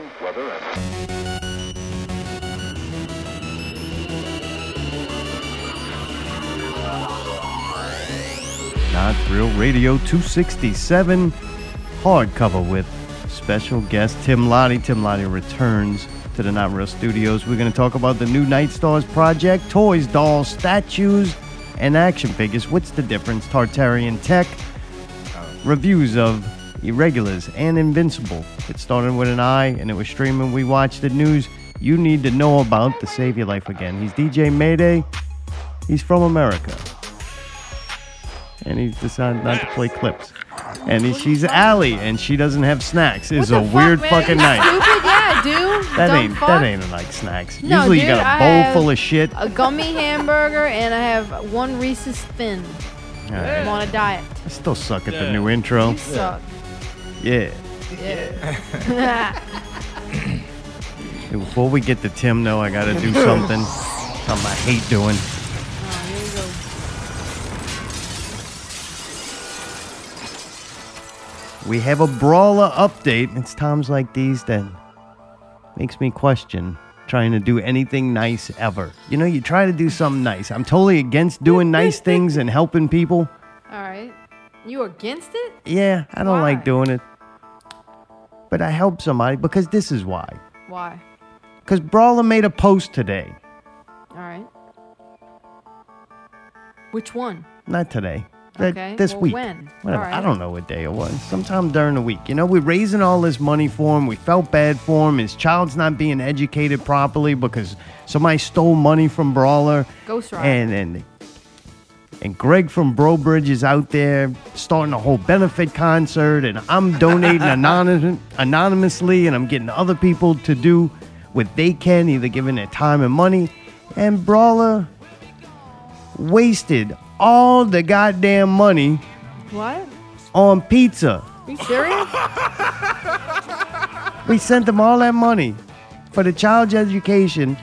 wind, weather, and. Not Real Radio 267 hardcover with special guest Tim Lattie. Tim Lattie returns to the Not Real Studios. We're going to talk about the new Night Stars project, toys, dolls, statues, and action figures. What's the difference? Tartarian Tech, uh, reviews of Irregulars and Invincible. It started with an I and it was streaming. We watched the news you need to know about to save your life again. He's DJ Mayday. He's from America and he decided not to play clips. And he, she's Allie, and she doesn't have snacks. It's a fuck, weird man? fucking night. Stupid, yeah, dude. That Dumb ain't fuck. that ain't like snacks. No, Usually you got a bowl full of shit. A gummy hamburger, and I have one Reese's Thin. All right. I'm on a diet. I still suck at the new intro. You suck. Yeah. Yeah. Before we get to Tim, though, I gotta do something. Something I hate doing. Oh, here we go. We have a brawler update. It's times like these that makes me question trying to do anything nice ever. You know, you try to do something nice. I'm totally against doing nice things and helping people. All right. You against it? Yeah, I don't like doing it. But I help somebody because this is why. Why? Because Brawler made a post today. All right. Which one? Not today. Okay, This well, week. when? Whatever. All I don't know what day it was. Sometime during the week. You know, we're raising all this money for him. We felt bad for him. His child's not being educated properly because somebody stole money from Brawler. Ghost Rider. And and and Greg from Brobridge is out there starting a whole benefit concert, and I'm donating anonym, anonymously, and I'm getting other people to do what they can, either giving their time and money. And Brawler wasted all the goddamn money What? on pizza. Are you serious? We sent them all that money for the child's education,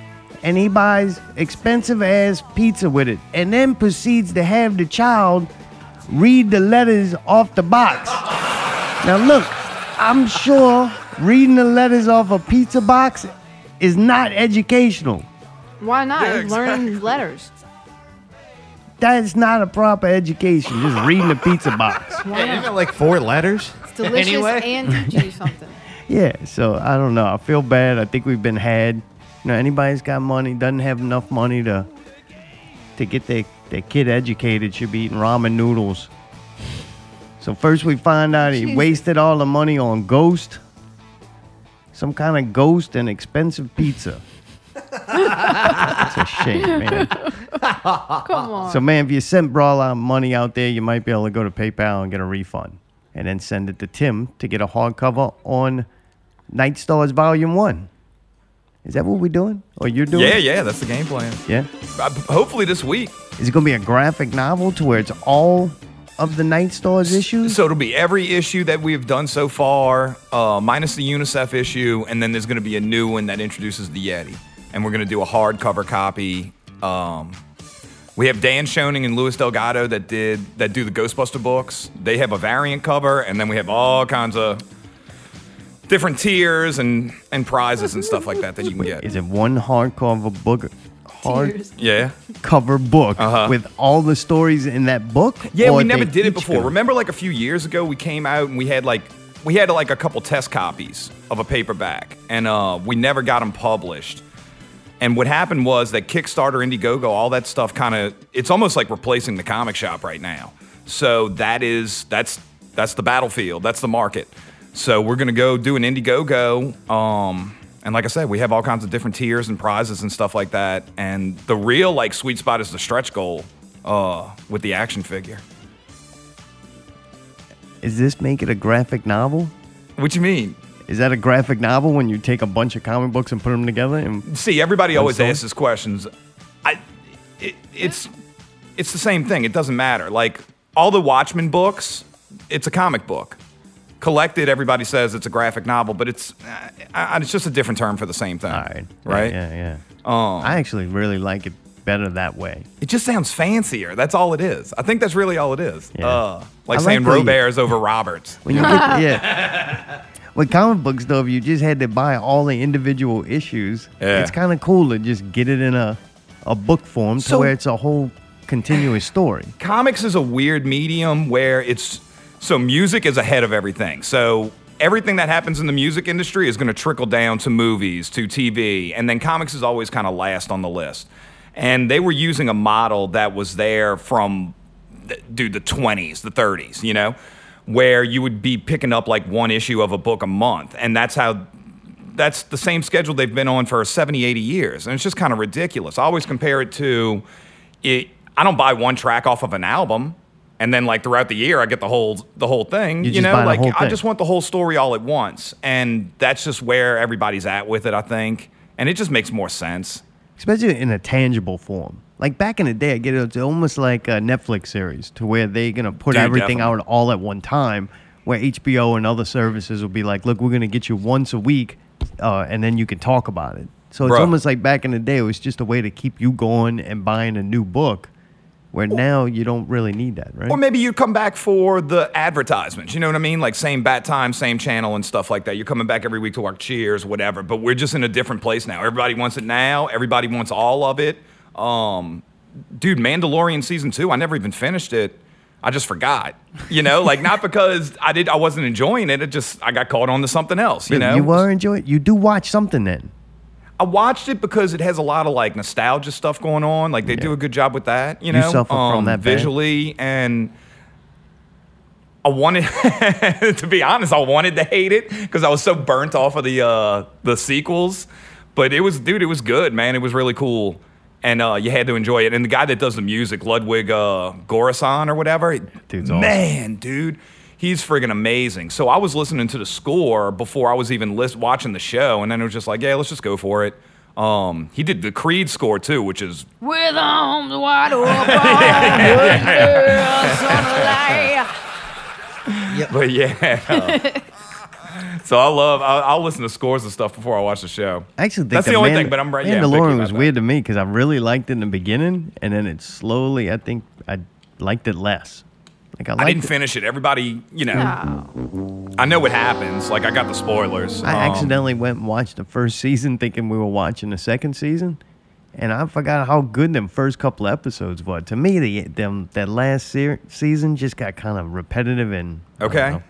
and he buys expensive ass pizza with it, and then proceeds to have the child read the letters off the box. Now, look, I'm sure reading the letters off a pizza box is not educational. Why not? Yeah, He's Learning letters. That's not a proper education, just reading a pizza box. Why Isn't not? it like four letters? It's delicious anyway? and teach you something. Yeah, so I don't know. I feel bad. I think we've been had. You know, anybody's got money, doesn't have enough money to to get their, their kid educated should be eating ramen noodles. So first we find out he wasted all the money on Ghost. Some kind of ghost and expensive pizza. That's a shame, man. Come on. So, man, if you sent Brawler money out there, you might be able to go to PayPal and get a refund, and then send it to Tim to get a hardcover on Night Stars Volume One. Is that what we're doing, or you're doing? Yeah, yeah, that's the game plan. yeah. Uh, hopefully this week. Is it going to be a graphic novel to where it's all of the Night Stars issues? So it'll be every issue that we've done so far, uh, minus the UNICEF issue, and then there's going to be a new one that introduces the Yeti, and we're going to do a hardcover copy. Um, we have Dan Schoening and Louis Delgado that did that do the Ghostbuster books. They have a variant cover, and then we have all kinds of different tiers and and prizes and stuff like that that you can get. Is it one hardcover book? Hard Yeah. Hardcover book Uh-huh. with all the stories in that book? Yeah, we never did it before. gonna- Remember, like a few years ago, we came out and we had like we had like a couple test copies of a paperback, and uh, we never got them published. And what happened was that Kickstarter, Indiegogo, all that stuff kind of it's almost like replacing the comic shop right now. So that is that's that's the battlefield. That's the market. So we're gonna go do an Indiegogo. Um, and like I said, we have all kinds of different tiers and prizes and stuff like that. And the real like sweet spot is the stretch goal uh, with the action figure. Is this make it a graphic novel? What you mean? Is that a graphic novel when you take a bunch of comic books and put them together? And See, everybody always asks us questions. I, it, it's, it's the same thing. It doesn't matter. Like all the Watchmen books, it's a comic book. Collected, everybody says it's a graphic novel, but it's, uh, it's just a different term for the same thing. all right, Right? Yeah, yeah. Um, I actually really like it better that way. it just sounds fancier. That's all it is. I think that's really all it is. Yeah. Uh, like I saying like Roberts over Roberts. When you get, yeah. With comic books, though, if you just had to buy all the individual issues, Yeah. it's kind of cool to just get it in a, a book form to where it's a whole continuous story. comics is a weird medium where it's so music is ahead of everything. So everything that happens in the music industry is going to trickle down to movies, to TV, and then comics is always kind of last on the list. And they were using a model that was there from dude the 20s, the 30s, you know, where you would be picking up like one issue of a book a month, and that's how that's the same schedule they've been on for 70, 80 years. And it's just kind of ridiculous. I always compare it to it. I don't buy one track off of an album. And then, like throughout the year, I get the whole the whole thing. You You, know, like I just want the whole story all at once, and that's just where everybody's at with it. I think, and it just makes more sense. especially in a tangible form. Like back in the day, I get it, it's almost like a Netflix series to where they're gonna put Dude, everything definitely. out all at one time. Where HBO and other services will be like, look, we're gonna get you once a week, uh, and then you can talk about it. So it's almost like back in the day, it was just a way to keep you going and buying a new book. Where now you don't really need that, right? Or maybe you come back for the advertisements. You know what I mean? Like same bat time, same channel, and stuff like that. You're coming back every week to watch Cheers, whatever. But we're just in a different place now. Everybody wants it now. Everybody wants all of it. Um, dude, Mandalorian season two. I never even finished it. I just forgot. You know, like not because I did. I wasn't enjoying it. It just I got caught on to something else. You know, you were enjoying. You do watch something then. I watched it because it has a lot of like nostalgia stuff going on. Like they do a good job with that, you You know, um, from that visually. And I wanted, to be honest, I wanted to hate it because I was so burnt off of the uh, the sequels. But it was, dude, it was good, man. It was really cool, and uh, you had to enjoy it. And the guy that does the music, Ludwig uh, Gorasan or whatever, Dude's awesome. man, dude. He's friggin' amazing. So I was listening to the score before I was even list- watching the show, and then it was just like, yeah, let's just go for it. Um, he did the Creed score too, which is With arms wide open, good girls on the but yeah. so I love. I'll, I'll listen to scores and stuff before I watch the show. I actually think that's the, the only Man- thing. But I'm right. Yeah, I'm Mandalorian was that. weird to me because I really liked it in the beginning, and then it slowly, I think, I liked it less. Like I I didn't it. finish it. Everybody, you know, Oh. I know what happens. Like I got the spoilers. I Um, accidentally went and watched the first season, thinking we were watching the second season, and I forgot how good them first couple episodes were. To me, the them that last se- season just got kind of repetitive and Okay. I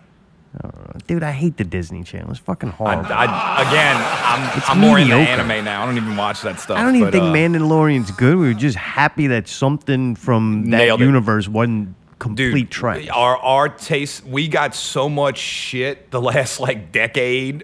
dude. I hate the Disney Channel. It's fucking I, horrible. I, again, I'm, It's I'm more into anime now. I don't even watch that stuff. I don't even but, think uh, Mandalorian's good. We were just happy that something from that Nailed it. universe wasn't complete dude, trash. Our our taste, we got so much shit the last like decade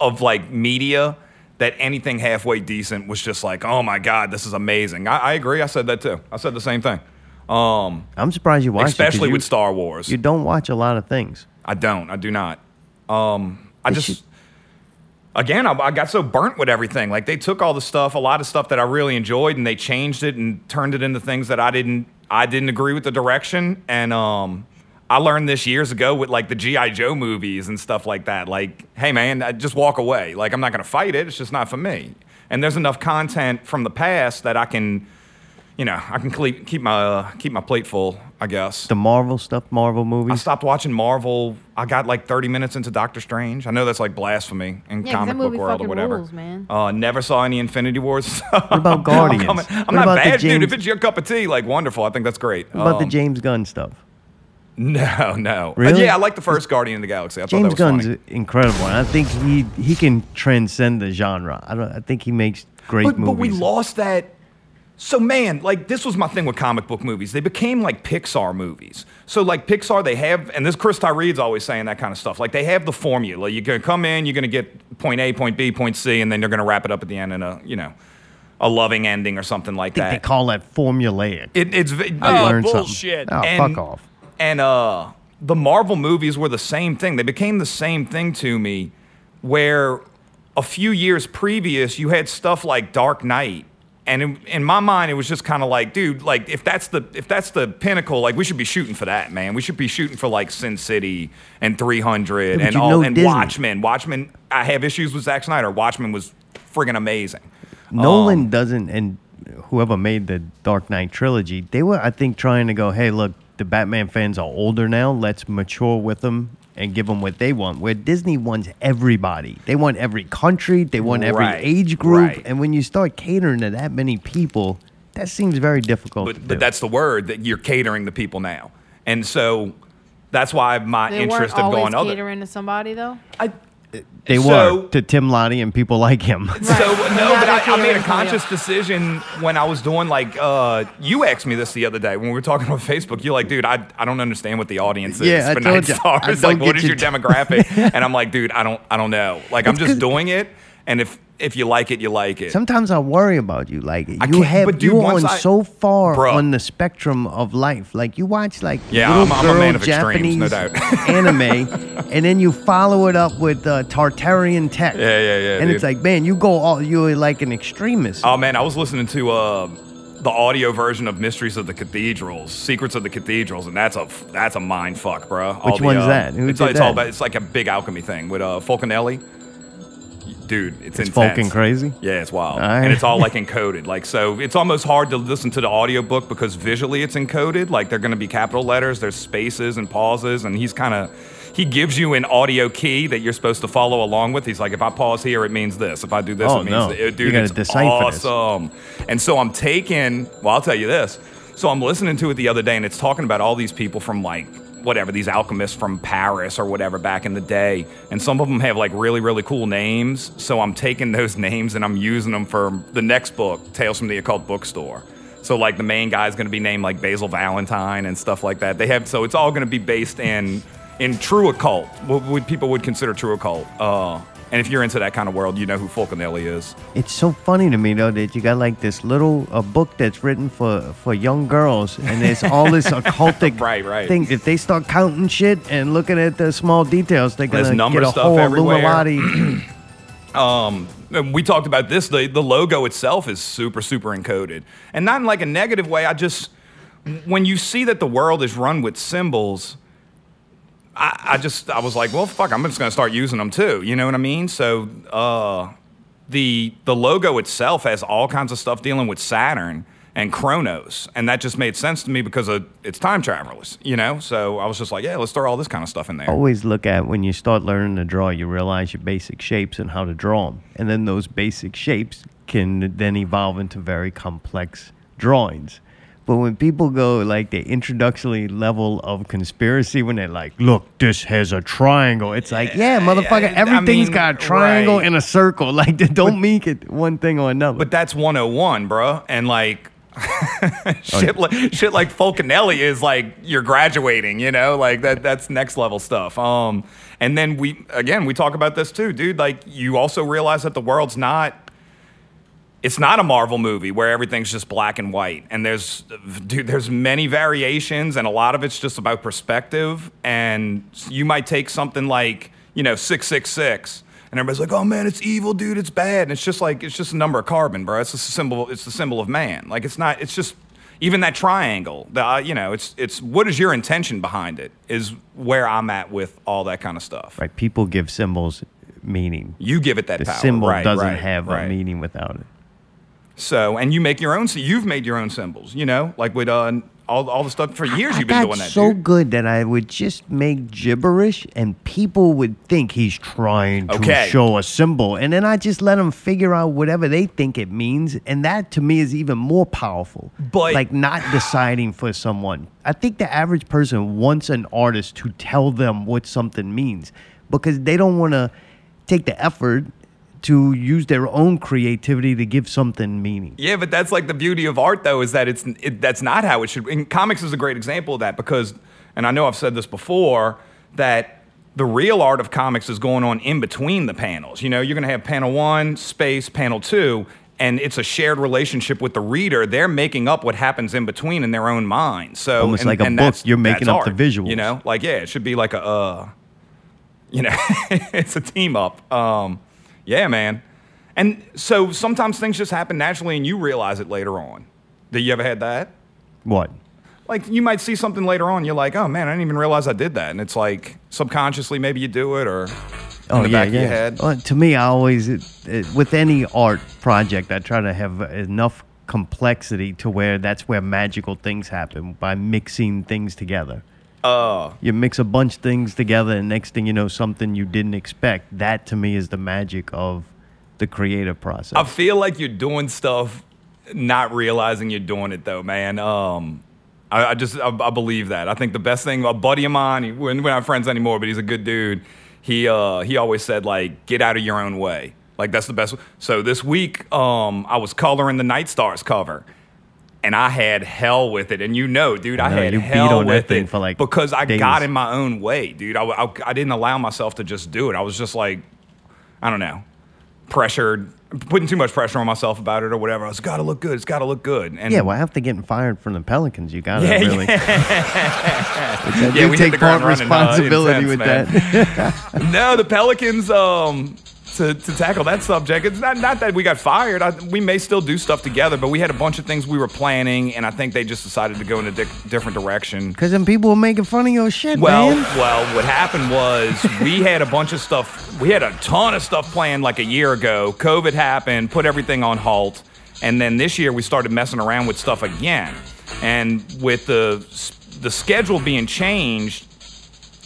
of like media that anything halfway decent was just like, oh my god, this is amazing. I, I agree. I said that too. I said the same thing. Um, I'm surprised you watch it especially you, with Star Wars. You don't watch a lot of things. I don't. I do not. Um, I just. should- Again, I, I got so burnt with everything. Like they took all the stuff, a lot of stuff that I really enjoyed, and they changed it and turned it into things that I didn't. I didn't agree with the direction, and um, I learned this years ago with like the GI Joe movies and stuff like that. Like, hey man, I just walk away. Like I'm not gonna fight it. It's just not for me. And there's enough content from the past that I can, you know, I can keep keep my uh, keep my plate full. I guess. The Marvel stuff, Marvel movies. I stopped watching Marvel. I got like 30 minutes into Doctor Strange. I know that's like blasphemy in Yeah, 'cause comic that book world or fucking whatever. rules, man. Uh, never saw any Infinity Wars. What about Guardians? I'm, What not about the bad, dude. If it's your cup of tea, like wonderful. I think that's great. What about the Um, James Gunn stuff? No, no. Uh, Really? yeah, I like the first Guardian of the Galaxy. I thought James that was Gunn's funny. incredible, and I think he he can transcend the genre. I don't. I think he makes great But, movies. but we lost that. So man, like this was my thing with comic book movies. They became like Pixar movies. So like Pixar, they have, and this Chris Tyree's always saying that kind of stuff. Like they have the formula. You're gonna come in, you're gonna get point A, point B, point C, and then they're gonna wrap it up at the end in a you know a loving ending or something like I think that. they call that formulaic. It, it's I oh, learned bullshit. something. Oh, and, fuck off. And uh, the Marvel movies were the same thing. They became the same thing to me, where a few years previous you had stuff like Dark Knight. And in, in my mind, it was just kind of like, dude, like if that's the if that's the pinnacle, like we should be shooting for that, man. We should be shooting for like Sin City and 300 Yeah, and all and Disney. Watchmen. Watchmen. I have issues with Zack Snyder. Watchmen was friggin' amazing. Nolan Um, doesn't, and whoever made the Dark Knight trilogy, they were, I think, trying to go, hey, look, the Batman fans are older now. Let's mature with them and give them what they want. Where Disney wants everybody. They want every country. They want every Right, age group. right. And when you start catering to that many people, that seems very difficult. to But, but do. that's the word that you're catering the people now. And so that's why my They interest weren't of always going other. catering to somebody though. I, they so- were to Tim Lattie and people like him. So no, but I, I made a catering to you. conscious decision when I was doing like uh, you asked me this the other day when we were talking on Facebook. You're like, dude, I, I don't understand what the audience is Yeah, I for told Night you. Stars. I Like, what get is you your t- demographic? and I'm like, dude, I don't I don't know. Like, I'm just doing it, and if if you like it, you like it. Sometimes I worry about you. Like you can't- have but dude, you're on I- so far Bruh. on the spectrum of life. Like you watch like Yeah, little I'm- girl man of Japanese extremes, no doubt. anime, and then you follow it up with uh, Tartarian tech. Yeah, yeah, yeah, And dude. it's like, man, you go all you're like an extremist. Oh man, I was listening to uh, the audio version of Mysteries of the Cathedrals, Secrets of the Cathedrals, and that's a that's a mind fuck, bro. All Which the, one's uh, that? Who it's did it's all about. It's like a big alchemy thing with uh, Fulcanelli. Dude, it's, It's intense. fucking crazy? Yeah, it's wild, right. and it's all like encoded. Like so, it's almost hard to listen to the audiobook because visually it's encoded. Like they're going to be capital letters. There's spaces and pauses, and he's kind of. He gives you an audio key that you're supposed to follow along with. He's like, if I pause here, it means this. If I do this, Oh, it means no. dude, it's decipher this. awesome. And so I'm taking, well, I'll tell you this. So I'm listening to it the other day, and it's talking about all these people from like whatever, these alchemists from Paris or whatever back in the day. And some of them have like really, really cool names. So I'm taking those names and I'm using them for the next book, Tales from the Occult Bookstore. So like the main guy's going to be named like Basil Valentine and stuff like that. They have so it's all going to be based in in true occult, what people would consider true occult. Uh, and if you're into that kind of world, you know who Fulcanelli is. It's so funny to me though that you got like this little a book that's written for for young girls, and there's all this occultic Right, right. thing. If they start counting shit and looking at the small details, they're gonna get a stuff whole everywhere. Illuminati. Um, and we talked about this. The the logo itself is super super encoded, and not in like a negative way. I just when you see that the world is run with symbols, I, I just I was like, well, fuck, I'm just gonna start using them too. You know what I mean? So uh, the the logo itself has all kinds of stuff dealing with Saturn and Chronos, and that just made sense to me because of, it's time travelers. You know, so I was just like, yeah, let's throw all this kind of stuff in there. Always look at when you start learning to draw, you realize your basic shapes and how to draw them, and then those basic shapes can then evolve into very complex drawings. But when people go like the introductory level of conspiracy, when they're like, "Look, this has a triangle," it's like, "Yeah, motherfucker, I everything's mean, got a triangle right. and a circle. Like, they don't make it one thing or another." But that's 101, bro. And like shit, like shit like Fulcanelli is like you're graduating, you know, like that that's next level stuff. Um, and then we again we talk about this too, dude. Like you also realize that the world's not. It's not a Marvel movie where everything's just black and white, and there's, dude, there's many variations, and a lot of it's just about perspective. And you might take something like, you know, six six six, and everybody's like, "Oh man, it's evil, dude. It's bad." And it's just like it's just a number of carbon, bro. It's a symbol. It's the symbol of man. Like it's not. It's just even that triangle. The uh, you know, it's it's what is your intention behind it is where I'm at with all that kind of stuff. right, people give symbols meaning. You give it that The power. symbol Right, doesn't right, have right. a meaning without it. So, and you make your own. So you've made your own symbols. You know, like with uh, all all the stuff for years I you've been doing that. so dude. good that I would just make gibberish, and people would think he's trying to Okay. show a symbol, and then I just let them figure out whatever they think it means, and that to me is even more powerful. But- like not deciding for someone. I think the average person wants an artist to tell them what something means because they don't want to take the effort to use their own creativity to give something meaning. Yeah, but that's like the beauty of art, though, is that it's it, that's not how it should. And comics is a great example of that because, and I know I've said this before, that the real art of comics is going on in between the panels. You know, you're going to have panel one, space, panel two, and it's a shared relationship with the reader. They're making up what happens in between in their own mind. So Almost and- like a book, you're making up the art, visuals. You know, like yeah, it should be like a, uh, you know, it's a team up. Um, yeah, man. And so sometimes things just happen naturally and you realize it later on. Did you ever had that? What? Like you might see something later on, you're like, oh man, I didn't even realize I did that. And it's like subconsciously maybe you do it or oh, in Oh the yeah, back yeah. of your head. Well, to me, I always it, it, with any art project, I try to have enough complexity to where that's where magical things happen by mixing things together. Uh, you mix a bunch of things together, and next thing you know, something you didn't expect. That to me is the magic of the creative process. I feel like you're doing stuff, not realizing you're doing it though, man. Um, I, I just I, I believe that. I think the best thing a buddy of mine, he, we're we're not friends anymore, but he's a good dude. He uh, he always said like, get out of your own way. Like that's the best. So this week, um, I was coloring the Night Stars cover. And I had hell with it, and you know, dude, I, know, had you beat hell on with it for, like, because I days. got in my own way, dude. I, I, I didn't allow myself to just do it. I was just like, I don't know, pressured, putting too much pressure on myself about it or whatever. I was got to look good. It's got to look good. And yeah, well, after getting fired from the Pelicans, you gotta Yeah, really. yeah. Yeah, we take part uh, responsibility intense, with that. no, the Pelicans. Um, to, to tackle that subject, it's not not that we got fired. I, we may still do stuff together, but we had a bunch of things we were planning, and I think they just decided to go in a di- different direction. Because then people were making fun of your shit, Well, man. well, what happened was we had a bunch of stuff. We had a ton of stuff planned like a year ago. COVID happened, put everything on halt, and then this year we started messing around with stuff again. And with the the schedule being changed,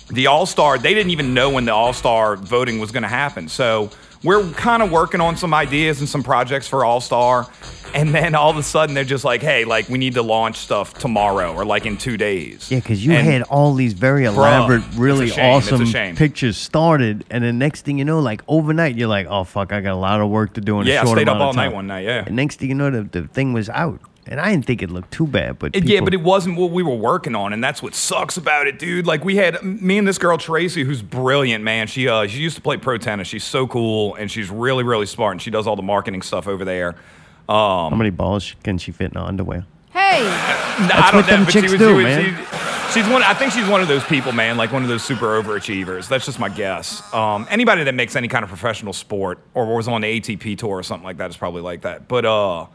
the All Star, they didn't even know when the All Star voting was going to happen. So we're kind of working on some ideas and some projects for All Star. And then all of a sudden they're just like, hey, like we need to launch stuff tomorrow or like in two days. Yeah, because you And- had all these very Bruh, elaborate, a really shame, awesome pictures started, and the next thing you know, like overnight, you're like, "Oh fuck, I got a lot of work to do in Yeah, a I short stayed up all night one night, yeah. And next thing you know, the, the thing was out, and I didn't think it looked too bad, but It- yeah, but it wasn't what we were working on, and that's what sucks about it, dude. Like we had me and this girl Tracy, who's brilliant, man. She uh she used to play pro tennis. She's so cool, and she's really really smart, and she does all the marketing stuff over there. Um, how many balls can she fit in her underwear? Hey, Nah, That's I don't what them know, but she chicks was- do, she was- man. she- she's one. I think she's one of those people, man. Like one of those super overachievers. That's just my guess. Um, anybody that makes any kind of professional sport or was on the ATP tour or something like that is probably like that. But uh,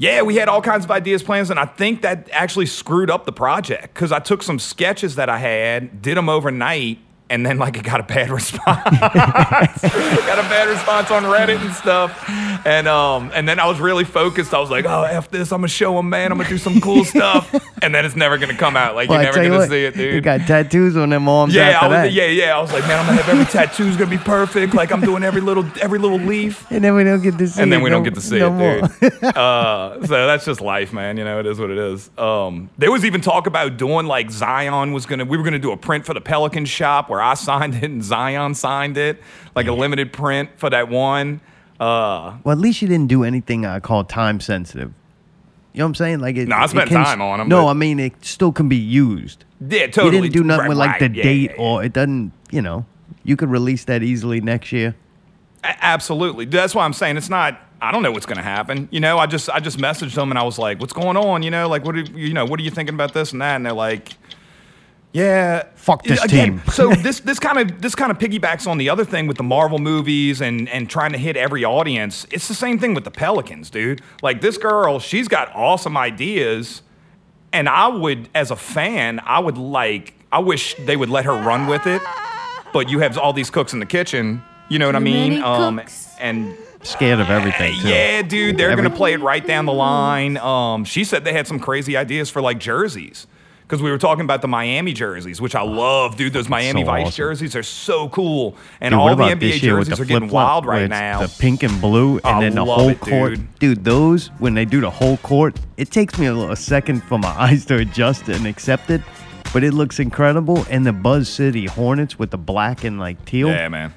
yeah, we had all kinds of ideas, plans, and I think that actually screwed up the project because I took some sketches that I had, did them overnight. And then, like, it got a bad response. got a bad response on Reddit and stuff. And um, and then I was really focused. I was like, oh, f this. I'm gonna show them, man. I'm gonna do some cool stuff. And then it's never gonna come out. Like Well, you're never tell you gonna what, see it, dude. You got tattoos on them arms yeah, after I was, that. yeah, yeah. I was like, man, I'm gonna have every tattoo's gonna be perfect. Like I'm doing every little every little leaf. And then we don't get to see it. And it. then we no- don't get to see no it, dude. uh, so that's just life, man. You know, it is what it is. Um, there was even talk about doing like Zion was gonna. We were gonna do a print for the Pelican shop where I signed it and Zion signed it, like a limited print for that one. Uh, Well, at least you didn't do anything I call time sensitive. You know what I'm saying? Like it. No, I spent can- time on 'em, No, I mean it still can be used. yeah, totally. You didn't do nothing Right, with like the right. Yeah, date, yeah, yeah. or it doesn't. You know, you could release that easily next year. A- Absolutely. That's why I'm saying it's not. I don't know what's going to happen. You know, I just I just messaged them and I was like, "What's going on? You know, like what are, you know what are you thinking about this and that?" And they're like, "Yeah, Fuck this Again, team. so this this kind of this kind of piggybacks on the other thing with the Marvel movies and and trying to hit every audience. It's the same thing with the Pelicans, dude. Like this girl, she's got awesome ideas, and I would, as a fan, I would like. I wish they would let her run with it. But you have all these cooks in the kitchen. You know what I mean? many cooks. and Scared of everything. Too. yeah, dude, they're Every- gonna play it right down the line. Um, she said they had some crazy ideas for like jerseys. Because we were talking about the Miami jerseys, which I love, dude. Those Miami So Vice awesome. jerseys are so cool, and Dude, all the about NBA this year with jerseys the are getting wild right now. The pink and blue, and I then the whole it, court. dude. those when they do the whole court, it takes me a, little, a second for my eyes to adjust and accept it, but it looks incredible. And the Buzz City Hornets with the black and like teal. yeah, man.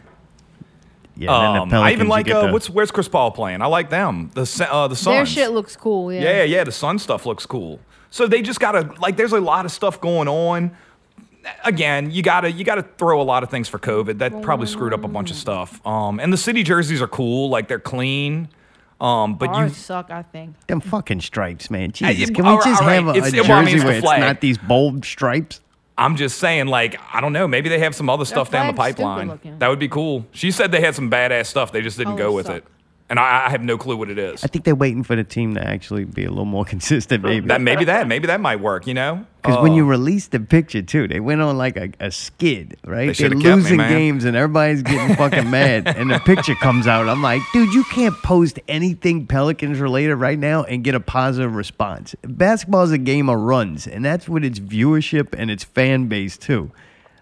Yeah, and Um, the I even like uh, the- what's where's Chris Paul playing? I like them. The Sun- uh, the Suns. their shit looks cool. Yeah. Yeah, yeah, the Sun stuff looks cool. So they just gotta like. There's a lot of stuff going on. Again, you gotta you gotta throw a lot of things for COVID. That probably screwed up a bunch of stuff. Um, and the city jerseys are cool, like they're clean. Um, but Ours you suck. I think. them fucking stripes, man. Hey, Jesus, can we all just right, have a, a it's- jersey well, I mean, it's the where it's flag. not these bold stripes? I'm just saying, like, I don't know. Maybe they have some other stuff down the flag's stupid pipeline. looking. That would be cool. She said they had some badass stuff. They just didn't Oh, go with suck. it. And I, I have no clue what it is. I think they're waiting for the team to actually be a little more consistent, maybe. That maybe that maybe that might work. You know, Because when Uh, you released the picture too, they went on like a, a skid, right? They They're shoulda kept me, losing man. games and everybody's getting fucking mad. And the picture comes out. I'm like, dude, you can't post anything Pelicans related right now and get a positive response. Basketball is a game of runs, and that's with its viewership and its fan base too.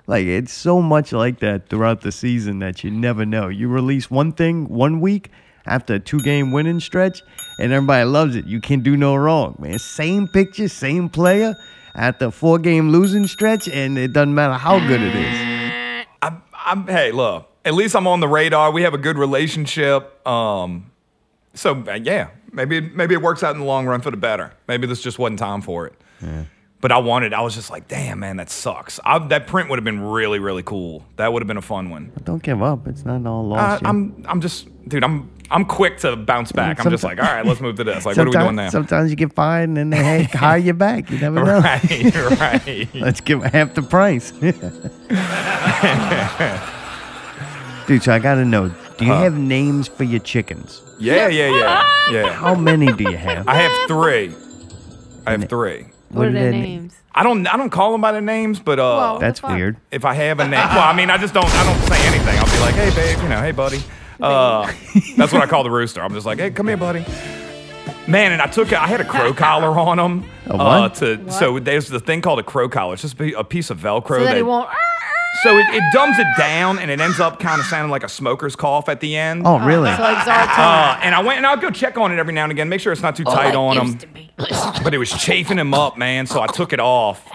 Like it's so much like that throughout the season that you never know. You release one thing one week after a two game winning stretch, and everybody loves it. You can do no wrong, man. Same picture, same player after a four game losing stretch, and it doesn't matter how good it is. I'm, I'm hey, look, at least I'm on the radar. We have a good relationship. Um, so uh, yeah, maybe maybe it works out in the long run for the better. Maybe this just wasn't time for it. But I wanted. I was just like, damn, man, that sucks. I, that print would have been really, really cool. That would have been a fun one. Don't give up. It's not all I, lost. yet. I'm, I'm just, dude. I'm, I'm quick to bounce back. I'm just like, all right, let's move to this. Like, what are we doing now? Sometimes you get fired and then they hey, hire you back. You never know. Right, right. Let's give half the price. Dude, so I gotta know, do you Huh. have names for your chickens? Yeah, yeah, yeah, yeah. How many do you have? I have three. I have three. What, are their names? I don't, I don't call them by their names, but uh, Well, That's What the fuck? weird. if I have a name, well, I mean, I just don't, I don't say anything. I'll be like, hey, babe, you know, hey, buddy. Uh, that's what I call the rooster. I'm just like, hey, come here, buddy. Man, and I took, I had a crow collar on them. A Uh, what? so there's the thing called a crow collar. It's just a a piece of Velcro So that that it won't. So it, it dumbs it down and it ends up kind of sounding like a smoker's cough at the end. Oh, really? So like Zartan. Uh, and I went and I'll go check on it every now and again, make sure it's not too tight on him. But it was chafing him up, man. So I took it off.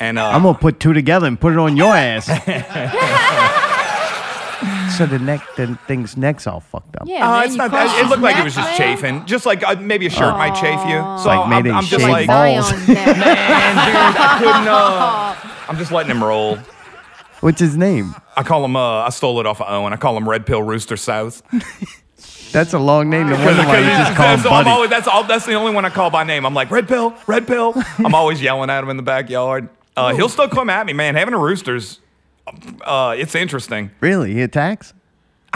And uh, I'm gonna put two together and put it on your ass. so the neck, the thing's neck's all fucked up. Yeah, uh, man, it's you not crushed that. It his looked like it neck, was just man. chafing, just like uh, maybe a shirt might chafe you. So Like I'm, maybe I'm just shaved like, balls. Zion's neck. man, dude, I couldn't. Uh, I'm just letting him roll. What's his name? I call him. Uh, I stole it off of Owen. I call him Red Pill Rooster South. That's a long name. No wonder why you just call him that's, Buddy. always, that's all. That's the only one I call by name. I'm like Red Pill, Red Pill. I'm always yelling at him in the backyard. Uh, he'll still come at me, man. Having a rooster's, uh, it's interesting. Really? He attacks?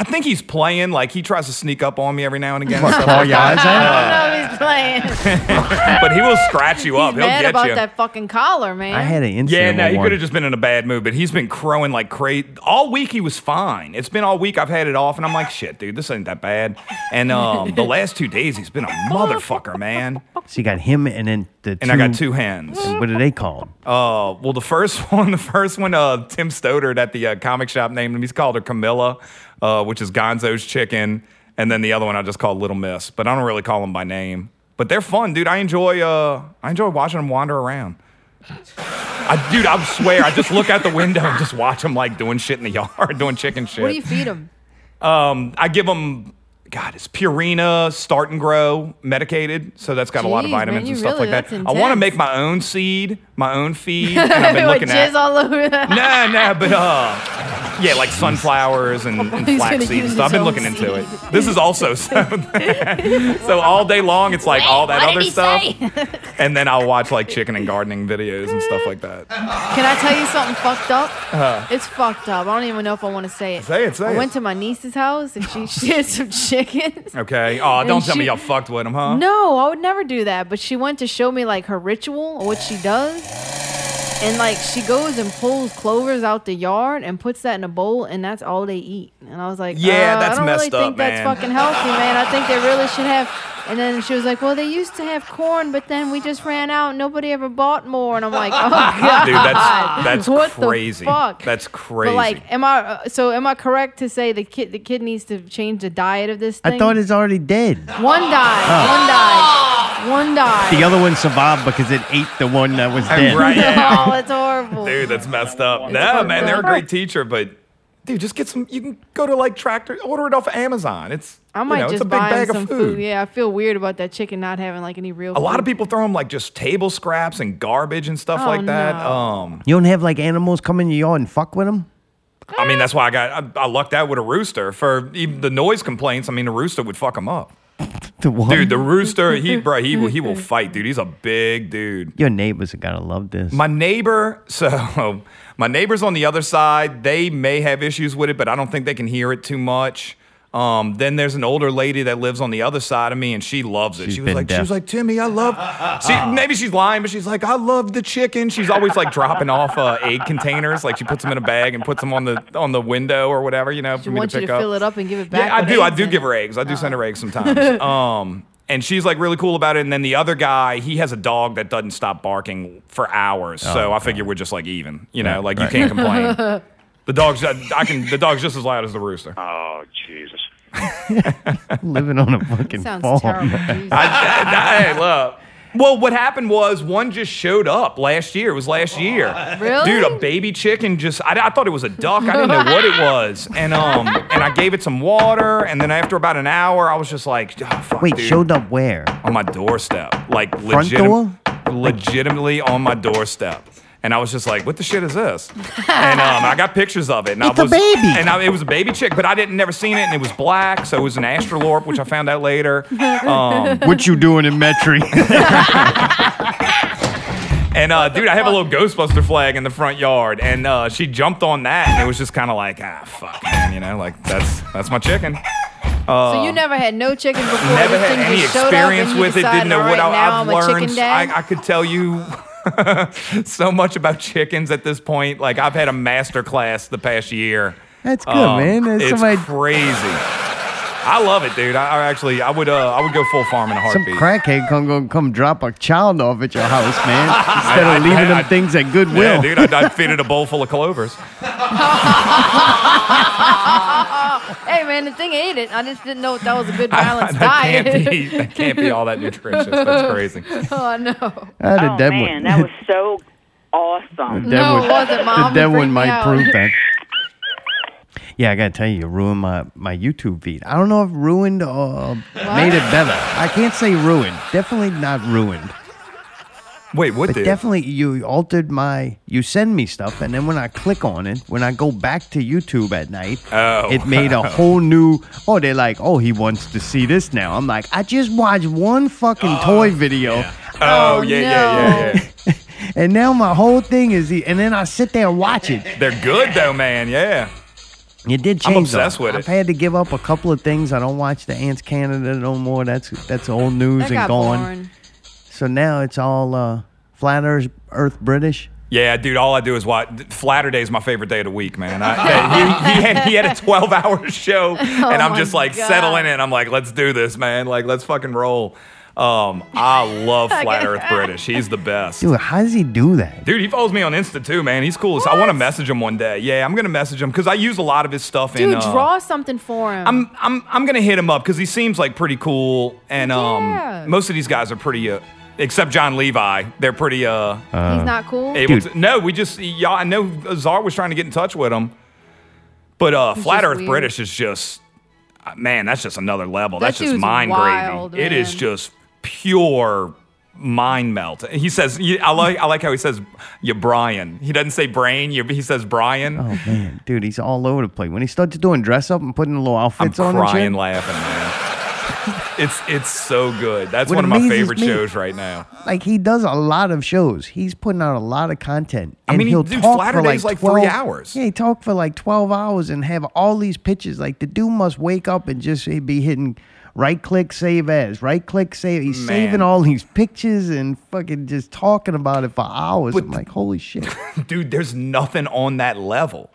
I think he's playing. Like he tries to sneak up on me every now and again. What, stuff claw like your eyes out? I don't know if he's playing. but he will scratch you up. He's He'll mad get about you. that fucking collar, man. I had an Yeah, incident. no, with he one. could have just been in a bad mood, but he's been crowing like crazy. All week he was fine. It's been all week I've had it off, and I'm like, shit, dude, this ain't that bad. And um, the last two days he's been a motherfucker, man. So you got him and then the two. And I got two hands. What are they called? Uh, well, the first one, the first one, uh, Tim Stoddard at the uh, comic shop named him. He's called her Camilla, uh, which is Gonzo's chicken, and then the other one I just call Little Miss. But I don't really call them by name. But they're fun, dude. I enjoy. Uh, I enjoy watching them wander around. I, dude, I swear, I just look out the window and just watch them like doing shit in the yard, doing chicken shit. what do you feed them? Um, I give them. God, it's Purina Start and Grow medicated, so that's got a lot of Jeez, man, vitamins and stuff really- like that. I want to make my own seed, my own feed, and I've been looking at. all over that. Nah, nah, but uh, yeah, like sunflowers and, and flaxseed and stuff. I've been looking into it. This is also so. so all day long, it's like all that what other did he stuff, say? and then I'll watch like chicken and gardening videos and stuff like that. Can I tell you something fucked up? It's fucked up. I don't even know if I want to say it. Uh-huh. Say it, say I it. went to my niece's house and she, she had some chickens. Okay. Oh, don't tell me she- y'all fucked with them, huh? No, I would never do that. But she went to show me like her ritual or what she does. And like she goes and pulls clovers out the yard and puts that in a bowl and that's all they eat. And I was like, Yeah, uh, that's I don't messed really think up, that's fucking healthy, man. I think they really should have. And then she was like, well, they used to have corn, but then we just ran out. Nobody ever bought more. And I'm like, oh god, Dude, that's that's what crazy. The fuck? That's crazy. But like, am I uh, so? Am I correct to say the kid the kid needs to change the diet of this thing? I thought it's already dead. one died. One died. One died. The other one survived because it ate the one that was dead. right? Yeah. Oh, that's horrible. Dude, that's messed up. It's No, fucked man, they're a great teacher, but dude, just get some. You can go to like Tractor, order it off of Amazon. It's I might you know, it's just a big buy bag some of food. food. Yeah, I feel weird about that chicken not having like any real. A lot of people throw them like just table scraps and garbage and stuff Oh, like that. no. Um, You don't have like animals come in your yard and fuck with them? I mean, that's why I got I, I lucked out with a rooster for even the noise complaints. I mean, a rooster would fuck them up, The one? dude. The rooster, he bro, he will he will fight, dude. He's a big dude. Your neighbors are gonna love this. My neighbor, so my neighbors on the other side, they may have issues with it, but I don't think they can hear it too much. Um, then there's an older lady that lives on the other side of me, and she loves it. She's she was been like, she was like, Timmy, I love. See, maybe she's lying, but she's like, I love the chicken. She's always like dropping off uh, egg containers, like she puts them in a bag and puts them on the on the window or whatever, you know, She for me wants to you pick to up. fill it up and give it back. Yeah, I do. I do give her eggs. I do send her eggs sometimes. um, and she's like really cool about it. And then the other guy, he has a dog that doesn't stop barking for hours. so I figure we're just like even. You know, Right, like right. you can't complain. the dog's I can. The dog's just as loud as the rooster. Oh, Jesus. Living on a fucking Sounds farm. terrible. Jesus. I, hey, look. Well, what happened was one just showed up last year. It was last year. Really? Dude, a baby chicken just I, I thought it was a duck. I didn't know what it was. And um and I gave it some water and then after about an hour I was just like, oh, fuck, Wait, dude. showed up where? on my doorstep. Like Front legitim- door? legitimately on my doorstep. And I was just like, "What the shit is this?" And um, I got pictures of it. And It's I a was, baby. And I, it was a baby chick, but I didn't never seen it, and it was black, so it was an Australorp, which I found out later. Um, What you doing in Metri? And uh, dude, I have a little Ghostbuster flag in the front yard, and uh, she jumped on that, and it was just kind of like, ah, fuck, man, you know, like that's that's my chicken. so you never had no chicken before. Never had any just showed up and experience with it. Didn't know "All what I, now I've I'm a chicken learned. I, I could tell you so much about chickens at this point. Like I've had a master class the past year. That's good, Um, man. That's it's somebody, crazy. I love it, dude. I, I actually, I would, uh, I would go full farm in a some heartbeat. crackhead come go come drop a child off at your house, man. Instead I- of leaving I- them I- things at Goodwill. Yeah, dude, I'd, I'd feed it a bowl full of clovers. hey man, the thing ate it. I just didn't know if that was a good that balanced diet. can't be, that can't be all that nutritious. That's crazy. oh no. Ah, the oh dead man, one. that was so awesome. The dead No, one- it wasn't, Mom. The It dead freaked one me might out. prove that. Yeah, I gotta tell you, you ruined my, my YouTube feed. I don't know if ruined or made it better. I can't say ruined. Definitely not ruined. Wait, what But did? definitely you altered my you send me stuff and then when I click on it, when I go back to YouTube at night, Oh. it made a whole new oh, they're like, Oh, he wants to see this now. I'm like, I just watched one fucking oh, toy video oh, Oh, yeah, yeah, yeah, yeah. and now my whole thing is and then I sit there and watch it. They're good though, man. Yeah. It did change. I'm change. obsessed though. with I've it. had to give up a couple of things. I don't watch the Ants Canada no more. That's that's old news That and got gone. boring. So now it's all uh, flat Earth, Earth British. Yeah, dude. All I do is watch. Flatter Day is my favorite day of the week, man. I, he, he, had, he had a 12 hour show, and I'm Oh just like God. settling in. I'm like, let's do this, man. Like, let's fucking roll. Um, I love Flat Earth British. He's the best. Dude, how does he do that? Dude, he follows me on Insta too, man. He's cool. So I want to message him one day. Yeah, I'm gonna message him because I use a lot of his stuff in. Dude, uh, draw something for him. I'm I'm I'm gonna hit him up because he seems like pretty cool, and um, most of these guys are pretty. Uh, except John Levi, they're pretty. Uh, He's not cool. able Dude. to. No, we just y'all. I know Czar was trying to get in touch with him, but uh, He's Flat Earth weird. British is just uh, man. That's just another level. That that's just mind wild, gravy. It is just pure mind melt. He says. I like. I like how he says you Brian. He doesn't say brain. You, he says Brian. Oh man, dude, he's all over the place. When he starts doing dress up and putting the little I'm outfits on and crying laughing, man. It's it's so good. That's What one of my favorite me- shows right now. like he does a lot of shows. He's putting out a lot of content. I mean, he- he'll dude, talk for like like three hours. Yeah, he talk for like twelve hours and have all these pitches. Like the dude must wake up and just be hitting right click save as, right click save. He's Man. saving all these pictures and fucking just talking about it for hours. But I'm like, holy shit. Dude, there's nothing on that level.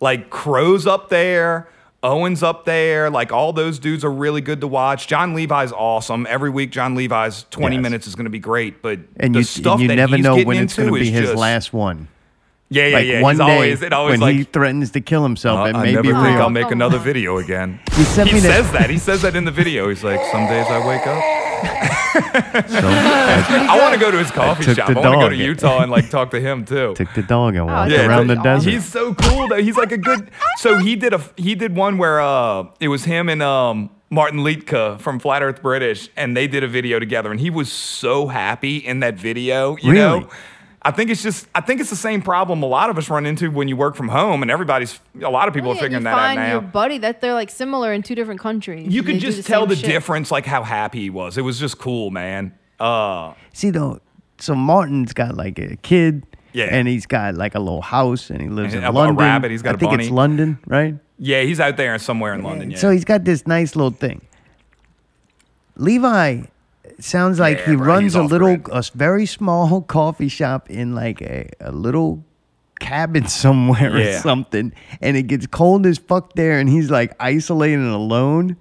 Like Crow's up there, Owen's up there. Like all those dudes are really good to watch. John Levi's awesome. Every week, John Levi's 20 Yes. minutes is going to be great. But And the you, stuff and you that never know when it's going to be his just- last one. Yeah, yeah, Like yeah. one he's day always it always when like he threatens to kill himself, "Uh, it I never be think real. I'll make another video again. He sent He me says that. He says that in the video. He's like, some days I wake up. So I I want to go to his coffee took shop. the I want to go dog. to Utah and like talk to him too. took the dog and walked yeah, around the that's desert. He's so cool though. He's like a good. So he did a he did one where uh it was him and um Martin Liedtke from Flat Earth British, and they did a video together, and he was so happy in that video. You Really? know. I think it's just I think it's the same problem a lot of us run into when you work from home, and everybody's a lot of people Yeah, are figuring you that out find now. your buddy that they're like similar in two different countries. you and could they do just tell the shit. difference, like how happy he was. It was just cool, man. Uh, See though, so Martin's got like a kid, Yeah. and he's got like a little house, and he lives And in a- a London. rabbit, he's got I a think it's. London, right? Yeah, he's out there somewhere in London. Yeah. So he's got this nice little thing. Levi sounds like Yeah, he bro, runs a little, grid. a very small coffee shop in like a, a little cabin somewhere or something, and it gets cold as fuck there, and he's like isolated and alone.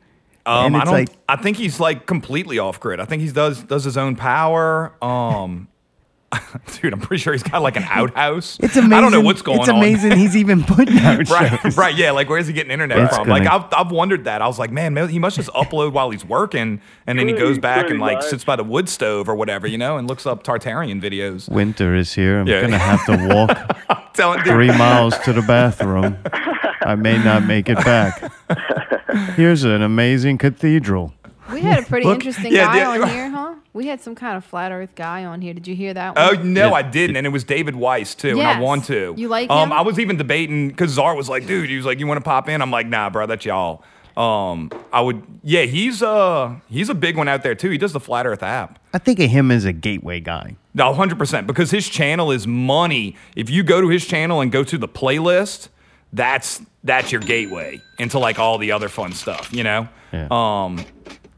Um, and I don't. like I think he's like completely off grid. I think he does does his own power. Um, dude, I'm pretty sure he's got like an outhouse. it's amazing. I don't know what's going on. It's on. amazing he's even putting out right, shows. right, yeah. Like, where's he getting internet It's from? Like, gonna- I've, I've wondered that. I was like, man, maybe he must just upload while he's working, and then he goes back and like much. sits by the wood stove or whatever, you know, and looks up Tartarian videos. Winter is here. I'm Yeah. gonna have to walk Telling three miles to the bathroom. I may not make it back. Here's an amazing cathedral. We had a pretty Look, interesting yeah, guy yeah, on here, huh? We had some kind of flat Earth guy on here. Did you hear that? One? Oh no, Yeah. I didn't, and it was David Weiss too, and I want to. You like Um, him? I was even debating because Czar was like, "Dude," he was like, "You want to pop in?" I'm like, "Nah, bro, that's y'all." Um, I would, yeah, he's uh, he's a big one out there too. He does the Flat Earth app. I think of him as a gateway guy. No, hundred percent, because his channel is money. If you go to his channel and go to the playlist, that's that's your gateway into like all the other fun stuff, you know. Yeah. Um,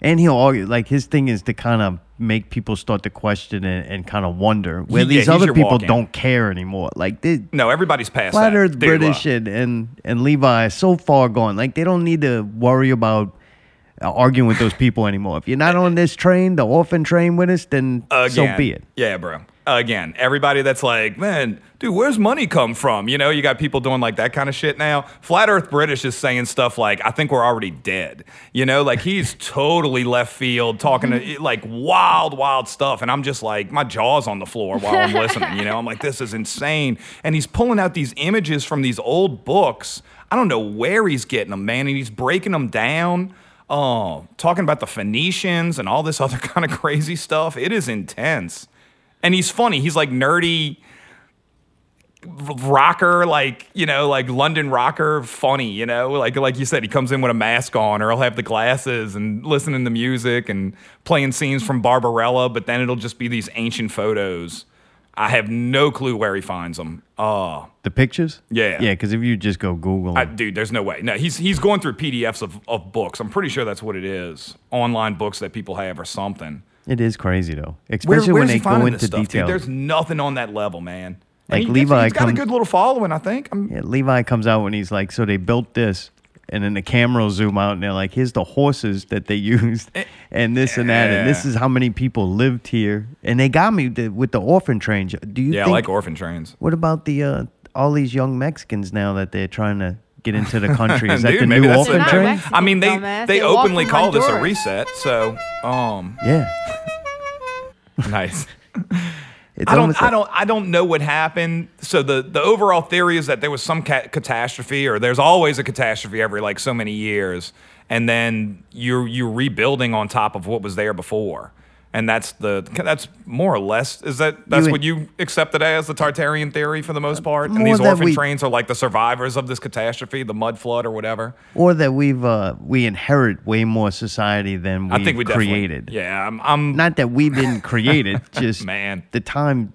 And he'll argue like his thing is to kind of make people start to question and, and kind of wonder where these yeah, other people don't care anymore. Like they, no, everybody's past Flat that. Earth British and, and and Levi so far gone. Like they don't need to worry about uh, arguing with those people anymore. If you're not on this train, the orphan train with us, then so Again. be it. Yeah, bro. Again, everybody that's like, man, dude, where's money come from? You know, you got people doing like that kind of shit now. Flat Earth British is saying stuff like, I think we're already dead. You know, like he's totally left field talking to mm-hmm. like wild, wild stuff. And I'm just like, my jaw's on the floor while I'm listening. You know, I'm like, this is insane. And he's pulling out these images from these old books. I don't know where he's getting them, man. And he's breaking them down. Oh, talking about the Phoenicians and all this other kind of crazy stuff. It is intense. And he's funny. He's like nerdy rocker, like, you know, like London rocker, funny, you know? Like like you said, he comes in with a mask on or he'll have the glasses and listening to music and playing scenes from Barbarella, but then it'll just be these ancient photos. I have no clue where he finds them. Oh, uh. The pictures? Yeah. Yeah, because if you just go Google, I, dude, there's no way. No, he's he's going through PDFs of, of books. I'm pretty sure that's what it is. Online books that people have or something. It is crazy though, Where, especially where's when they go into stuff, dude? detail. There's nothing on that level, man. Like he Levi he's got a good little following, I think. I'm, Yeah, Levi comes out when he's like, so they built this, and then the camera will zoom out, and they're like, here's the horses that they used, and this and that, and this Eh, is how many people lived here, and they got me the, with the orphan train. Do you yeah, I like orphan trains. what about the uh, all these young Mexicans now that they're trying to get into the country? Is that Dude, the maybe new that's They're orphan not train? Mexican, I mean, they dumbass. they They walk openly from call this a Honduras. reset. So, um, Yeah, nice. it's I don't, almost I like- don't, I don't know what happened. So the the overall theory is that there was some ca- catastrophe, or there's always a catastrophe every like so many years, and then you're you're rebuilding on top of what was there before, and that's the that's more or less is that that's You- what you accepted as the Tartarian theory for the most part, and these orphan we- trains are like the survivors of this catastrophe, the mud flood or whatever. or that we've uh, we inherit way more society than we I think we created. Yeah, I'm, I'm Not that we didn't create it, just Man. the time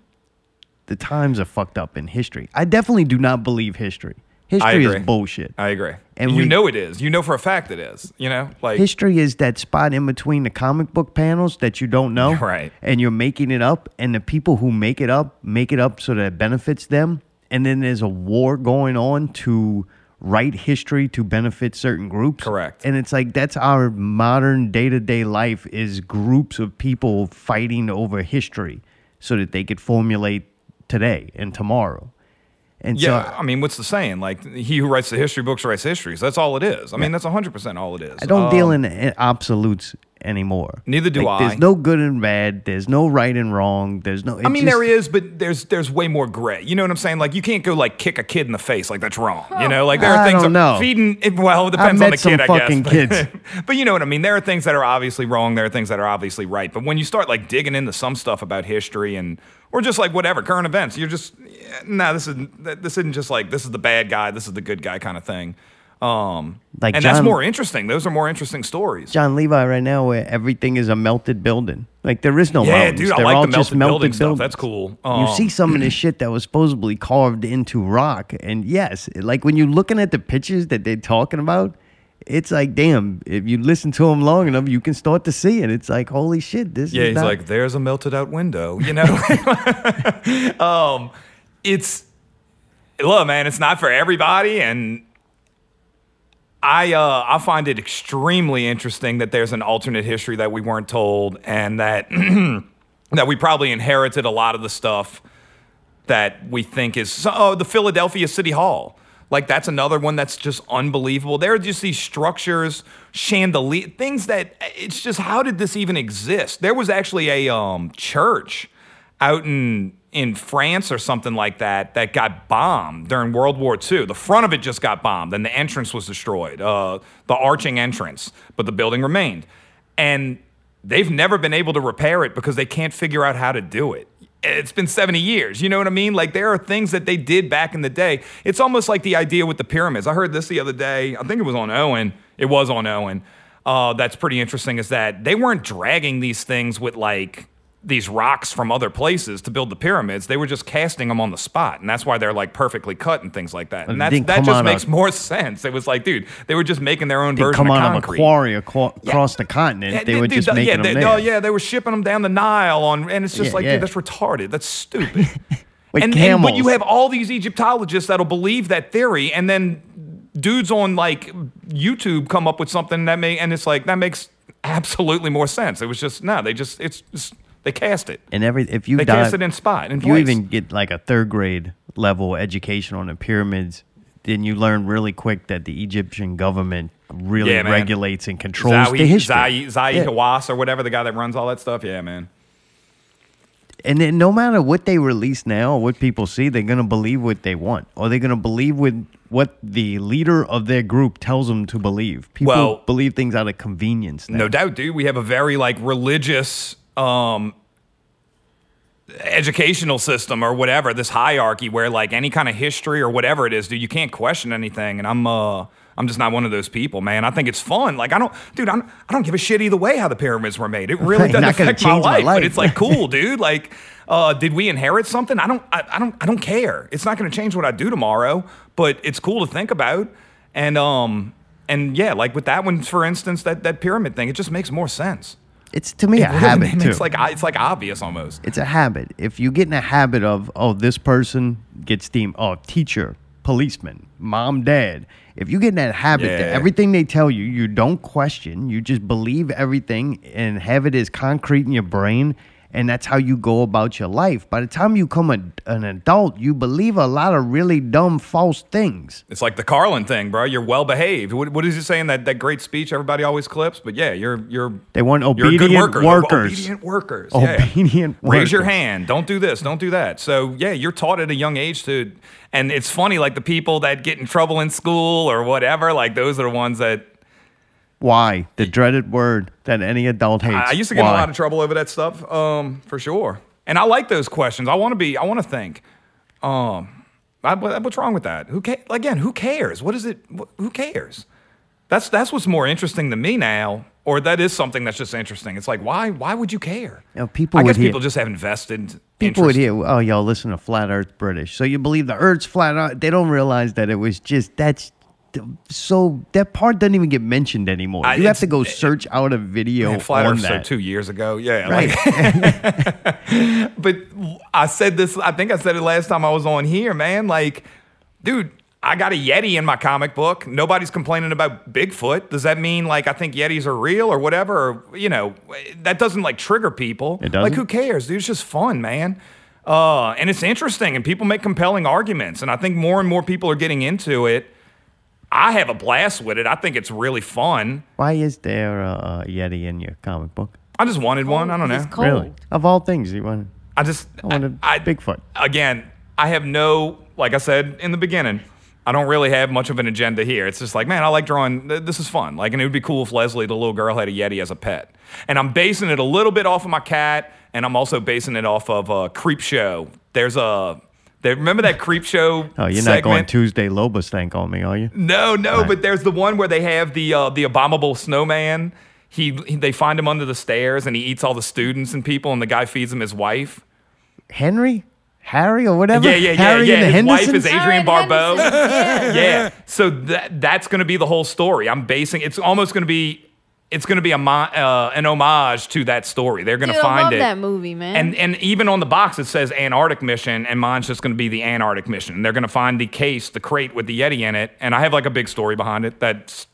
the times are fucked up in history. I definitely do not believe history. History is bullshit. I agree. And you we- know it is. You know for a fact it is. You know, like History is that spot in between the comic book panels that you don't know. Right. And you're making it up, and the people who make it up make it up so that it benefits them. And then there's a war going on to write history to benefit certain groups. Correct. And it's like that's our modern day to day life is groups of people fighting over history so that they could formulate today and tomorrow. And Yeah, so I mean, what's the saying? Like, he who writes the history books writes histories. That's all it is. I mean, that's 100% all it is. I don't deal Um, in in absolutes anymore. Neither do Like, I. There's no good and bad. There's no right and wrong. There's no. I mean, there is, but there's there's way more gray. You know what I'm saying? Like, you can't go like kick a kid in the face. Like that's wrong. You know, like there are I things don't know. feeding. Well, it depends on the kid, I guess. kids. But, but you know what I mean. There are things that are obviously wrong. There are things that are obviously right. But when you start like digging into some stuff about history and or just like whatever current events, you're just eh, no. This isn't this isn't just like this is the bad guy. This is the good guy kind of thing. Um, Like and that's more interesting. Those are more interesting stories. Jon Levi right now, where everything is a melted building. Like there is no Yeah, mountains. dude, I They're like all the just melted building melted stuff. buildings. That's cool. you Um, see some of this shit that was supposedly carved into rock, and yes, like when you're looking at the pictures that they're talking about, it's like, damn, if you listen to them long enough, you can start to see it. It's like, holy shit, this Yeah, is he's not- like, there's a melted out window, you know? um, it's, look, man, it's not for everybody. And I, uh, I find it extremely interesting that there's an alternate history that we weren't told and that, that we probably inherited a lot of the stuff that we think is, oh, the Philadelphia City Hall. Like that's another one that's just unbelievable. There are just these structures, chandelier, things that it's just how did this even exist? There was actually a um, church out in in France or something like that that got bombed during World War II. The front of it just got bombed, and the entrance was destroyed, uh, the arching entrance, but the building remained. And they've never been able to repair it because they can't figure out how to do it. It's been 70 years. You know what I mean? Like there are things that they did back in the day. It's almost like the idea with the pyramids. I heard this the other day. I think it was on Owen. It was on Owen. Uh, that's pretty interesting. Is that they weren't dragging these things with like these rocks from other places to build the pyramids. They were just casting them on the spot, and that's why they're like perfectly cut and things like that. And that's, that just makes of- more sense. It was like, dude, they were just making their own version come of concrete. of a quarry across the continent. Yeah, they were dude, just dude, making yeah, them they, there. Oh yeah, they were shipping them down the Nile on, and it's just Yeah, like, yeah. dude, that's retarded. That's stupid. With and, and but you have all these Egyptologists that'll believe that theory, and then dudes on like YouTube come up with something that may, and it's like that makes absolutely more sense. It was just no, they just it's just, they cast it. and every if you They dive, cast it in spot in if you place. even get like a third grade level education on the pyramids, then you learn really quick that the Egyptian government really Yeah, regulates and controls Zahi, the history. Zahi Yeah. Hawass or whatever the guy that runs all that stuff. Yeah, man. And then no matter what they release now or what people see, they're gonna believe what they want, or they're gonna believe with what the leader of their group tells them to believe. People Well- believe things out of convenience. Now. No doubt, dude. We have a very like religious um educational system or whatever, this hierarchy where like any kind of history or whatever it is, dude, you can't question anything. And I'm uh I'm just not one of those people, man. I think it's fun. Like I don't, dude. I'm, I don't give a shit either way how the pyramids were made. It really doesn't affect my change my life, life. but it's like cool, dude. Like, uh, did we inherit something? I don't, I, I don't, I don't care. It's not going to change what I do tomorrow, but it's cool to think about. And um, and yeah, like with that one, for instance, that that pyramid thing, it just makes more sense. It's to me a really habit too. makes like it's like obvious almost. it's a habit. If you get in a habit of, oh, this person gets deemed, oh, teacher, policeman, mom, dad. If you get in that habit that everything they tell you, you don't question, you just believe everything and have it as concrete in your brain, and that's how you go about your life. By the time you become a, an adult, you believe a lot of really dumb, false things. It's like the Carlin thing, bro. You're well behaved. What, what is he saying? That that great speech everybody always clips. But yeah, you're you're They want obedient worker. workers. Obedient workers. yeah. Obedient Raise your hand. Don't do this. Don't do that. So yeah, you're taught at a young age to. And it's funny, like the people that get in trouble in school or whatever, like those are the ones that Why? The dreaded word that any adult hates. I, I used to get in a lot of trouble over that stuff, um, for sure. And I like those questions. I want to be. I want to think. Um, I, what's wrong with that? Who ca- again? Who cares? What is it? Who cares? That's that's what's more interesting to me now, or that is something that's just interesting. It's like why why would you care? You know, people I guess hear- people just have invested. People would hear, oh, y'all listen to Flat Earth British. So you believe the Earth's flat Earth. They don't realize that it was just, that's so, that part doesn't even get mentioned anymore. I- you have to go search out a video Man, flat on that. two years ago. Yeah, Right. like- but I said this. I think I said it last time I was on here, man. Like, dude, I got a Yeti in my comic book. Nobody's complaining about Bigfoot. Does that mean like I think Yetis are real or whatever? Or you know, that doesn't like trigger people. It Like, doesn't? Like who cares, dude? It's just fun, man. Uh, and it's interesting, and people make compelling arguments, and I think more and more people are getting into it. I have a blast with it. I think it's really fun. Why is there a, a Yeti in your comic book? I just wanted one. I don't know. It's cold. Really? Of all things, you wanted. I just I wanted I, Bigfoot. Again, I have no like I said in the beginning. I don't really have much of an agenda here. It's just like, man, I like drawing. This is fun. Like, and it would be cool if Leslie, the little girl, had a Yeti as a pet. And I'm basing it a little bit off of my cat, and I'm also basing it off of uh, Creepshow. There's a. There, remember that Creepshow? Oh, you're not going? Tuesday Lobos thank on me, are you? No, no, Right. but there's the one where they have the uh, the abominable snowman. he, he they find him under the stairs and he eats all the students and people and the guy feeds him his wife. Henry, Harry, or whatever. Yeah, yeah, yeah, Harry yeah. and the His wife is Adrienne Barbeau. Yeah. yeah. So that that's going to be the whole story. I'm basing it's almost going to be it's going to be a uh, an homage to that story. They're going to Dude, I find love it. that movie, man. And and even on the box it says Antarctic mission, and mine's just going to be the Antarctic mission. They're going to find the case, the crate with the Yeti in it, and I have like a big story behind it. That's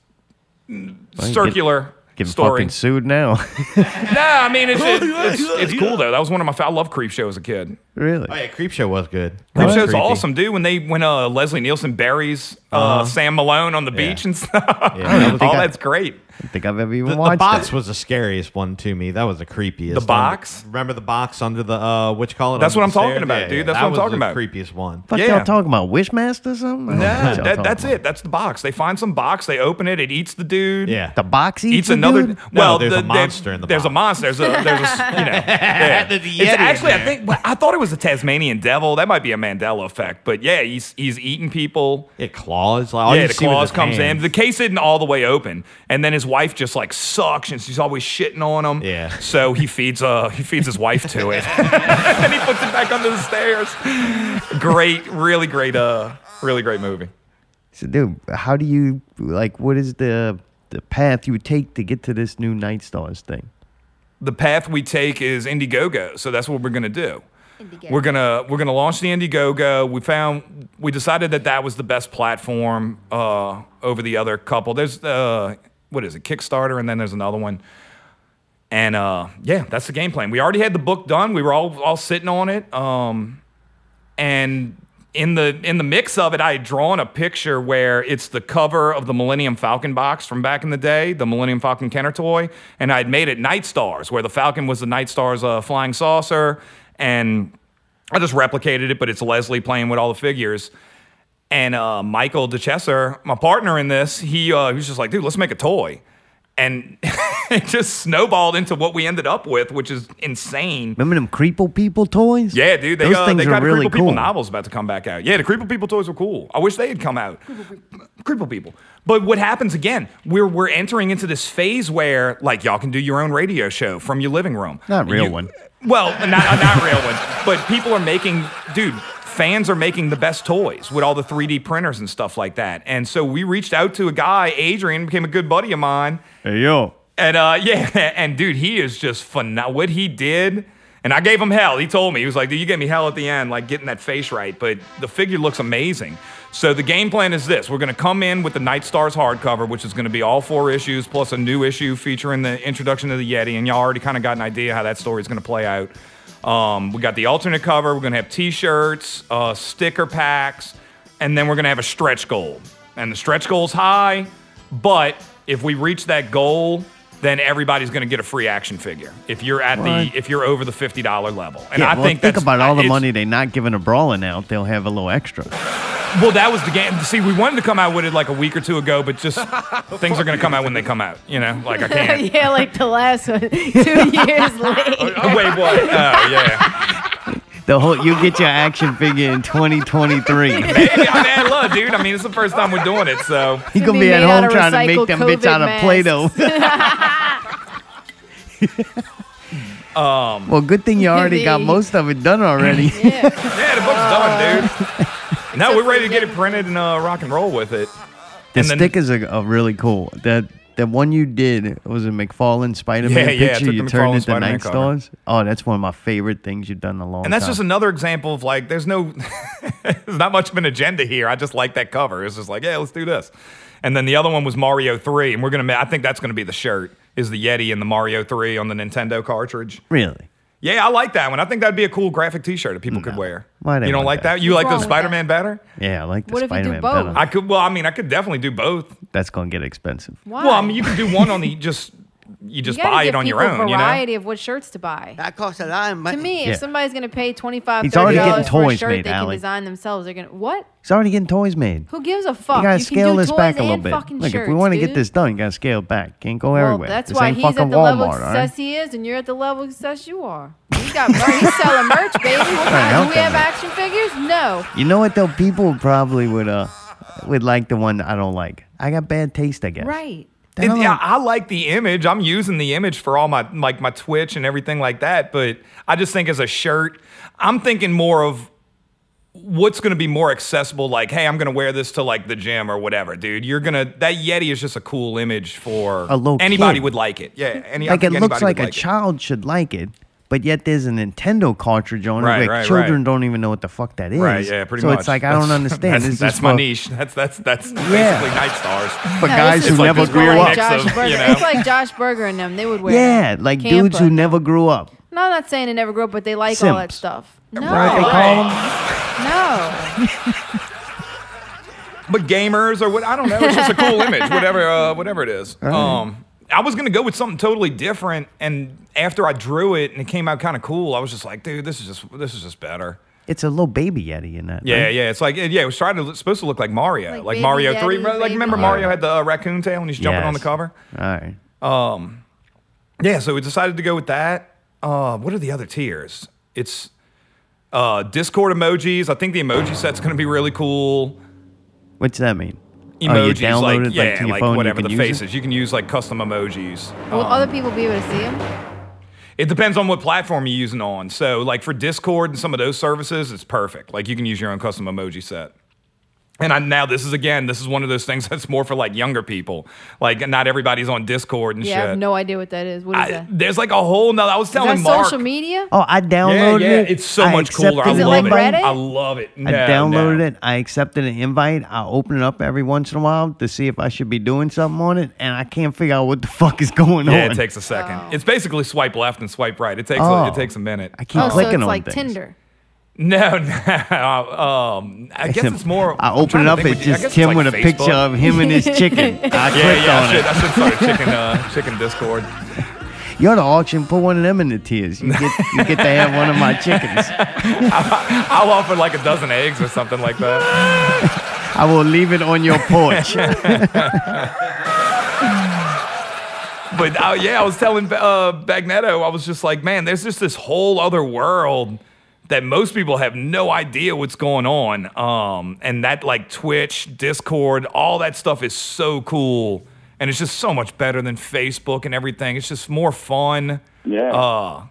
circular Getting story. fucking sued now. Nah, I mean it's, it's it's cool though. That was one of my. I love Creepshow as a kid. Really? Oh yeah, Creepshow was good. Creepshow's creepy. awesome, dude. When they when uh, Leslie Nielsen buries uh, Sam Malone on the beach and stuff, that was- all I- that's great. I think I've ever even The, the box it. was the scariest one to me. That was the creepiest. The one. box? Remember the box under the uh, what you call it? That's what I'm the talking about, Yeah, dude. yeah. That's that what I'm talking about. Creepiest one. Fuck Yeah. y'all talking about Wishmaster something? I Nah, that, that's about. it. That's the box. They find some box. They open it. It eats the dude. Yeah. The box eats, Eats a another. dude? No, Well, there's a monster in the box. There's a monster. There's a. There's a. You know. Yeah. There's a It's actually, I think. I thought it was a Tasmanian devil. That might be a Mandela effect. But yeah, he's he's eating people. It claws. Like, yeah, the claws comes in. The case isn't all the way open, and then his wife just like sucks, and she's always shitting on him. Yeah. So he feeds uh he feeds his wife to it, and he puts it back under the stairs. Great, really great, uh, really great movie. So, dude, how do you like? What is the the path you would take to get to this new Night Stars thing? The path we take is Indiegogo, so that's what we're gonna do. We're gonna we're gonna launch the Indiegogo. We found we decided that that was the best platform uh, over the other couple. There's uh, what is it, Kickstarter, and then there's another one. And uh, yeah, that's the game plan. We already had the book done. We were all all sitting on it. Um, and in the in the mix of it, I had drawn a picture where it's the cover of the Millennium Falcon box from back in the day, the Millennium Falcon Kenner toy, and I had made it Night Stars, where the Falcon was the Night Stars uh, flying saucer, and I just replicated it, but it's Leslie playing with all the figures. And uh, Michael DeChesser, my partner in this, he, uh, he was just like, dude, let's make a toy. And it just snowballed into what we ended up with, which is insane. Remember them Creeple People toys? Yeah, dude, they, Those uh, things they are really a Creeple People cool. novels about to come back out. Yeah, the Creeple People toys were cool. I wish they had come out. Creeple People. But what happens again? We're we're entering into this phase where like y'all can do your own radio show from your living room. Not real You- one. Well, not not real one, but people are making, dude. Fans are making the best toys with all the 3D printers and stuff like that. And so we reached out to a guy, Adrian, became a good buddy of mine. Hey yo, And uh, yeah, and dude, he is just phenomenal. What he did, and I gave him hell. He told me he was like, "Dude, you gave me hell at the end, like getting that face right." But the figure looks amazing. So the game plan is this: we're going to come in with the Night Stars hardcover, which is going to be all four issues plus a new issue featuring the introduction of the Yeti. And y'all already kind of got an idea how that story is going to play out. Um, we got the alternate cover. We're going to have T-shirts, uh, sticker packs, and then we're going to have a stretch goal. And the stretch goal's high, but if we reach that goal, then everybody's going to get a free action figure. If you're at What? the if you're over the fifty dollar level, and yeah, I well, think think that's, about all the money they're not giving a brawling out. They'll have a little extra. Well, that was the game. See, we wanted to come out with it like a week or two ago, but just things are going to come out when they come out. You know, like I can't. yeah, like the last one, two years late. Wait, what? Oh, yeah. The whole you get your action figure in 2023. Hey, I mean, look, dude. I mean, it's the first time we're doing it, so He Gonna gonna be be at home trying to make recycled them bitch out of masks. Play-Doh. um, well, good thing you already got most of it done already. Yeah. yeah, the book's done, dude. Now we're ready to get it printed and uh, rock and roll with it. The And then- stickers are, are really cool. That the one you did was a McFarlane Spider-Man Yeah, yeah, I picture. took you the turned McFarlane into Spider-Man Night cover. Stars. Oh, that's one of my favorite things you've done in a long And that's time. just another example of like, there's no, there's not much of an agenda here. I just like that cover. It's just like, yeah, let's do this. And then the other one was Mario 3, and we're gonna, I think that's gonna be the shirt, is the Yeti and the Mario 3 on the Nintendo cartridge. really. Yeah, I like that one. I think that'd be a cool graphic T-shirt that people could wear. Why they you don't want like that? that? You like wrong the with that? Spider-Man better? Yeah, I like the What if you do Spider-Man both? better. I could. Well, I mean, I could definitely do both. That's gonna get expensive. Why? Well, I mean, you can do one on the just. You just You gotta buy it on your people own. You know. variety of what shirts to buy. That costs a lot of money. To me, Yeah. if somebody's gonna pay 25 He's 30 already getting dollars for a toys shirt made, they can Allie. design themselves, they're gonna what? He's already getting toys made. Who gives a fuck? You gotta can scale do this toys back a little and bit. fucking Look, shirts, if we want to get dude. this done, you gotta scale it back. Can't go well, everywhere. that's this why ain't he's at the level Walmart, of all right? success he is, and you're at the level of success you are. He's got mer- he's selling merch, baby. What kind? out Do we there, have man. action figures? No. You know what though? People probably would uh would like the one I don't like. I got bad taste, I guess. Right. That It- yeah, I like the image. I'm using the image for all my like my Twitch and everything like that. But I just think as a shirt, I'm thinking more of what's going to be more accessible. Like, hey, I'm going to wear this to like the gym or whatever, dude. You're gonna that Yeti is just a cool image for A little anybody kid. would like it. Yeah, any, I like it think looks anybody like a it. child should like it, but yet there's a Nintendo cartridge on Right, it where right, children right. don't even know what the fuck that is. Right, yeah, pretty so much. it's like I That's- don't understand. That's, that's my niche. That's that's that's basically Night Stars. For No, guys this who is like never grew like up. Josh of, Berger. you know. It's like Josh Berger and them. They would wear Yeah, that. like Campa dudes who never grew up. No, I'm not saying they never grew up, but they like all that stuff. No, Right? They call them. no. but gamers or what I don't know. It's just a cool image, whatever, uh, whatever it is. Um, I was gonna go with something totally different, and after I drew it and it came out kind of cool, I was just like, dude, this is just this is just better. It's a little baby Yeti in that. Yeah, right? yeah. It's like yeah, it was trying to it's supposed to look like Mario, Like like, Mario Yeti, Three. Like remember Yeti. Mario had the uh, raccoon tail and he's jumping on the cover. All right. Um, Yeah, so we decided to go with that. Uh, what are the other tiers? It's uh, Discord emojis. I think the emoji set's gonna be really cool. What's that mean? Emojis, oh, you like it like, yeah, to your like phone. whatever you the can use it? faces. You can use like custom emojis. Will Um, other people be able to see them? It depends on what platform you're using on. So, like for Discord and some of those services, it's perfect. Like you can use your own custom emoji set. And I, now this is again, this is one of those things that's more for like younger people. Like not everybody's on Discord and Yeah, I shit. have no idea what that is. What is I- that? there's like a whole nother. I was Is telling that Mark. social media? Oh, I yeah, downloaded yeah, it. it's so I much cooler. I accepted Is it an like love. Reddit? I love it. I downloaded no. it. I accepted an invite. I open it up every once in a while to see if I should be doing something on it, and I can't figure out what the fuck is going Yeah, on. Yeah, it takes a second. Oh. It's basically swipe left and swipe right. It takes Oh. a, it oh. takes a minute. I keep Oh, so clicking it's on like things. Tinder. No, no. um, I guess it's more. I open it up. It's I just Tim like with a Facebook. picture of him and his chicken. I Yeah, clicked yeah. I on should, it. I should start a chicken, uh, chicken Discord. You're the auction. Put one of them in the tiers. You get, you get to have one of my chickens. I'll offer like a dozen eggs or something like that. I will leave it on your porch. But uh, yeah, I was telling uh, Bagnetto, I was just like, man, there's just this whole other world that most people have no idea what's going on. Um, and that like Twitch, Discord, all that stuff is so cool. And it's just so much better than Facebook and everything. It's just more fun. Yeah. Uh,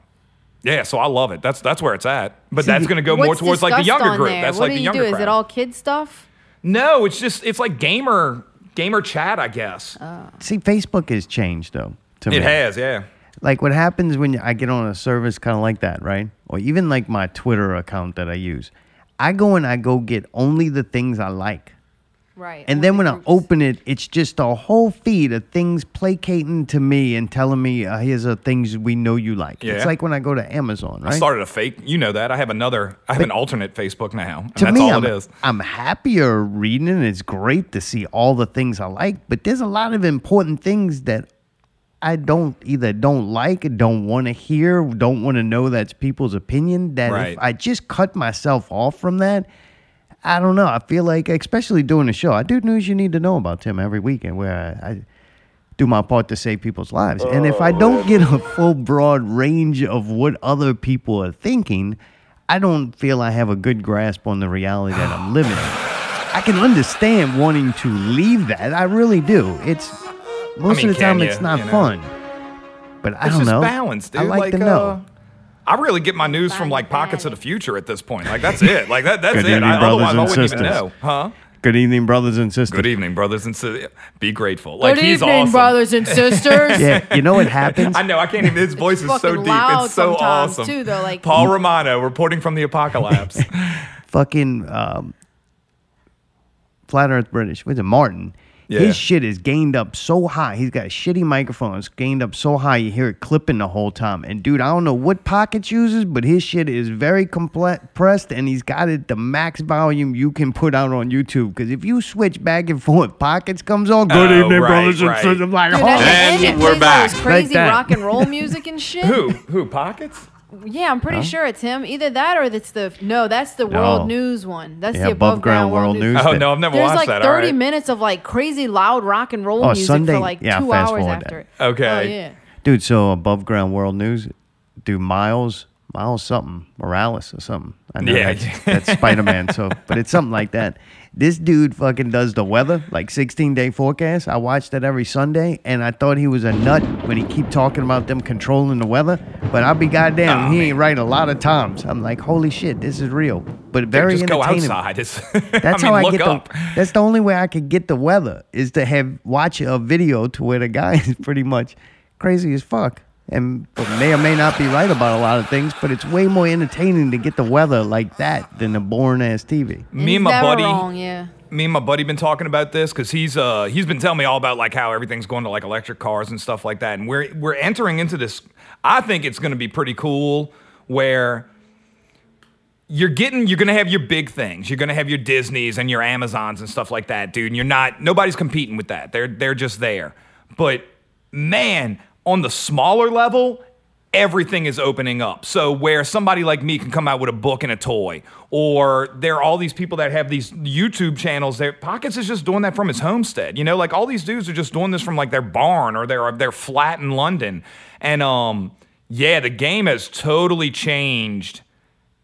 yeah, so I love it. That's that's where it's at. But that's going to go more towards like the younger on group. there? That's what like do the you younger do? Is it all kid stuff? No, it's just it's like gamer gamer chat, I guess. See, Facebook has changed though. To me. it has, yeah. like what happens when I get on a service kind of like that, right? Or even like my Twitter account that I use. I go and I go get only the things I like. Right. And then when I open it, it's just a whole feed of things placating to me and telling me, uh, here's the things we know you like. Yeah. It's like when I go to Amazon, right? I started a fake. You know that. I have another. I have an alternate Facebook now. And to that's me, all I'm, it is. I'm happier reading it. It's great to see all the things I like, but there's a lot of important things that I don't either don't like, don't want to hear, don't want to know that's people's opinion. That Right. if I just cut myself off from that, I don't know. I feel like, especially doing the show, I do news you need to know about Tim every weekend, where I, I do my part to save people's lives. and if I oh. don't get a full broad range of what other people are thinking, I don't feel I have a good grasp on the reality that I'm living in. I can understand wanting to leave that. I really do. It's most mean, of the time can it's not You know? fun. But I It's don't just know. balanced, dude. I like, to uh, know. I really get my news from like pockets of the future at this point. Like that's it. Like that. That's Good it. evening, I, brothers otherwise, I and wouldn't sisters. even know. Huh? Good evening, brothers and sisters. Good evening, brothers and sisters. Be grateful. Like Good he's evening, awesome. brothers and sisters. Yeah, you know what happens? I know. I can't even. His voice is so deep. loud It's so awesome. too, though, like- Paul Romano reporting from the apocalypse. fucking um, flat Earth British. Was it Martin? Yeah. His shit is gained up so high. He's got shitty microphones gained up so high you hear it clipping the whole time. And dude, I don't know what Pockets uses, but his shit is very compressed and he's got it the max volume you can put out on YouTube. Because if you switch back and forth, Pockets comes on. Oh, Good Oh, evening, right, brothers and right. sisters. I'm like, Dude, oh, at And we're plays all back. this crazy Like rock and roll music and shit. Who? Who? Pockets? Yeah, I'm pretty sure it's him. Either that or it's the no. That's the No. World News one. That's Yeah, the above, above ground world news. Oh no, I've never watched that. There's like 30 All right. minutes of like crazy loud rock and roll Oh, music Sunday- for like yeah, two hours after. that. it. Okay. Oh yeah. Dude, so above ground world news, do Miles, Miles something, Morales or something. I know Yeah. that's, that's Spider Man. So, but it's something like that. This dude fucking does the weather, like 16 day forecast. I watch that every Sunday, and I thought he was a nut when he keep talking about them controlling the weather. But I'll be goddamn, Oh, he ain't right a lot of times. I'm like, holy shit, this is real. But Dude, very just go entertaining. outside. It's, That's I mean, how I get up. the. That's the only way I could get the weather is to have watch a video to where the guy is pretty much crazy as fuck and but may or may not be right about a lot of things. But it's way more entertaining to get the weather like that than a boring ass TV. Me and my buddy, Wrong, yeah. me and my buddy been talking about this because he's uh he's been telling me all about like how everything's going to like electric cars and stuff like that, and we're we're entering into this. I think it's going to be pretty cool where you're getting you're gonna have your big things. You're gonna have your Disneys and your Amazons and stuff like that, dude. And you're not nobody's competing with that. They're they're just there. But man, on the smaller level, everything is opening up. So where somebody like me can come out with a book and a toy, or there are all these people that have these YouTube channels. Their Pockets is just doing that from his homestead. You know, like all these dudes are just doing this from like their barn or their their flat in London. And um, yeah, the game has totally changed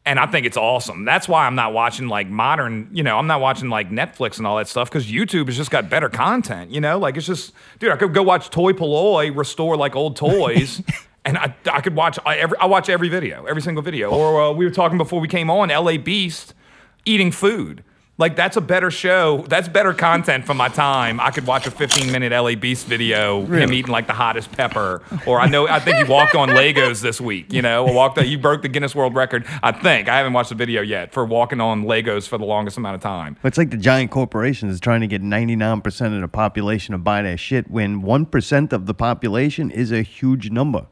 and I think it's awesome. That's why I'm not watching like modern, you know, I'm not watching like Netflix and all that stuff because YouTube has just got better content, you know? Like it's just, dude, I could go watch Toy Polloi restore like old toys. And I, I could watch I, every I watch every video, every single video. Or uh, we were talking before we came on, LA Beast eating food. Like that's a better show. That's better content for my time. I could watch a 15 minute LA Beast video, him eating like the hottest pepper. Or I know I think he walked on Legos this week. You know, walked. You broke the Guinness World Record. I think I haven't watched the video yet for walking on Legos for the longest amount of time. It's like the giant corporations is trying to get 99% of the population to buy that shit when 1% of the population is a huge number.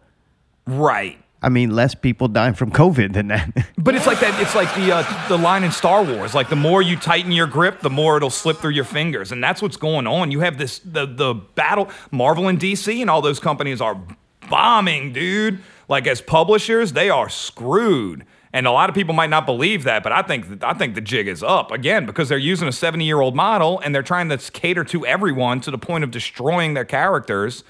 Right. I mean, less people die from COVID than that. But it's like that. It's like the uh, the line in Star Wars. Like the more you tighten your grip, the more it'll slip through your fingers, and that's what's going on. You have this the the battle. Marvel and DC and all those companies are bombing, dude. Like as publishers, they are screwed. And a lot of people might not believe that, but I think I think the jig is up again because they're using a 70 year old model and they're trying to cater to everyone to the point of destroying their characters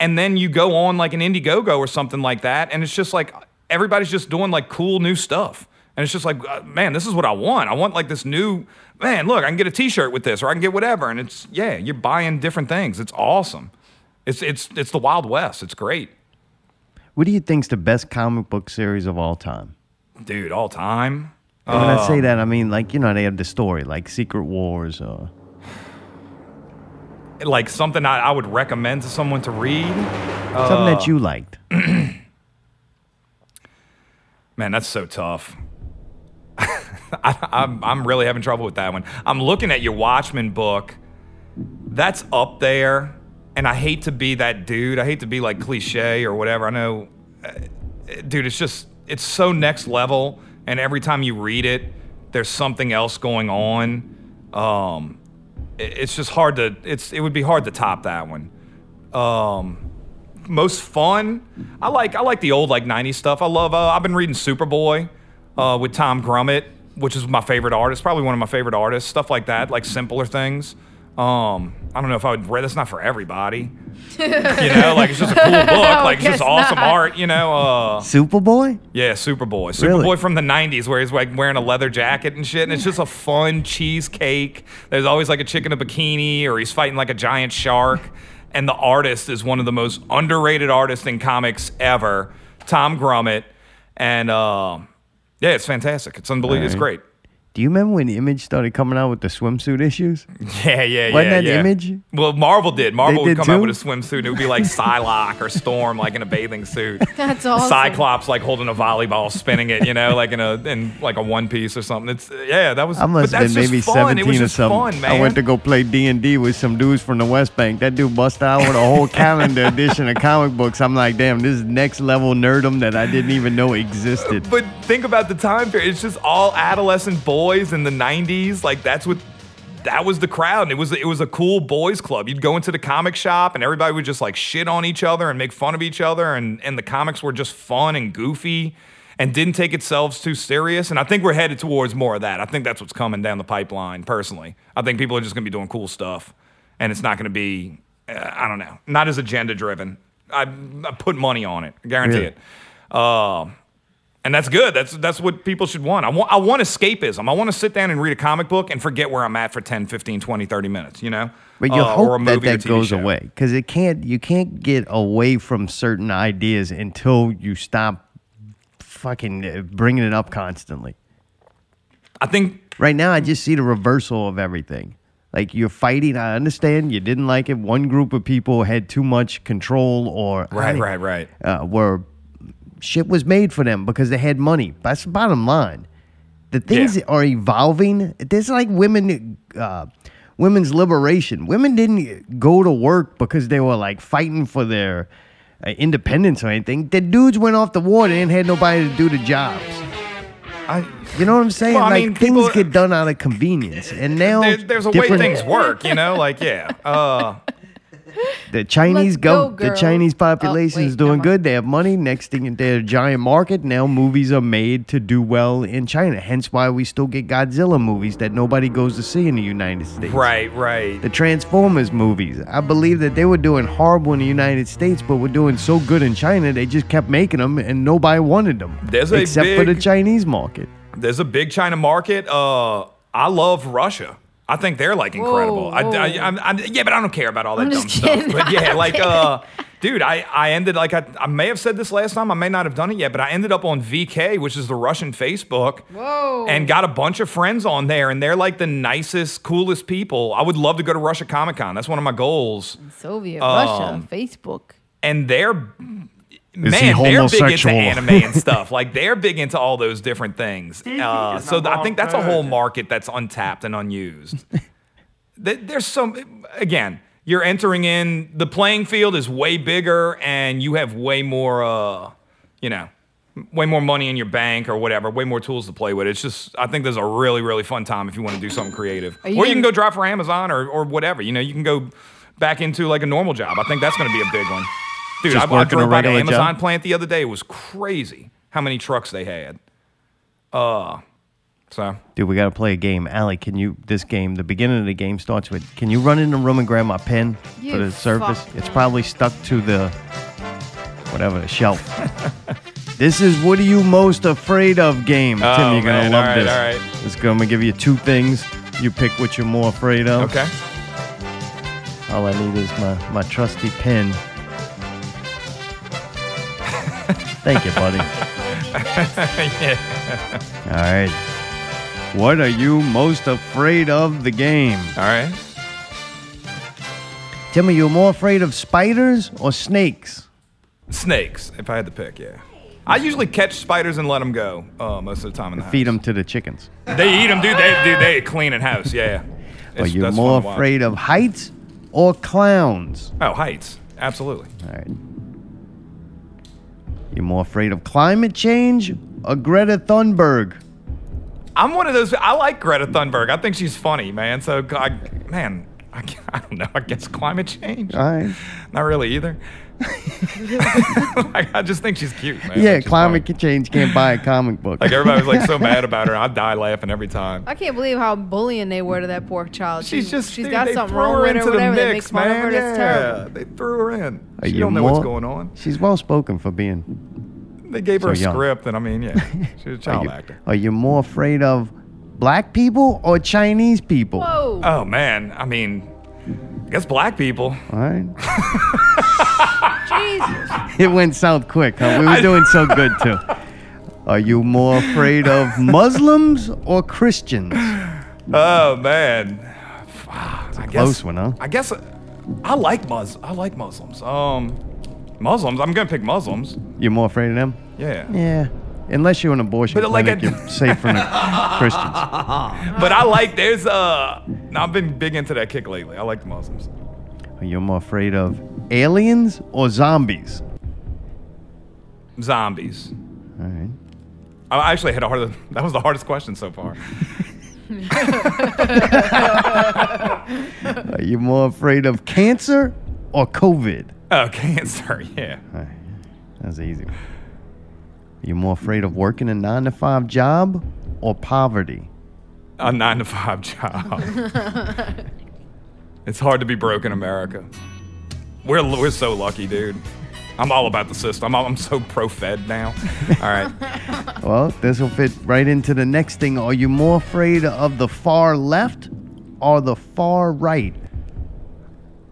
and then you go on like an Indiegogo or something like that, and it's just like everybody's just doing like cool new stuff, and it's just like, uh, man, this is what I want. I want like this new man. Look, I can get a T-shirt with this, or I can get whatever, and it's yeah, you're buying different things. It's awesome. It's it's it's the Wild West. It's great, what do you think's the best comic book series of all time? dude. All time. And when I Oh. say that, I mean like you know they have the story like Secret Wars or Like something I, I would recommend to someone to read. something that you liked. Man, that's so tough. I, I'm, I'm really having trouble with that one. I'm looking at your Watchmen book. That's up there. And I hate to be that dude. I hate to be like cliche or whatever. I know, uh, dude, it's just, it's so next level. And every time you read it, there's something else going on. Um, it's just hard to, it's, it would be hard to top that one. Um, most fun. I like I like the old like '90s stuff. I love. Uh, I've been reading Superboy uh, with Tom Grummett, which is my favorite artist. Probably one of my favorite artists. Stuff like that, like simpler things. Um, I don't know if I would read. That's not for everybody. you know, like it's just a cool book. Like it's guess just awesome not. art. You know. Uh, Superboy? yeah, Superboy. Really? Superboy from the 90s where he's like wearing a leather jacket and shit. And it's just a fun cheesecake. There's always like a chick in a bikini or he's fighting like a giant shark. And the artist is one of the most underrated artists in comics ever, Tom Grummett. And uh, yeah, it's fantastic. It's unbelievable. It's great. Do you remember when Image started coming out with the swimsuit issues? Yeah, yeah, yeah. Wasn't that yeah. Image? Well, Marvel did. Marvel They would did come out with a swimsuit and it would be like Psylocke or Storm, like in a bathing suit. That's awesome. Cyclops like holding a volleyball, spinning it, you know, like in a in like a one piece or something. It's yeah, that was. I must but have that's been just maybe fun. 17 or something. fun, man. I went to go play D&D with some dudes from the West Bank. That dude busted out with a whole calendar edition of comic books. I'm like, damn, this is next level nerdum that I didn't even know existed. But think about the time period. It's just all adolescent boys in the '90s. Like that's what. That was the crowd. It was it was a cool boys club. You'd go into the comic shop and everybody would just like shit on each other and make fun of each other and and the comics were just fun and goofy and didn't take itself too serious. And I think we're headed towards more of that. I think that's what's coming down the pipeline. Personally, I think people are just going to be doing cool stuff, and it's not going to be uh, I don't know, not as agenda driven. I, I put money on it. I guarantee Really? it. Uh, And that's good. That's that's what people should want. I want I want escapism. I want to sit down and read a comic book and forget where I'm at for 10, 15, 20, 30 minutes, you know? But you Uh, or a hope that that goes show. away because it can't. You can't get away from certain ideas until you stop fucking uh, bringing it up constantly. I think Right now, I just see the reversal of everything. Like you're fighting. I understand you didn't like it. One group of people had too much control, or right, right, right. uh, where shit was made for them because they had money. That's the bottom line. The things Yeah. are evolving. There's like women, uh, women's liberation. Women didn't go to work because they were like fighting for their uh, independence or anything. The dudes went off the war. They didn't have nobody to do the jobs. I, You know what I'm saying? Well, like mean, things people- get done out of convenience, and now there, there's a way things work, you know? Like, yeah. Uh, The Chinese go, go. the girl. Chinese Oh, population is doing never good. They have money. Next thing, they're a giant market. Now movies are made to do well in China. Hence why we still get Godzilla movies that nobody goes to see in the United States. right, right. The Transformers movies. I believe that they were doing horrible in the United States, but were doing so good in China. They just kept making them, and nobody wanted them. There's a except for the Chinese market. There's a big China market. Uh, I love Russia. I think they're like incredible. I, whoa. I, I'm, I'm, yeah, but I don't care about all that dumb just stuff. But yeah, like, uh, dude, I, I ended like I, I may have said this last time. I may not have done it yet, but I ended up on VK, which is the Russian Facebook, Whoa. and got a bunch of friends on there, and they're like the nicest, coolest people. I would love to go to Russia Comic Con. That's one of my goals. Soviet Um, Russia, Facebook. and they're he man, they're big into anime and stuff. Like they're big into all those different things. Uh, so th- I think that's a whole market that's untapped and unused. There's so again, you're entering in the playing field is way bigger, and you have way more, uh, you know, way more money in your bank or whatever, way more tools to play with. It's just I think there's a really really fun time if you want to do something creative, you or you can go drive for Amazon or or whatever. You know, you can go back into like a normal job. I think that's going to be a big one. Dude, Just I, I working a drove by the Amazon job? plant the other day. It was crazy how many trucks they had. Uh, so Dude, we got to play a game. Allie, can you, this game, the beginning of the game starts with, can you run in the room and grab my pen for the surface? fuck. It's probably stuck to the, whatever, the shelf. this is What Are You Most Afraid Of game. Oh, Tim, you're going to love All right, this. all right. It's going to give you two things. You pick what you're more afraid of. okay. All I need is my, my trusty pen. Thank you, buddy. yeah. All right. What are you most afraid of the game? All right. Tim, are you more afraid of spiders or snakes? Snakes, if I had to pick, yeah. I usually catch spiders and let them go uh, most of the time in the house. Feed them to the chickens. They eat them, dude. They dude, they clean in house. Yeah. Are you more fun to watch. afraid of heights or clowns? Oh, heights. Absolutely. All right. You more afraid of climate change or Greta Thunberg? I'm one of those. I like Greta Thunberg. I think she's funny, man. So, I, man, I, I don't know. I guess climate change. All right. Not really either. like, I just think she's cute, man. Yeah, She's climate funny. change can't buy a comic book. Like everybody was like so mad about her. I die laughing every time. I can't believe how bullying they were to that poor child. She's She- just she's dude, got something threw wrong her with into her, the whatever. mix, that makes fun man. of her. That's yeah, terrible. they threw her in. Are she you don't know more- what's going on. She's well spoken for being. They gave her So a young. script, and I mean, yeah, she's a Are child you, actor. are you more afraid of black people or Chinese people? Whoa. Oh man, I mean, I guess black people. All right. It went south quick, huh? We were doing so good too. Are you more afraid of Muslims or Christians? Oh man, I guess, close one, huh? I guess I like Mus. I like Muslims. Um, Muslims. I'm gonna pick Muslims. You're more afraid of them? Yeah. Yeah. Unless you're an abortion But like clinic, a- you're safe from the Christians. But I like. There's uh. I've been big into that kick lately. I like the Muslims. Are you more afraid of aliens or zombies? Zombies. All right. I actually had a hard. That was the hardest question so far. Are you more afraid of cancer or COVID? Oh, cancer. Yeah. That's easy. Are you more afraid of working a nine to five job or poverty? A nine to five job. it's hard to be broke in America. We're we're so lucky, dude. I'm all about the system. I'm, I'm so pro-Fed now. All right. Well, this will fit right into the next thing. Are you more afraid of the far left or the far right?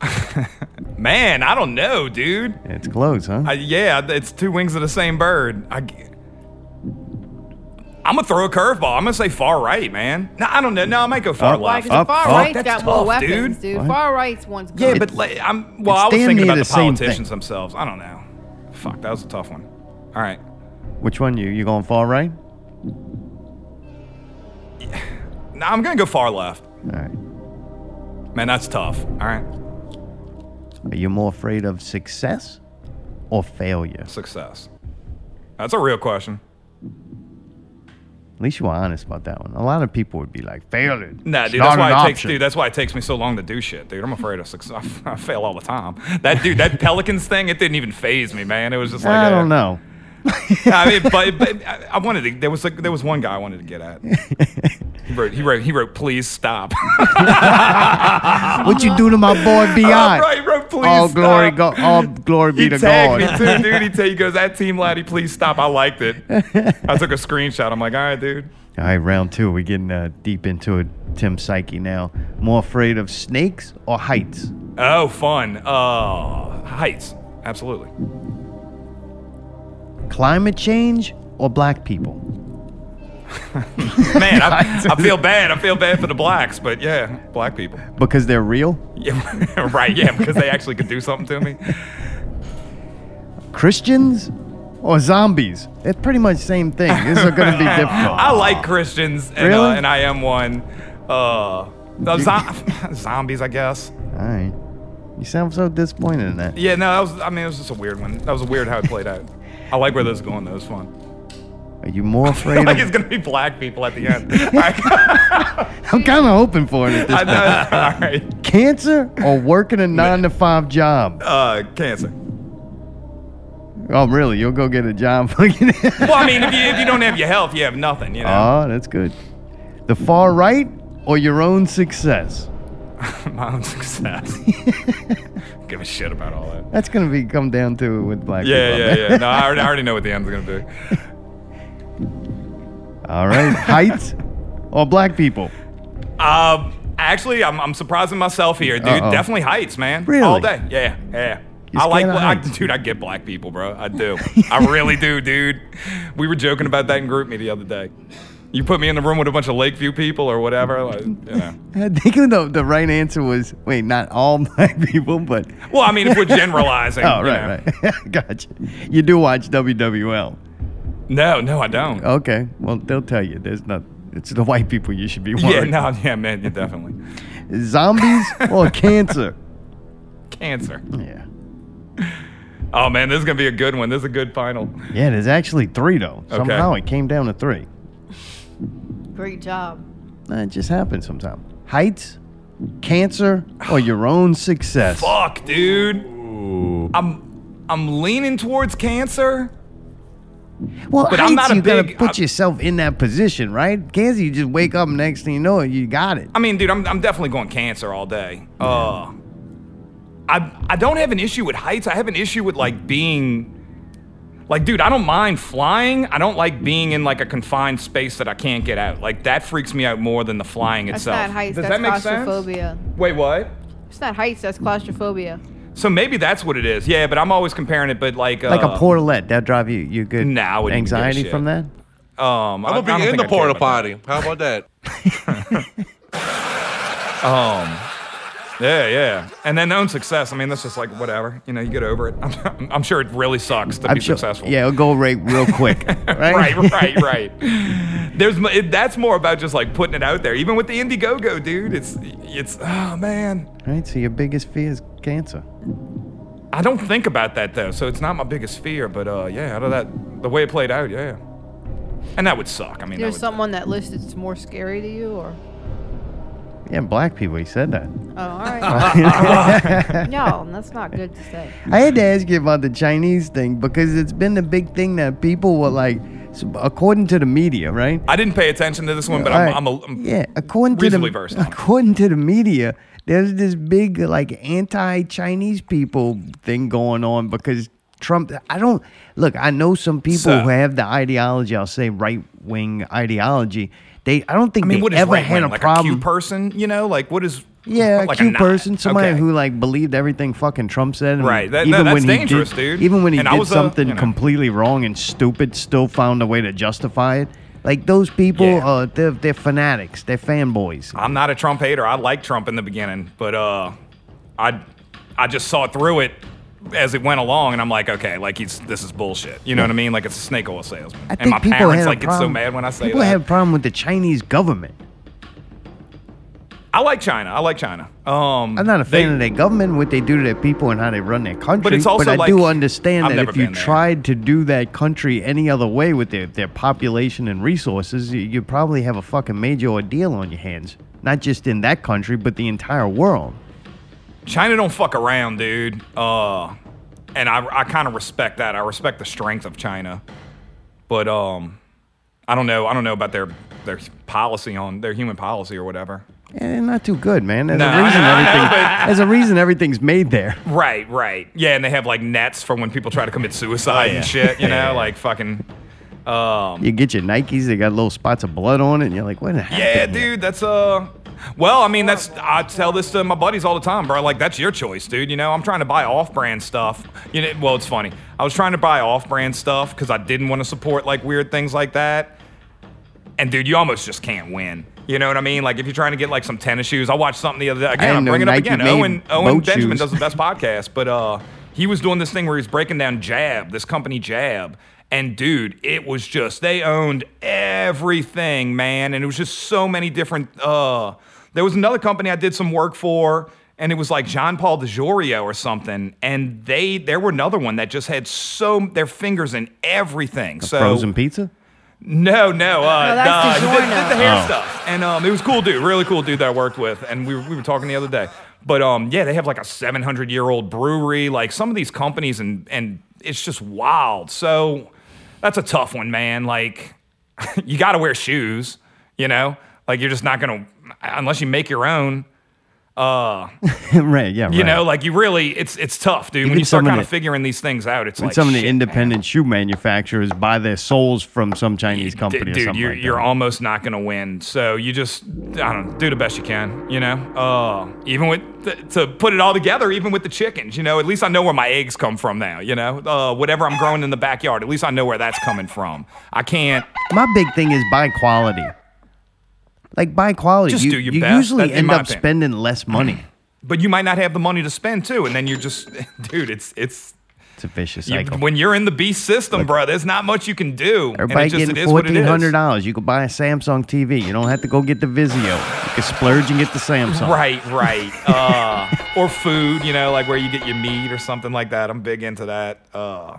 Man, I don't know, dude. It's close, huh? I, yeah, it's two wings of the same bird. I, am gonna throw a curveball. I'm gonna say far right, man. No, I don't know. No, I might go far Up. Left. Up, far up. right's That's got more weapons, dude. dude. Far right's one's good. Yeah, but like, I'm well. I was thinking about the the politicians thing. themselves. I don't know. Fuck, that was a tough one. All right. Which one you? You going far right? No, I'm gonna go far left. All right. Man, that's tough. All right. Are you more afraid of success or failure? Success. That's a real question. At least you were honest about that one. A lot of people would be like, failure. Nah, It's dude, that's why it takes dude, that's why it takes me so long to do shit, dude. I'm afraid of success. I fail all the time. That dude, that Pelicans thing, it didn't even phase me, man. It was just like I uh, don't know. I mean, but, but I wanted to. There was like, there was one guy I wanted to get at. He wrote. He wrote. He wrote. Please stop. What you do to my boy Oh, Bi? right, he wrote. Please all stop. glory, go, all glory be He to tagged God. me too, dude. He, ta- he goes, "That Tim Lattie, please stop." I liked it. I took a screenshot. I'm like, "All right, dude." All right, round two. We're getting uh, deep into it. Tim Psyche now. More afraid of snakes or heights? Oh, fun. Uh, heights. Absolutely. Climate change or black people? Man, I, I feel bad. I feel bad for the blacks, but yeah, black people. Because they're real? Yeah, right. Yeah, because they actually could do something to me. Christians or zombies? It's pretty much the same thing. This is going to be difficult. I like Christians, and, Really? uh, and I am one. Uh, the zo- zombies, I guess. All right. You sound so disappointed in that. Yeah, no, that was. I mean, it was just a weird one. That was weird how it played out. I like where this is going. though. It was fun. Are you more afraid like of... it's gonna be black people at the end. I'm kind of hoping for it at this I point. All right. Cancer or working a nine to five job? Uh, cancer. Oh, really? You'll go get a job? fucking- Well, I mean, if you if you don't have your health, you have nothing. You know. oh, that's good. The far right or your own success? My own success. Give a shit about all that. That's gonna be come down to it with black Yeah, people. yeah, yeah. No, I already, I already know what the end's gonna be. All right, heights or black people? Um, actually, I'm, I'm surprising myself here, dude. Uh-oh. Definitely heights, man. Really? All day. Yeah, yeah. You I like, I, dude. I get black people, bro. I do. I really do, dude. We were joking about that in GroupMe the other day. You put me in the room with a bunch of Lakeview people or whatever, like, you know. I think the, the right answer was wait, not all black people, but Well, I mean, if we're generalizing. oh, you right, know. right, gotcha. You do watch WWL? No, no, I don't. Okay, well they'll tell you. There's not. It's the white people you should be yeah, worried. no, yeah, man, yeah, definitely. Zombies or cancer? Cancer. Yeah, Oh man, this is gonna be a good one. This is a good final. yeah. There's actually three though. Okay. Somehow it came down to three. Great job. That just happens sometimes. Heights, cancer, or your own success? Fuck, dude. I'm I'm leaning towards cancer. Well, But heights, I'm not a you gotta put I- yourself in that position, right? Cancer, you just wake up next thing you know it, you got it. I mean, dude, I'm, I'm definitely going cancer all day. Uh, I I don't have an issue with heights. I have an issue with like being, like, dude, I don't mind flying. I don't like being in like a confined space that I can't get out. Like that freaks me out more than the flying That's itself. not heights. Does that's that make sense? claustrophobia. Wait, what? It's not heights. That's claustrophobia. So maybe that's what it is. Yeah, but I'm always comparing it. But like, uh, Like a portalette, that drive you you good Nah, I wouldn't give a anxiety shit. from that? Um, I'm I- I gonna don't be in think the I care porta about potty. How about that? that. Um, yeah, yeah. And then own success. I mean, that's just like whatever. You know, you get over it. I'm, I'm sure it really sucks to I'm be sure- successful. Yeah, it'll go right real quick. right? right, right, right. There's it, that's more about just like putting it out there. Even with the Indiegogo, dude, it's it's oh man. Right, so your biggest fear is cancer. I don't think about that though, so it's not my biggest fear. But uh, yeah, out of that, the way it played out, yeah. And that would suck. I mean, that There's would- someone that list that's more scary to you, or Yeah, black people, he said that. oh, all right. no, that's not good to say. I had to ask you about the Chinese thing because it's been the big thing that people were like, according to the media, right? I didn't pay attention to this one, but All I'm. I'm, a, I'm yeah, according to the versed on according to the media, there's this big like anti-Chinese people thing going on because Trump. I don't look. I know some people So- who have the ideology. I'll say right wing ideology. They. I don't think I mean, they ever right had a Like problem. a Q person, you know, like what is? Yeah, like a cute person, somebody Okay. who like believed everything fucking Trump said. and Right, that- even that- when that's he dangerous, did, dude. Even when he And did was something you know. completely wrong and stupid, still found a way to justify it. Like those people, Yeah. uh, they're they're fanatics. They're fanboys. I'm not a Trump hater. I liked Trump in the beginning, but uh, I I just saw through it as it went along, and I'm like, okay, like he's this is bullshit. You know what I mean? Like it's a snake oil salesman. I think and my people parents like get so mad when I say people that. have a problem with the Chinese government. I like China. I like China. Um, I'm not a they- fan of their government, what they do to their people, and how they run their country. But it's also I like- do understand I've that if you there. tried to do that country any other way with their, their population and resources, you, you probably have a fucking major ordeal on your hands. Not just in that country, but the entire world. China don't fuck around, dude. Uh, and I, I kind of respect that. I respect the strength of China, but um, I don't know. I don't know about their their policy on their human policy or whatever. Eh, not too good, man. There's No, a reason know, I know, everything. but- There's a reason everything's made there. Right, right. Yeah, and they have like nets for when people try to commit suicide yeah. and shit. You know, like fucking. Um, You get your Nikes, they got little spots of blood on it, and you're like, what happened? yeah, dude, that's uh. Well, I mean, that's I tell this to my buddies all the time, bro. Like, that's your choice, dude. You know, I'm trying to buy off-brand stuff. You know, well, it's funny. I was trying to buy off-brand stuff because I didn't want to support like weird things like that. And dude, you almost just can't win. You know what I mean? Like if you're trying to get like some tennis shoes, I watched something the other day. Again, I'm bringing it up again. Owen Owen Benjamin shoes. does the best podcast, but uh, he was doing this thing where he's breaking down Jab, this company Jab, and dude, it was just they owned everything, man, and it was just so many different. Uh, there was another company I did some work for. And it was like John Paul DeJoria or something, and they there were another one that just had so their fingers in everything. so Frozen pizza? no, no, uh, No, that's uh, he did, did the hair Oh. stuff, and um, it was cool dude, really cool dude that I worked with, and we were, we were talking the other day. But um, yeah, they have like a 700 year old brewery, like some of these companies, and and it's just wild. So that's a tough one, man. Like you got to wear shoes, you know, like you're just not gonna unless you make your own. Uh, right, yeah, you right. know, like you really, it's it's tough, dude. Even when you start kind of the- figuring these things out, it's like some of the shit, man. independent shoe manufacturers buy their souls from some Chinese company or dude, something you're, like you're almost not gonna win. So you just, I don't know, do the best you can. You know, uh, even with th- to put it all together, even with the chickens. You know, at least I know where my eggs come from now. You know, uh, whatever I'm growing in the backyard, at least I know where that's coming from. I can't. My big thing is buy quality. Like buy quality. Just you do your you best, usually end up opinion. spending less money. But you might not have the money to spend too, and then you're just, dude. It's it's. It's a vicious You, cycle. when you're in the beast system, bro, there's not much you can do. and Everybody it just, getting it is what it fourteen hundred dollars. You could buy a Samsung TV. You don't have to go get the Vizio. You can splurge and get the Samsung. Right, right. Uh, or food, you know, like where you get your meat or something like that. I'm big into that. Uh,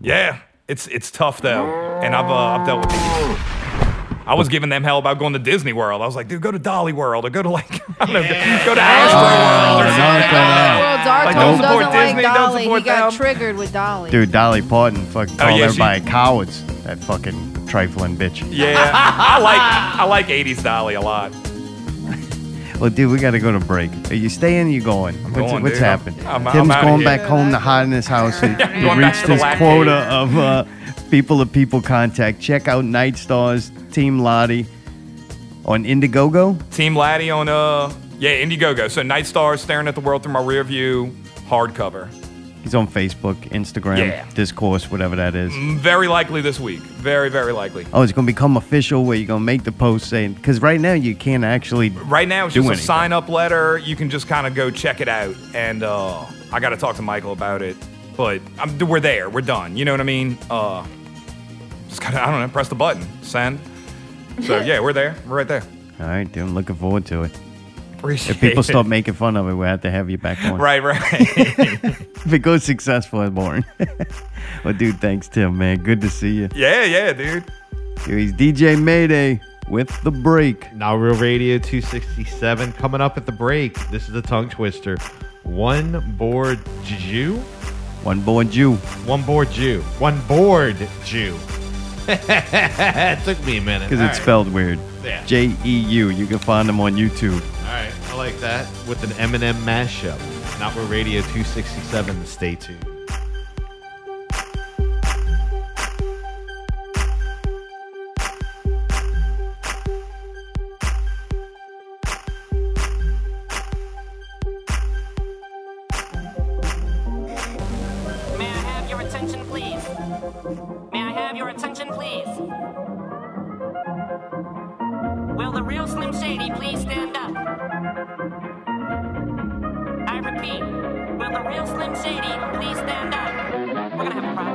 yeah, it's it's tough though, and I've uh, I've dealt with. I was giving them hell about going to Disney World. I was like, dude, go to Dolly World or go to like I don't know, go to Astro World or Oh, something. Well, Darko Like, don't support doesn't Disney, like don't Dolly. support he got them. triggered with Dolly. Dude, Dolly Parton fucking called Oh, yeah, she- cowards. That fucking trifling bitch. Yeah, I like I like '80s Dolly a lot. Well, dude, we got to go to break. Are you staying? Or you going? what's going, what's dude. I'm- happened? I'm- I'm Tim's outta going here. back home to hide in his house. He, he reached his quota Cave. of uh, people of people contact. Check out Night Stars Tim Lattie on Indiegogo. Tim Lattie on uh yeah Indiegogo. So Night Stars staring at the world through my rear view hardcover. He's on Facebook, Instagram, Yeah. Discourse, whatever that is. Very likely this week. Very very likely. Oh, it's going to become official where you're going to make the post saying, because right now you can't actually. Right now it's just a sign up letter. You can just kind of go check it out, and uh, I got to talk to Michael about it. But I'm, we're there. We're done. You know what I mean? Uh, just gotta I don't know. Press the button. Send. So yeah, we're there. We're right there. All right, dude, I'm looking forward to it. Appreciate If people it. stop making fun of it, we'll have to have you back on. Right, right. If it goes successful, it's boring. well, dude, thanks, Tim, man. Good to see you. yeah, yeah, dude. Here he's DJ Mayday with the break. Now Real Radio 267 coming up at the break. This is a tongue twister. One board Jew? One born Jew. One board Jew. One board Jew. it took me a minute. Because All it's right. spelled weird. Yeah. J E U. You can find them on YouTube. All right, I like that. With an Eminem mashup. Not Real Radio 267. Stay tuned.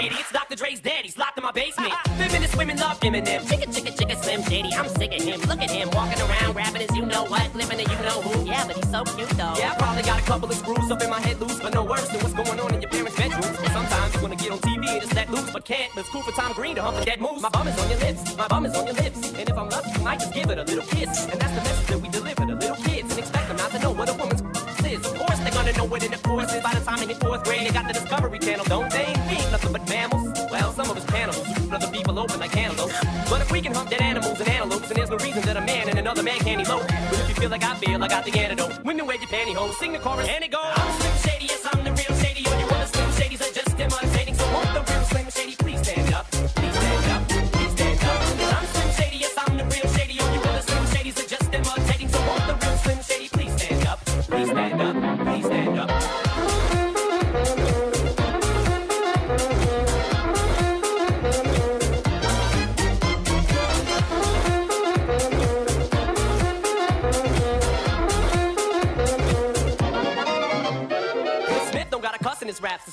idiots. Dr. Dre's dead. He's locked in my basement. Feminist women love Eminem. Chicka chicka chicka Slim Shady. I'm sick of him. Look at him walking around, rapping his you know what, living a you know who. Yeah, but he's so cute though. Yeah, I probably got a couple of screws up in my head loose, but no worse than what's going on in your parents' bedrooms. But sometimes you wanna get on TV and just let loose, but can't. But it's cool for Tom Green to hump a dead moose. My bum is on your lips, my bum is on your lips. And if I'm lucky, you might just give it a little kiss. And that's the message that we deliver to little kids and expect them not to know what a know what in the course is by the time they hit fourth grade. They got the Discovery Channel, don't they? Ain't nothing but mammals. Well, some of us cannibals, other people open like cantaloupes. But if we can hunt dead animals and antelopes, then there's no reason that a man and another man can't elope. But if you feel like I feel, I got the antidote. Women wear your pantyhose, sing the chorus, and it goes. I'm Slim Shady, yes, I'm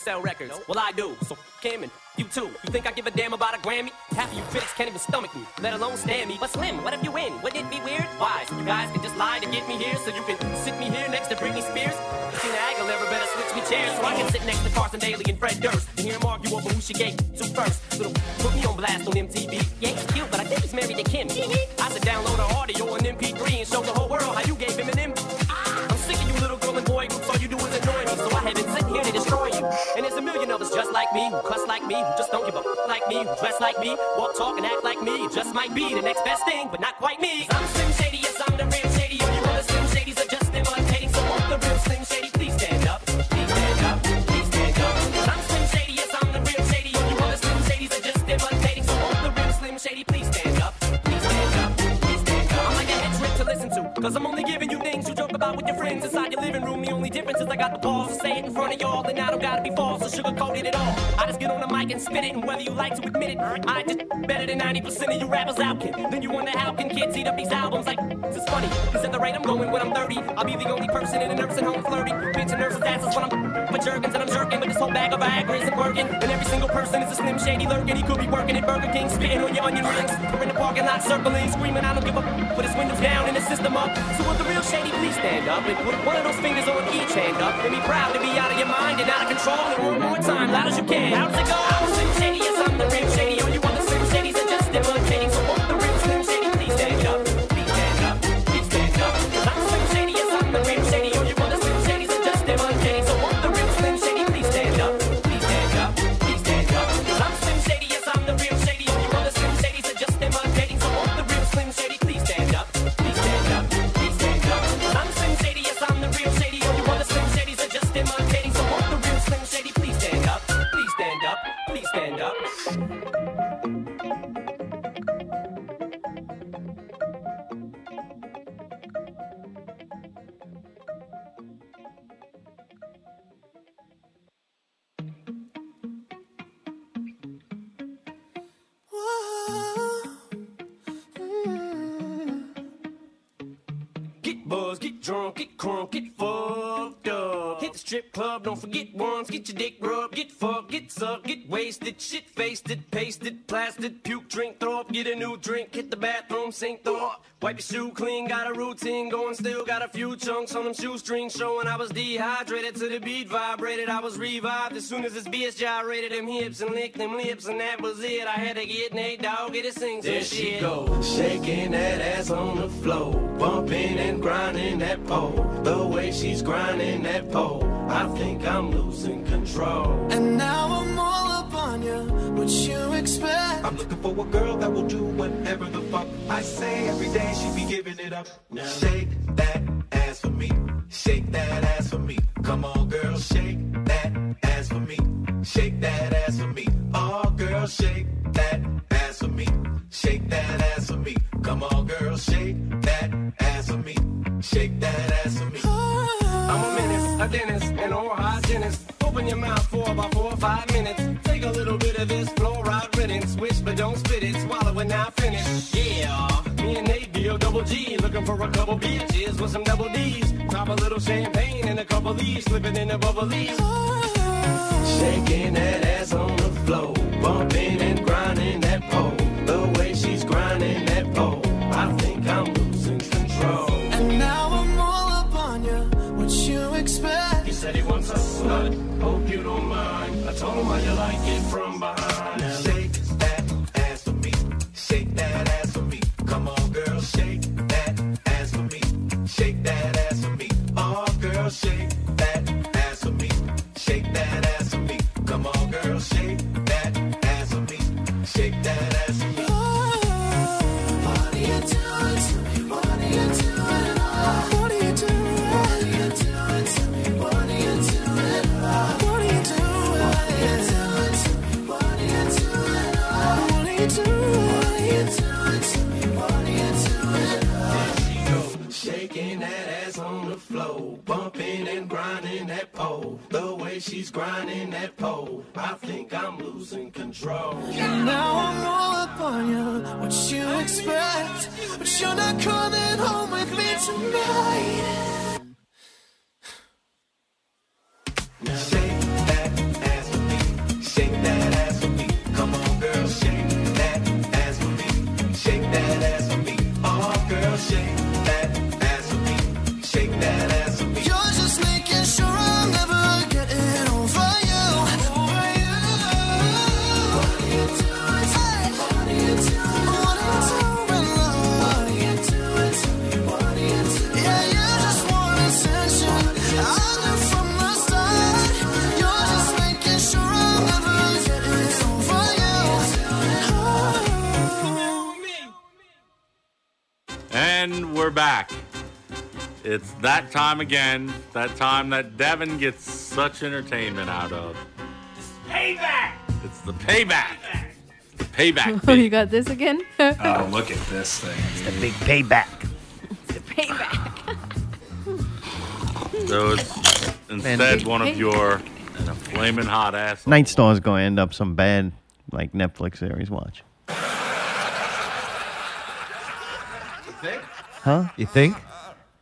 sell records. Well, I do. So f him and you too. You think I give a damn about a Grammy? Half of you critics can't even stomach me, let alone stand me. But Slim, what if you win? Wouldn't it be weird? Why? So you guys can just lie to get me here, so you can sit me here next to Britney Spears. Christina Aguilera better switch me chairs so I can sit next to Carson Daly and Fred Durst and hear them argue over who she gave to first. Little me, who cuss like me, who just don't give a f- like me, who dress like me, walk, talk, and act like me. Just might be the next best thing, but not quite me. I'm Slim Shady, yes, I'm the real Shady. All you other Slim Shadys are just imitating. So won't the real Slim Shady please stand up? Please stand up, please stand up. I'm Slim Shady, yes, I'm the real Shady. All you other Slim Shadys are just imitating. So won't the real Slim Shady please stand up? Please stand up, please stand up. I'm like a head trick to listen to, cause I'm only giving you things you joke about with your friends inside your living room. The only difference is I got the balls to say it in front of y'all, and I don't gotta be false or sugarcoated at all. Spit it, and whether you like to admit it, I just better than 90% of you rappers out, kid. Then you wonder how can kids eat up these albums like this is funny, cause at the rate I'm going when I'm 30, I'll be the only person in a nursing home flirting, bitching nurses' asses when I'm for jerkins and I'm jerking, but this whole bag of Viagra isn't working. And every single person is a slim shady lurking. He could be working at Burger King, spitting on your onion rings, or in the parking lot circling, screaming, I don't give a with his windows down and his system up. So will the real shady please stand up and put one of those fingers on each hand up and be proud to be out of your mind and out of control. And one more time, loud as you can. How does it go? I'm Slim Shady, yes, I'm the real shady. All you other Slim Shadys are just imitating. So won't the strip club, don't forget once. Get your dick rubbed, get fucked, get sucked, get wasted, shit faced it, pasted, plastered, puke, drink, throw up, get a new drink. Hit the bathroom, sink, throw up. Wipe your shoe clean, got a routine going, still got a few chunks on them shoestrings showing I was dehydrated to the beat vibrated. I was revived as soon as this bitch gyrated them hips and licked them lips, and that was it. I had to get Nate Dogg, get it sing There shit. she goes, shaking that ass on the floor, bumping and grinding that pole. The way she's grinding that pole, I think I'm losing control. And now I'm all up on you. what you expect. I'm looking for a girl that will do whatever the fuck I say. Every day she be giving it up. Now shake that ass for me. Shake that ass for me. Come on, girl, shake that ass for me. Shake that ass for me. Oh, girl, shake that ass for me. Shake that ass for me. Come on, girl, shake that ass for me. Shake that ass for me. I'm a dentist, an oral hygienist. Open your mouth for about four or five minutes. Take a little bit of this fluoride riddance. Wish but don't spit it. Swallow it now, finish. Yeah, me and Nate deal double G. Looking for a couple bitches with some double D's. Pop a little champagne and a couple leaves. Slipping in the bubbly's. Shaking that ass on the floor, bumping and how you like it from behind. Now shake that ass for me. Shake that ass for me. Come on, girl, shake that ass for me. Shake that ass for me. Oh, girl, shake on bumping and grinding that pole. The way she's grinding that pole, I think I'm losing control. Now I'm all up on you. What you expect? But you're not coming home with me tonight. Now shake that ass for me. Shake that ass for me. Come on, girl, shake that ass for me. Shake that ass for me. Oh, girl, shake And we're back. It's that time again, that time that Devin gets such entertainment out of. Payback! It's the payback. The payback. Oh, you got this again? Oh, look at this thing. It's the big payback. It's the payback. So it's instead one of your and a flaming hot ass. Night Star is going to end up some bad, like Netflix series. Watch. Huh? You think?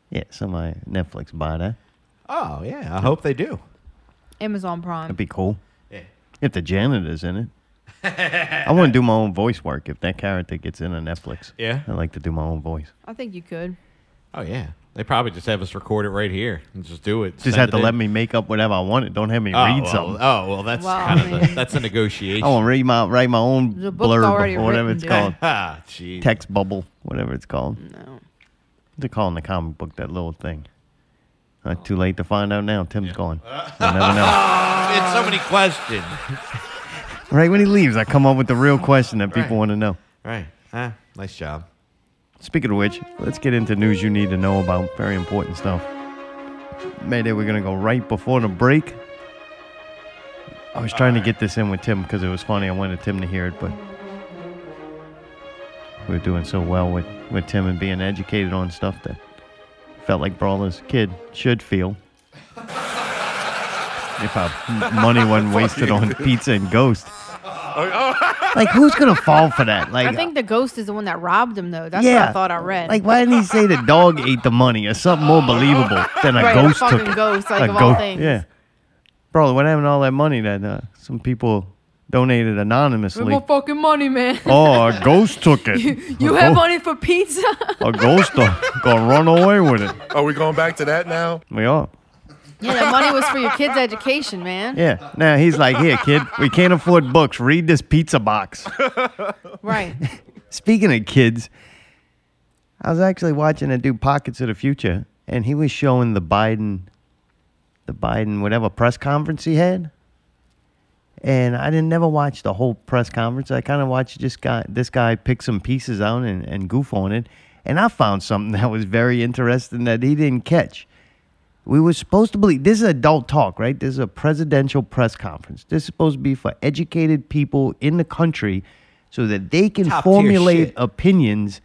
Yeah, somebody Netflix buy that. Oh yeah, I hope they do. Amazon Prime. That'd be cool. Yeah. If the janitor's in it. I want to do my own voice work if that character gets in on Netflix. Yeah? I like to do my own voice. I think you could. Oh yeah, they probably just have us record it right here and just do it. Just have to in. let me make up whatever I wanted. Don't have me Oh, read well, something. Oh well, that's Well, kind I of mean- the, that's a negotiation. I want to read my write my own The book's blurb already or whatever written, it's dude. called. ah, jeez. Text bubble, whatever it's called. No. They're calling the comic book that little thing. Not too late to find out now. Tim's gone. You'll never know. it's so many questions. Right when he leaves, I come up with the real question that people Right. want to know. Right. Ah, nice job. Speaking of which, let's get into news you need to know about. Very important stuff. Mayday, we're going to go right before the break. I was trying to get this in with Tim because it was funny. I wanted Tim to hear it, but we were doing so well with, with Tim and being educated on stuff that felt like Brawler's kid should feel. If our money wasn't wasted on pizza and Ghost. Like, who's going to fall for that? Like, I think the ghost is the one that robbed him, though. That's what I thought I read. like, why didn't he say the dog ate the money or something more believable than a Right, a ghost took fucking it? ghost, like, A of all ghost- things. Yeah, bro, what happened to all that money that uh, some people donated Where's anonymously? my fucking money, man? oh, a ghost took it. You a have money for pizza? a ghost uh, gonna run away with it. Are we going back to that now? We are. yeah, that money was for your kid's education, man. Yeah. Now he's like, here, kid, we can't afford books. Read this pizza box. Right. Speaking of kids, I was actually watching a dude Pockets of the Future, and he was showing the Biden, the Biden whatever press conference he had, and I didn't never watch the whole press conference. I kind of watched this guy this guy pick some pieces out and, and goof on it, and I found something that was very interesting that he didn't catch. We were supposed to believe this is adult talk, right? This is a presidential press conference. This is supposed to be for educated people in the country so that they can Top-tier formulate opinions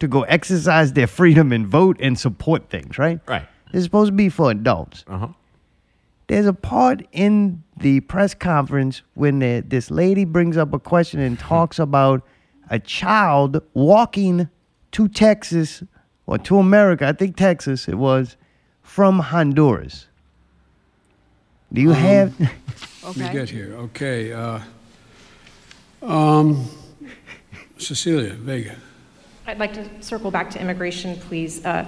to go exercise their freedom and vote and support things, right? Right. This is supposed to be for adults. Uh huh. There's a part in the press conference when the, this lady brings up a question and talks about a child walking to Texas or to America, I think Texas it was, from Honduras. Do you have Let me get here. Okay. Uh, um, Cecilia Vega. I'd like to circle back to immigration, please. Uh,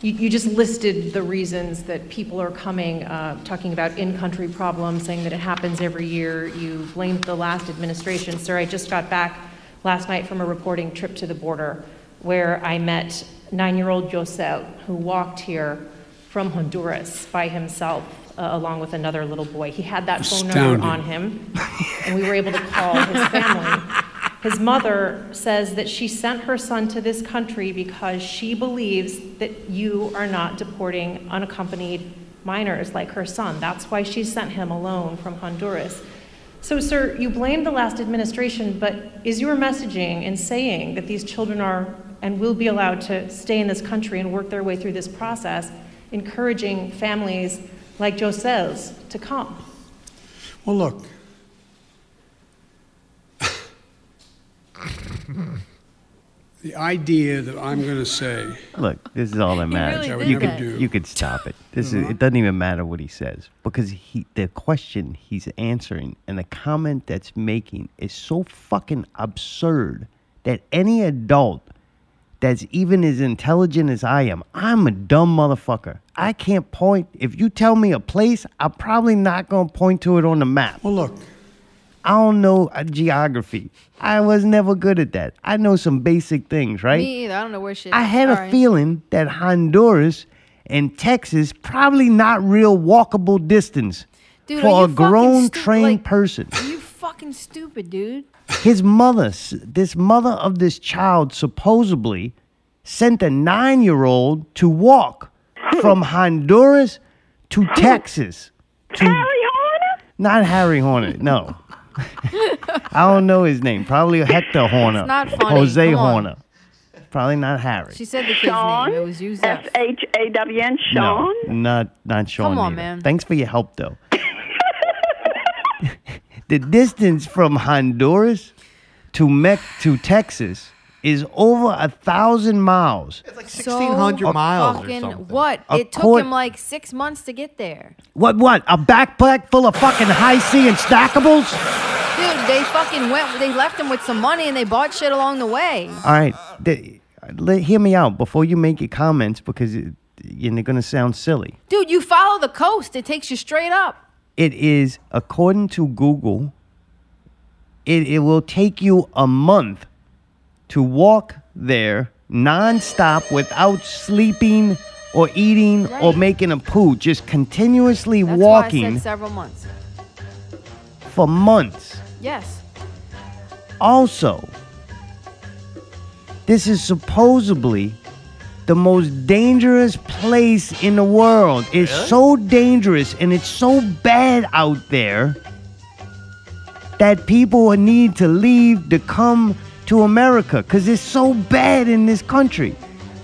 you, you just listed the reasons that people are coming, uh, talking about in-country problems, saying that it happens every year. You blamed the last administration. Sir, I just got back last night from a reporting trip to the border where I met nine-year-old Josel, who walked here from Honduras by himself, uh, along with another little boy. He had that phone number on him, and we were able to call his family. His mother says that she sent her son to this country because she believes that you are not deporting unaccompanied minors like her son. That's why she sent him alone from Honduras. So, sir, you blame the last administration, but is your messaging in saying that these children are and will be allowed to stay in this country and work their way through this process, encouraging families like Josel's to come? Well, look. The idea that I'm going to say. Look, this is all that matters. really did you that. could you could stop it. This Uh-huh. is it doesn't even matter what he says because he the question he's answering and the comment that's making is so fucking absurd that any adult that's even as intelligent as I am, I'm a dumb motherfucker. I can't point. If you tell me a place, I'm probably not gonna point to it on the map. Well, look. I don't know uh, geography. I was never good at that. I know some basic things, right? Me either. I don't know where shit. I had Sorry. a feeling that Honduras and Texas probably not real walkable distance Dude, for a grown stu- trained like- person. You fucking stupid, dude. His mother, this mother of this child, supposedly sent a nine-year-old to walk from Honduras to Texas. To Harry Horner? Not Harry Horner. No. I don't know his name. Probably Hector Horner. not funny. Jose Come on. Horner. Probably not Harry. She said the kid's Sean? name. It was Yusef. S H A W N. Sean. No, not not Sean. Come on, either. man. Thanks for your help, though. the distance from Honduras to Mex to Texas is over a thousand miles. It's like So 1,600 miles or fucking something. what? It took Accord- him like six months to get there. What? What? A backpack full of fucking Hi-C and stackables? Dude, they fucking went. They left him with some money and they bought shit along the way. All right, the, let, hear me out before you make your comments because it, you're gonna sound silly. Dude, you follow the coast. It takes you straight up. It is, according to Google, it, it will take you a month to walk there nonstop without sleeping or eating or making a poo, just continuously That's why I walking said several months. for months. Yes. Also, this is supposedly the most dangerous place in the world. It's so dangerous and it's so bad out there that people need to leave to come to America because it's so bad in this country.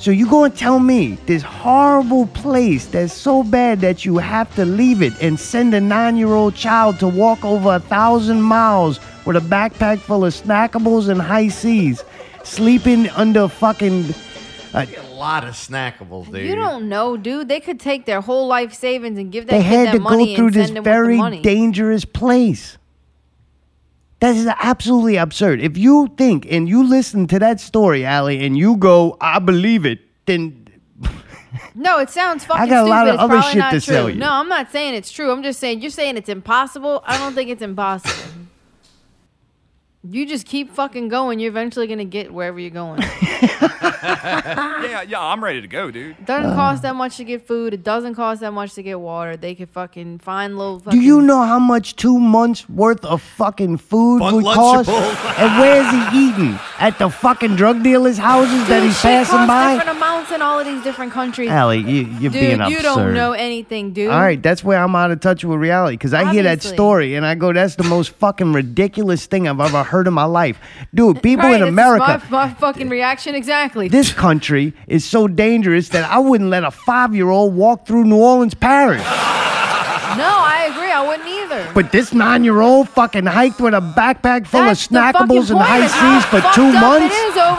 So you going to tell me this horrible place that's so bad that you have to leave it and send a nine-year-old child to walk over a thousand miles with a backpack full of snackables and high seas, sleeping under fucking. Uh, A lot of snackables, dude. You don't know, dude. They could take their whole life savings and give that they kid had that to money go through this send him with the very dangerous place. That is absolutely absurd. If you think and you listen to that story, Allie, and you go, I believe it, then No, it sounds fucking I got a lot stupid. of it's other shit not to true. sell you. No, I'm not saying it's true. I'm just saying you're saying it's impossible. I don't think it's impossible. You just keep fucking going. You're eventually gonna get wherever you're going. yeah, yeah, I'm ready to go, dude. Doesn't Uh. cost that much to get food. It doesn't cost that much to get water. They could fucking find little. Do you know how much two months worth of fucking food Fun would cost? Lunchable. and where's he eating? At the fucking drug dealers' houses that he's shit passing costs by? different amounts in all of these different countries. Allie, you, you're dude, being you don't know anything, dude. All right, that's where I'm out of touch with reality because I hear that Obviously. story and I go, "That's the most fucking ridiculous thing I've ever heard in my life, dude." People right, in America, My, my fucking reaction exactly. this country is so dangerous that I wouldn't let a five-year-old walk through New Orleans Parish. no, I agree. I wouldn't either. But this nine-year-old fucking hiked with a backpack full That's of snackables and point, high seas for two months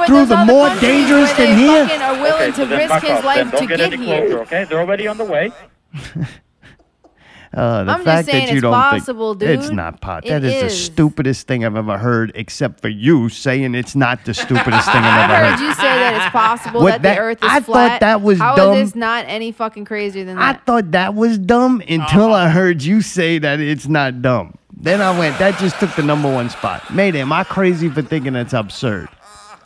through the more dangerous than here. fucking are willing to risk back his off, life then. Don't to get get any here. closer, okay? They're already on the way. Uh, the I'm just fact saying that you it's don't possible, think it's dude. not pot. It That is, the stupidest thing I've ever heard, except for you saying it's not the stupidest thing I I've ever heard heard. you say that it's possible What that the Earth is I thought that was How is dumb. this not any fucking crazier than that? I thought that was dumb until I heard you say that it's not dumb. Then I went, that just took the number one spot. Mayday, am I crazy for thinking that's absurd?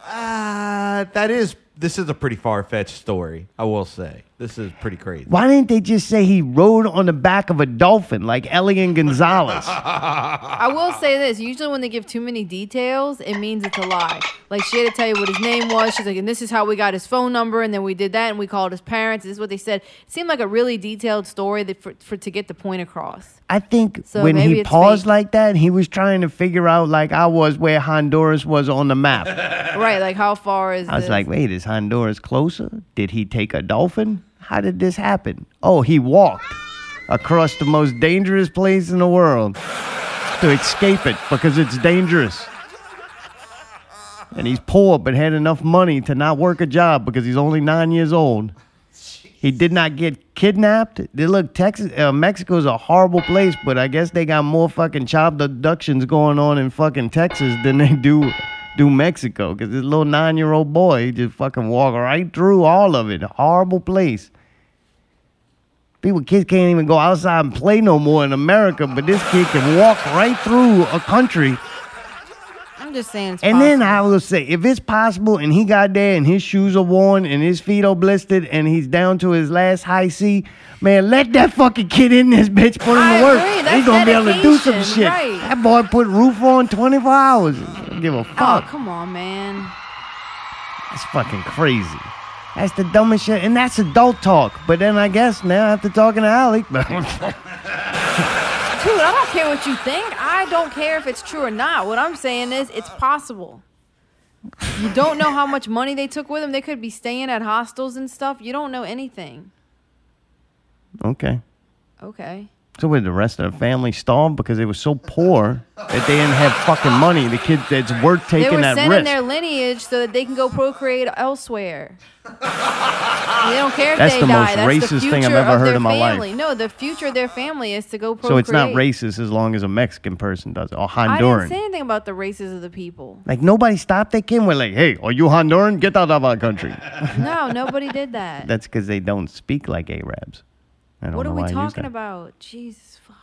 Uh, that is. This is a pretty far fetched story. I will say. This is pretty crazy. Why didn't they just say he rode on the back of a dolphin like Elian Gonzalez? I will say this: usually when they give too many details, it means it's a lie. Like she had to tell you what his name was. She's like, and this is how we got his phone number, and then we did that, and we called his parents. This is what they said. It seemed like a really detailed story that for, for to get the point across. I think So when he paused fake. like that, he was trying to figure out, like I was, where Honduras was on the map. right? Like how far is I was this? like, wait, is Honduras closer? Did he take a dolphin? How did this happen? Oh, he walked across the most dangerous place in the world to escape it because it's dangerous. And he's poor but had enough money to not work a job because he's only nine years old. He did not get kidnapped. They look, Texas, uh, Mexico's a horrible place, but I guess they got more fucking child abductions going on in fucking Texas than they do do Mexico. Because this little nine year old boy just fucking walk right through all of it. Horrible place. People, kids can't even go outside and play no more in America, but this kid can walk right through a country. I'm just saying. And then I will say, if it's possible and he got there and his shoes are worn and his feet are blistered and he's down to his last Hi-C, man, let that fucking kid in this bitch, put him I to work. agree, He's gonna be able to do some shit. right. That boy put roof on 24 hours. Give a Oh fuck. come on, man. That's fucking crazy. That's the dumbest shit. And that's adult talk. But then I guess now after talking to Alec, Dude, I don't care what you think. I don't care if it's true or not. What I'm saying is, it's possible. You don't know how much money they took with them. They could be staying at hostels and stuff. You don't know anything. okay. Okay. So with the rest of the family starved because they were so poor that they didn't have fucking money. The kid that's worth they taking were that sending risk. their lineage so that they can go procreate elsewhere. they don't care if That's they the die. most That's racist the thing I've future ever of heard their in my life. family. No, the future of their family is to go procreate. So it's not racist as long as a Mexican person does it or I didn't Honduran. say anything about the races of the people. Like nobody stopped that kid. We're like, hey, are you Honduran? Get out of our country. No, nobody did that. That's because they don't speak like Arabs. I don't What know are we why talking about? Jesus fuck.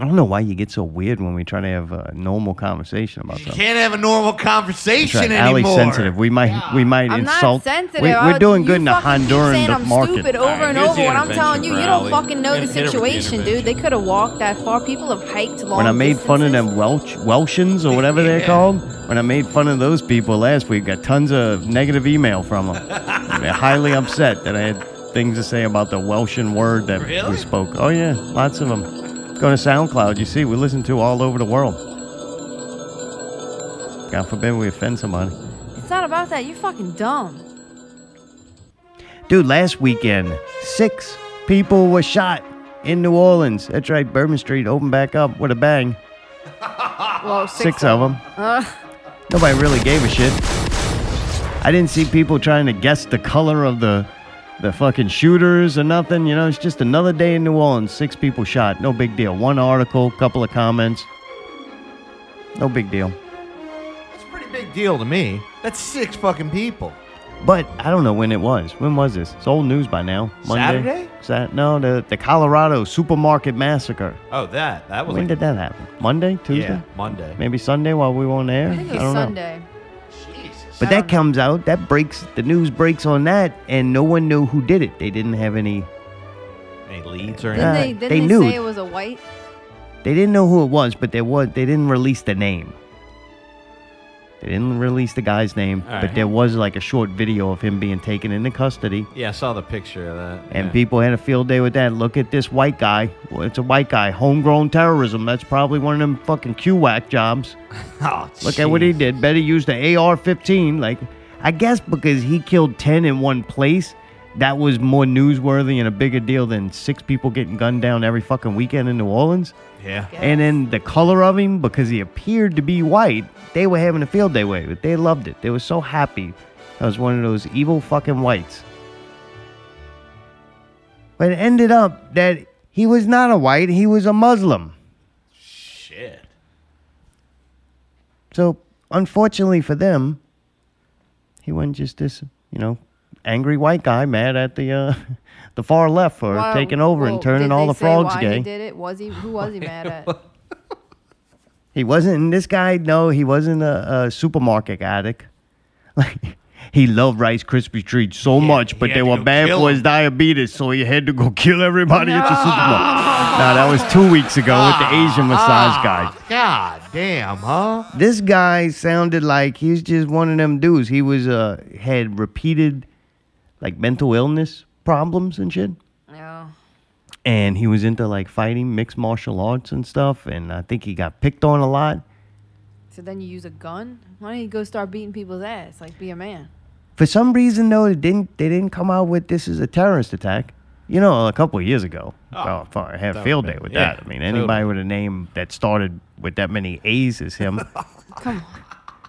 I don't know why you get so weird when we try to have a normal conversation about something. Can't have a normal conversation right. anymore. Allie's sensitive. We might we might I'm insult. not sensitive. We, I- we're uh, doing good in the fucking Honduran saying I'm market. stupid over and over. the What I'm telling you, you don't fucking know the Hit- hit her with the situation, dude. They could have walked that far. People have hiked long. When I made fun of them Welsh Welshans or whatever they're called, when I made fun of those people last week, got tons of negative email from them. they're highly upset that I had things to say about the Welshan word that we spoke. Oh yeah, lots of them. Go to SoundCloud. You see, we listen to all over the world. God forbid we offend somebody. It's not about that. You're fucking dumb. Dude, last weekend, six people were shot in New Orleans. That's right, Bourbon Street opened back up with a bang. Well, six, Six of them. Uh, Nobody really gave a shit. I didn't see people trying to guess the color of the the fucking shooters or nothing. You know, it's just another day in New Orleans. Six people shot. No big deal. One article, couple of comments. No big deal. It's a pretty big deal to me. That's six fucking people. But I don't know when it was. When was this? It's old news by now. Monday? Saturday? Sat- no, the, the Colorado supermarket massacre. Oh, that that was When like, did that happen? Monday? Tuesday? yeah Monday. Maybe Sunday while we were on air? I think it was don't know. Sunday. But that comes out, that breaks, the news breaks on that, and no one knew who did it. They didn't have any, Any leads or Didn't Uh, they, anything? didn't they they, knew. say it was a white? they didn't know who it was, but there was, they didn't release the name. They didn't release the guy's name, All but right. there was like a short video of him being taken into custody. Yeah, I saw the picture of that. And yeah. people had a field day with that. Look at this white guy. Well, it's a white guy. Homegrown terrorism. That's probably one of them fucking QWAC jobs. Oh, Look at what he did. Bet he used the AR-15. Like, I guess because he killed ten in one place, that was more newsworthy and a bigger deal than six people getting gunned down every fucking weekend in New Orleans. Yeah. And then the color of him, because he appeared to be white, they were having a field day with it. They loved it. They were so happy. That was one of those evil fucking whites. But it ended up that he was not a white, he was a Muslim. Shit. So, unfortunately for them, he wasn't just this, you know, angry white guy mad at the uh, the far left for Well, taking over well, and turning did all they the say frogs why gay. He did it. Was he? Who was he mad at? He wasn't. And this guy, no, he wasn't a, a supermarket addict. Like he loved Rice Krispie treats so much, but he they to were go bad kill for 'em. his diabetes, so he had to go kill everybody at the supermarket. Now that was two weeks ago with the Asian massage guy. God damn, huh? This guy sounded like he's just one of them dudes. He was uh had repeated like mental illness problems and shit. No. And he was into like fighting mixed martial arts and stuff. And I think he got picked on a lot. So then you use a gun? Why don't you go start beating people's ass? Like, be a man. For some reason though, it didn't they didn't come out with this is a terrorist attack. You know, a couple of years ago. Oh, oh fuck, I had a field day with been- that. I mean, totally. anybody with a name that started with that many A's as him Come on.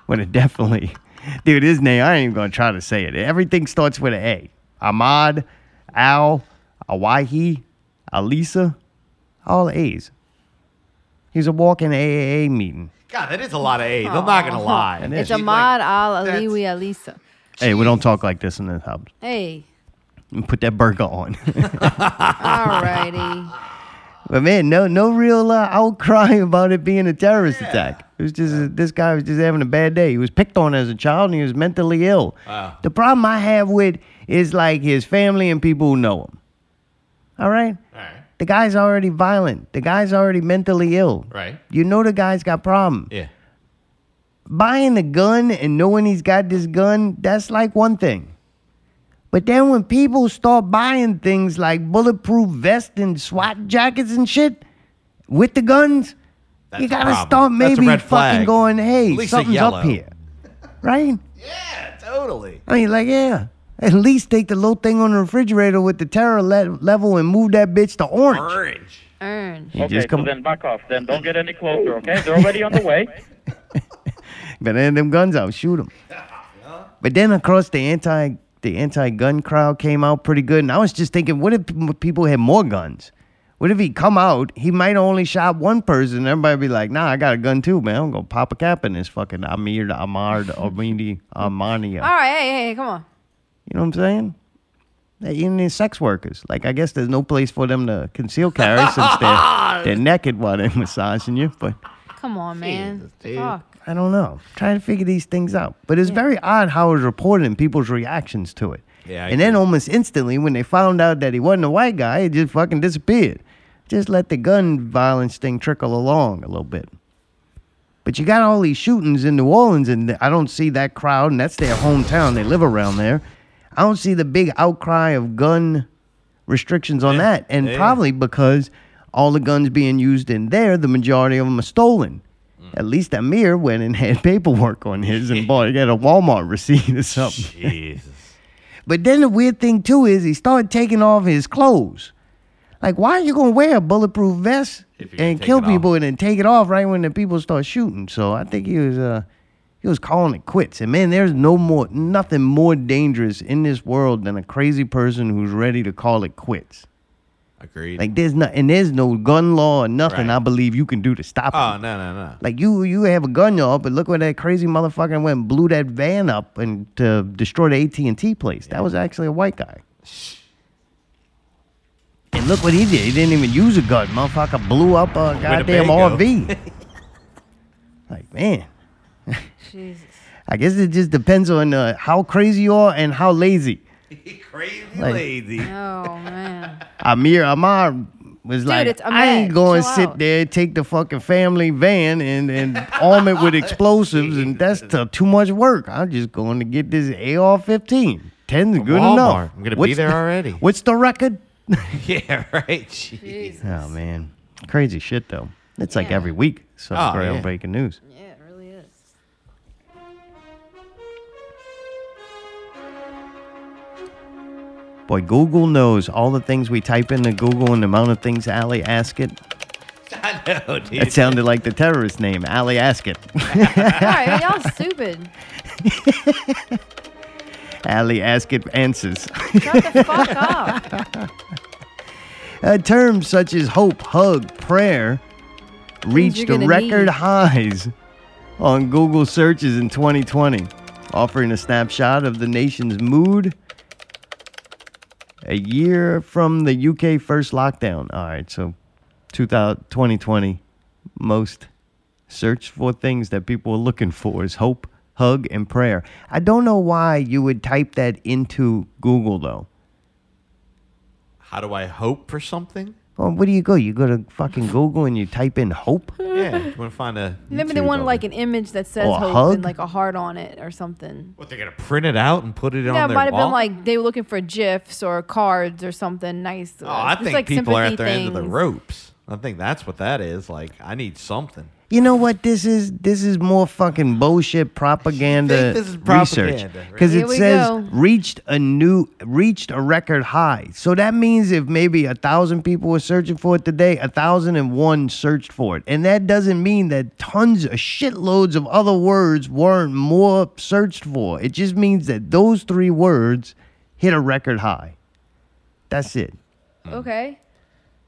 would have definitely. Dude, his name, I ain't even gonna try to say it. Everything starts with an A. Ahmad, Al, Awahi, Alisa, all A's. He's a walking AAA meeting. God, that is a lot of A's. I'm not gonna lie. It It's. Ahmad Al Aliwi Alisa. Hey, we don't talk like this in this house. Hey. Put that burger on. Alrighty. But man, no, no real uh, outcry about it being a terrorist attack. It was just this guy was just having a bad day. He was picked on as a child, and he was mentally ill. Wow. The problem I have with is like his family and people who know him. All right, All right. the guy's already violent. The guy's already mentally ill. Right. You know the guy's got problems. Yeah. Buying a gun and knowing he's got this gun, that's like one thing. But then when people start buying things like bulletproof vests and SWAT jackets and shit with the guns, That's you gotta problem. start maybe red fucking flag. going, hey, At least a something's up here. Right? Yeah, totally. I mean, like, yeah. At least take the little thing on the refrigerator with the terror le- level and move that bitch to orange. Orange. Earn. You Okay, just so come, then back off. Then don't get any closer, okay? They're already on the way. Better hand them guns out, shoot them. But then across the anti the anti gun crowd came out pretty good, and I was just thinking, what if people had more guns? What if he come out? He might only shot one person. and Everybody be like, "Nah, I got a gun too, man. I'm gonna pop a cap in this fucking Amir, Ahmad, Armini, Armania." All right, hey, hey, come on. You know what I'm saying? They even these sex workers. Like, I guess there's no place for them to conceal carry since they're they're naked while they're massaging you, but. Come on, man. Fuck. I don't know. trying to figure these things out. But it's very odd how it was reported and people's reactions to it. Yeah, I and then almost instantly, when they found out that he wasn't a white guy, it just fucking disappeared. Just let the gun violence thing trickle along a little bit. But you got all these shootings in New Orleans, and I don't see that crowd, and that's their hometown. They live around there. I don't see the big outcry of gun restrictions on that. And yeah. probably because all the guns being used in there, the majority of them are stolen. Mm. At least Amir went and had paperwork on his and bought he got a Walmart receipt or something. Jesus. But then the weird thing too is he started taking off his clothes. Like, why are you gonna wear a bulletproof vest If you're gonna and kill it off. people and then take it off right when the people start shooting? So I think he was uh he was calling it quits. And man, there's no more nothing more dangerous in this world than a crazy person who's ready to call it quits. Agreed. Like there's not and there's no gun law or nothing Right. I believe you can do to stop oh it. no no no. Like you, you have a gun, y'all, but look where that crazy motherfucker went and blew that van up and to destroy the AT and T place. That was actually a white guy. And look what he did. He didn't even use a gun. Motherfucker blew up a goddamn Winnebago. RV. like man, Jesus. I guess it just depends on uh, how crazy you are and how lazy. Crazy Like- lady. Oh man. Amir Amar was like, it's I ain't going to sit out." there, take the fucking family van and, and arm it with explosives, and that's t- too much work. I'm just going to get this AR-15. 10's good Walmart. enough. I'm gonna be there already. What's the record? yeah, right. Jeez. Oh man, crazy shit though. It's like Yeah. every week. So Oh, real yeah. breaking news. Yeah, it really is. Boy, Google knows all the things we type into Google and the amount of things Ali ask it. I know, dude. It sounded like the terrorist name, Ali Ask It. All right, y'all stupid. Ali Ask It answers. Shut the fuck up. Uh, terms such as hope, hug, prayer reached record need. highs on Google searches in 2020, offering a snapshot of the nation's mood a year from the UK first lockdown. All right, so 2020, most searched for things that people are looking for is hope, hug, and prayer. I don't know why you would type that into Google though. How do I hope for something? Well, where do you go? You go to fucking Google and you type in hope? Yeah, you want to find a. Maybe they YouTube want of like it. an image that says Or a hope hug? and like a heart on it or something. What they're gonna print it out and put it Yeah, on it their might have wall? been like they were looking for gifs or cards or something nice. Oh, I Just think like people are at sympathy their end of the things. ropes. I think that's what that is. Like, I need something. You know what this is? This is more fucking bullshit propaganda this is research. Because Here it says go. reached a new, reached a record high. So that means if maybe a thousand people were searching for it today, a thousand and one searched for it, and that doesn't mean that tons of shitloads of other words weren't more searched for. It just means that those three words hit a record high. That's it. Okay.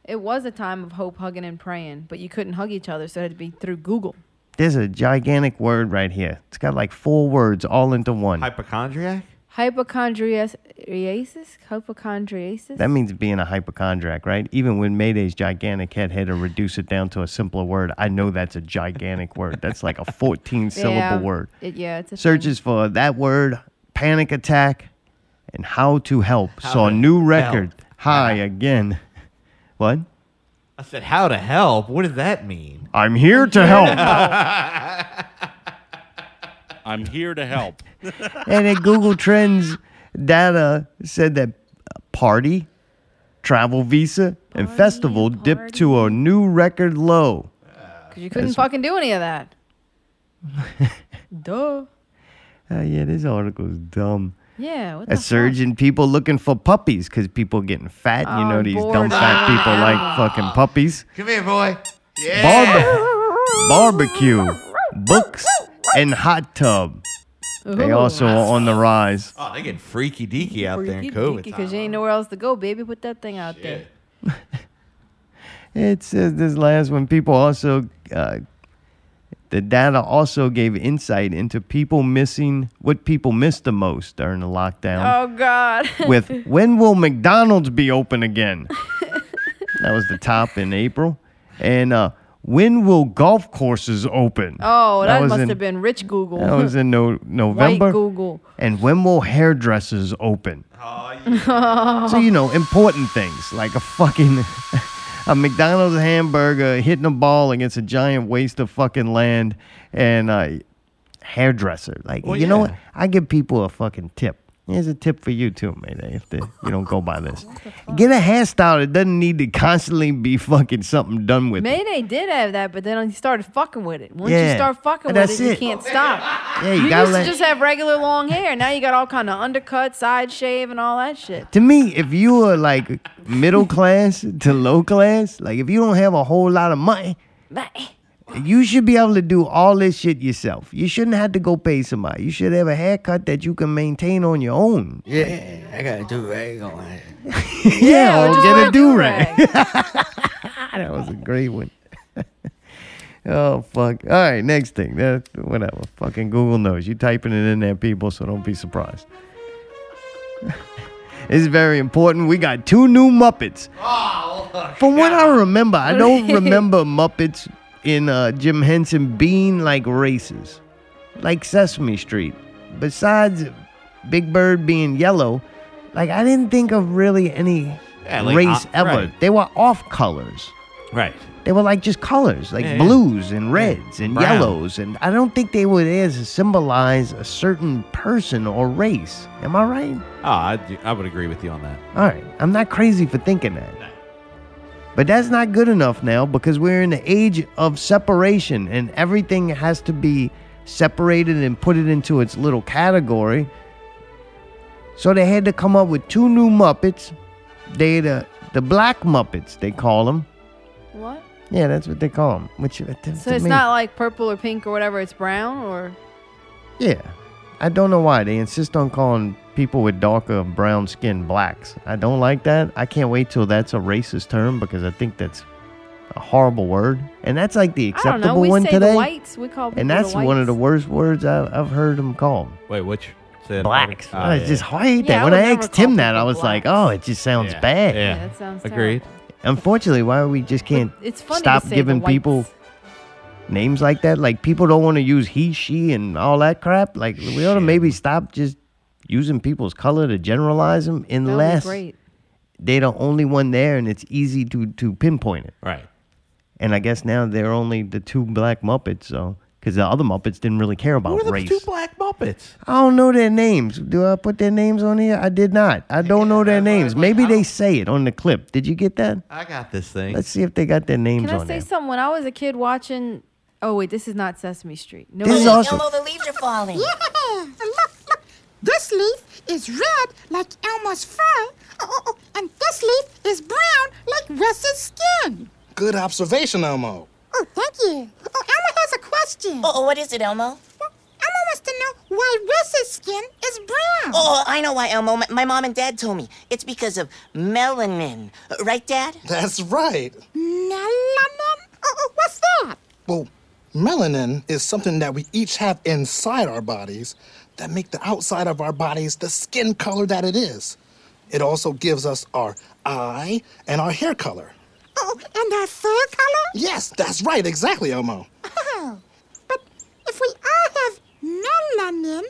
It was a time of hope, hugging, and praying, but you couldn't hug each other, so it had to be through Google. There's a gigantic word right here. It's got like four words all into one. Hypochondriac? Hypochondriasis? Hypochondriasis? That means being a hypochondriac, right? Even when Mayday's gigantic head had to reduce it down to a simpler word, I know that's a gigantic word. That's like a 14 syllable Yeah, word. It, yeah, it's a thing. Searches for that word, panic attack, and how to help. How Saw a to new help. record high again. What? I said, how to help? What does that mean? I'm here to help. I'm here to help. and in Google Trends data said that party, travel visa, and festival dipped to a new record low. Because you couldn't That's- fucking do any of that. Duh. Uh, yeah, this article is dumb. Yeah, what A the surge in people looking for puppies because people getting fat. you know, Oh, these bored dumb fat people like fucking puppies. Come here, boy. Barbe- barbecue, books, and hot tub. They Ooh. also are on the rise. Oh, they get freaky deaky out there in COVID. Because you ain't nowhere else to go, baby. Put that thing out there. It says this last one. People also, uh, the data also gave insight into people missing what people missed the most during the lockdown. Oh, God. with when will McDonald's be open again? that was the top in April. And uh, when will golf courses open? Oh, that, was must in- have been rich Google. That was in no, November. White Google. And when will hairdressers open? So you know, important things like a fucking a McDonald's hamburger hitting a ball against a giant waste of fucking land and a hairdresser. Like Well, you know what? I give people a fucking tip. Here's a tip for you too, Mayday, if the, you don't go by this. Get a hairstyle that doesn't need to constantly be fucking something done with. it. Mayday did have that, but then he started fucking with it. Once Yeah, you start fucking with that's it, you can't stop. Yeah, you you gotta used let- to just have regular long hair. Now you got all kind of undercut, side shave, and all that shit. To me, if you are like middle class to low class, like if you don't have a whole lot of money, you should be able to do all this shit yourself. You shouldn't have to go pay somebody. You should have a haircut that you can maintain on your own. Yeah, I got a do rag on. yeah, or or just get a a do rag. that was a great one. oh fuck! All right, next thing. That whatever. Fucking Google knows. You typing it in there, people. So don't be surprised. It's very important. We got two new Muppets. Oh, From what I remember, I don't remember Muppets in uh, Jim Henson being like races. like Sesame Street. Besides Big Bird being yellow, like I didn't think of really any Yeah, like, race uh, ever. right. They were off colors. Right. They were like just colors, like Yeah, yeah. blues and reds and Brown. yellows, and I don't think they were there to symbolize a certain person or race. Am I right? Oh, I, I would agree with you on that. All right, I'm not crazy for thinking that. But that's not good enough now because we're in the age of separation and everything has to be separated and put it into its little category. So they had to come up with two new Muppets. They the the Black Muppets they call them. What? Yeah, that's what they call them. Which So it's me- not like purple or pink or whatever. It's brown or Yeah, I don't know why they insist on calling people with darker brown skin blacks. I don't like that. I can't wait till that's a racist term because I think that's a horrible word, and that's like the I don't know. acceptable one today. whites. We call and that's the one of the worst words I've, I've heard them called. Wait, which? Say Blacks. over- Oh, it's yeah. just I hate that. I when would I asked call him that, I people was like, "Oh, it just sounds Yeah. bad." Yeah. Yeah, that sounds Agreed. terrible. Unfortunately, why we just can't it's funny stop giving people whites. Names like that? Like people don't want to use he, she, and all that crap. Like we ought to maybe stop just using people's color to generalize them, That would unless great. they're the only one there and it's easy to to pinpoint it. Right. And I guess now they're only the two black Muppets, so because the other Muppets didn't really care about Who are the race. two black Muppets? I don't know their names. Do I put their names on here? I did not. I don't know their names. Maybe they say it on the clip. Did you get that? I got this thing. Let's see if they got their names Can I on say there. something? When I was a kid watching, oh wait, this is not Sesame Street. No, This is it awesome. Elmo, the leaves are falling. Yeah, look, look. This leaf is red like Elmo's fur, oh, oh, oh, and this leaf is brown like Wes's skin. Good observation, Elmo. Oh, thank you. Oh, Elmo has a question. Oh, what is it, Elmo? Well, Elmo wants to know why Wes's skin is brown. Oh, I know why, Elmo. My, my mom and dad told me. It's because of melanin. Uh, Right, Dad? That's right. Melanin? Oh, oh, what's that? Well, melanin is something that we each have inside our bodies that make the outside of our bodies the skin color that it is. It also gives us our eye and our hair color. Oh, and our fur color? Yes, that's right, exactly, Elmo. Oh, but if we all have melanin,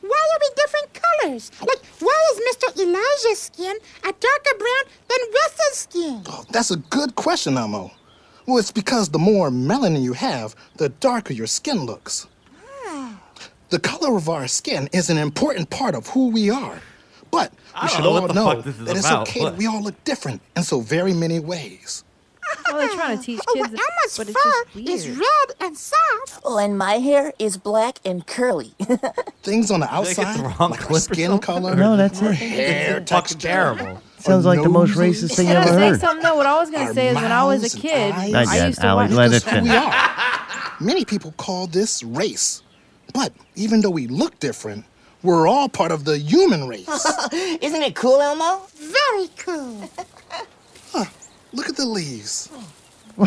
why are we different colors? Like, why is Mr. Elijah's skin a darker brown than Wes's skin? Oh, that's a good question, Elmo. Well, it's because the more melanin you have, the darker your skin looks. Ah. The color of our skin is an important part of who we are. But we should know all know fuck this that it's okay What? that we all look different in so very many ways. Well, they're trying to teach Oh, kids, well, Elmo's but it's fur just is red and soft. Oh, and my hair is black and curly. Things on the Did I get outside, the wrong like clip skin color, No, that's our it. hair Fucking texture, terrible. Sounds like the most racist thing Can I I ever say heard. something? though? What I was gonna say is when I was a kid. Not I yet, used to Alex. watch. Let This it is who we are. Many people call this race. But even though we look different, we're all part of the human race. Isn't it cool, Elmo? Very cool. Look at the leaves. All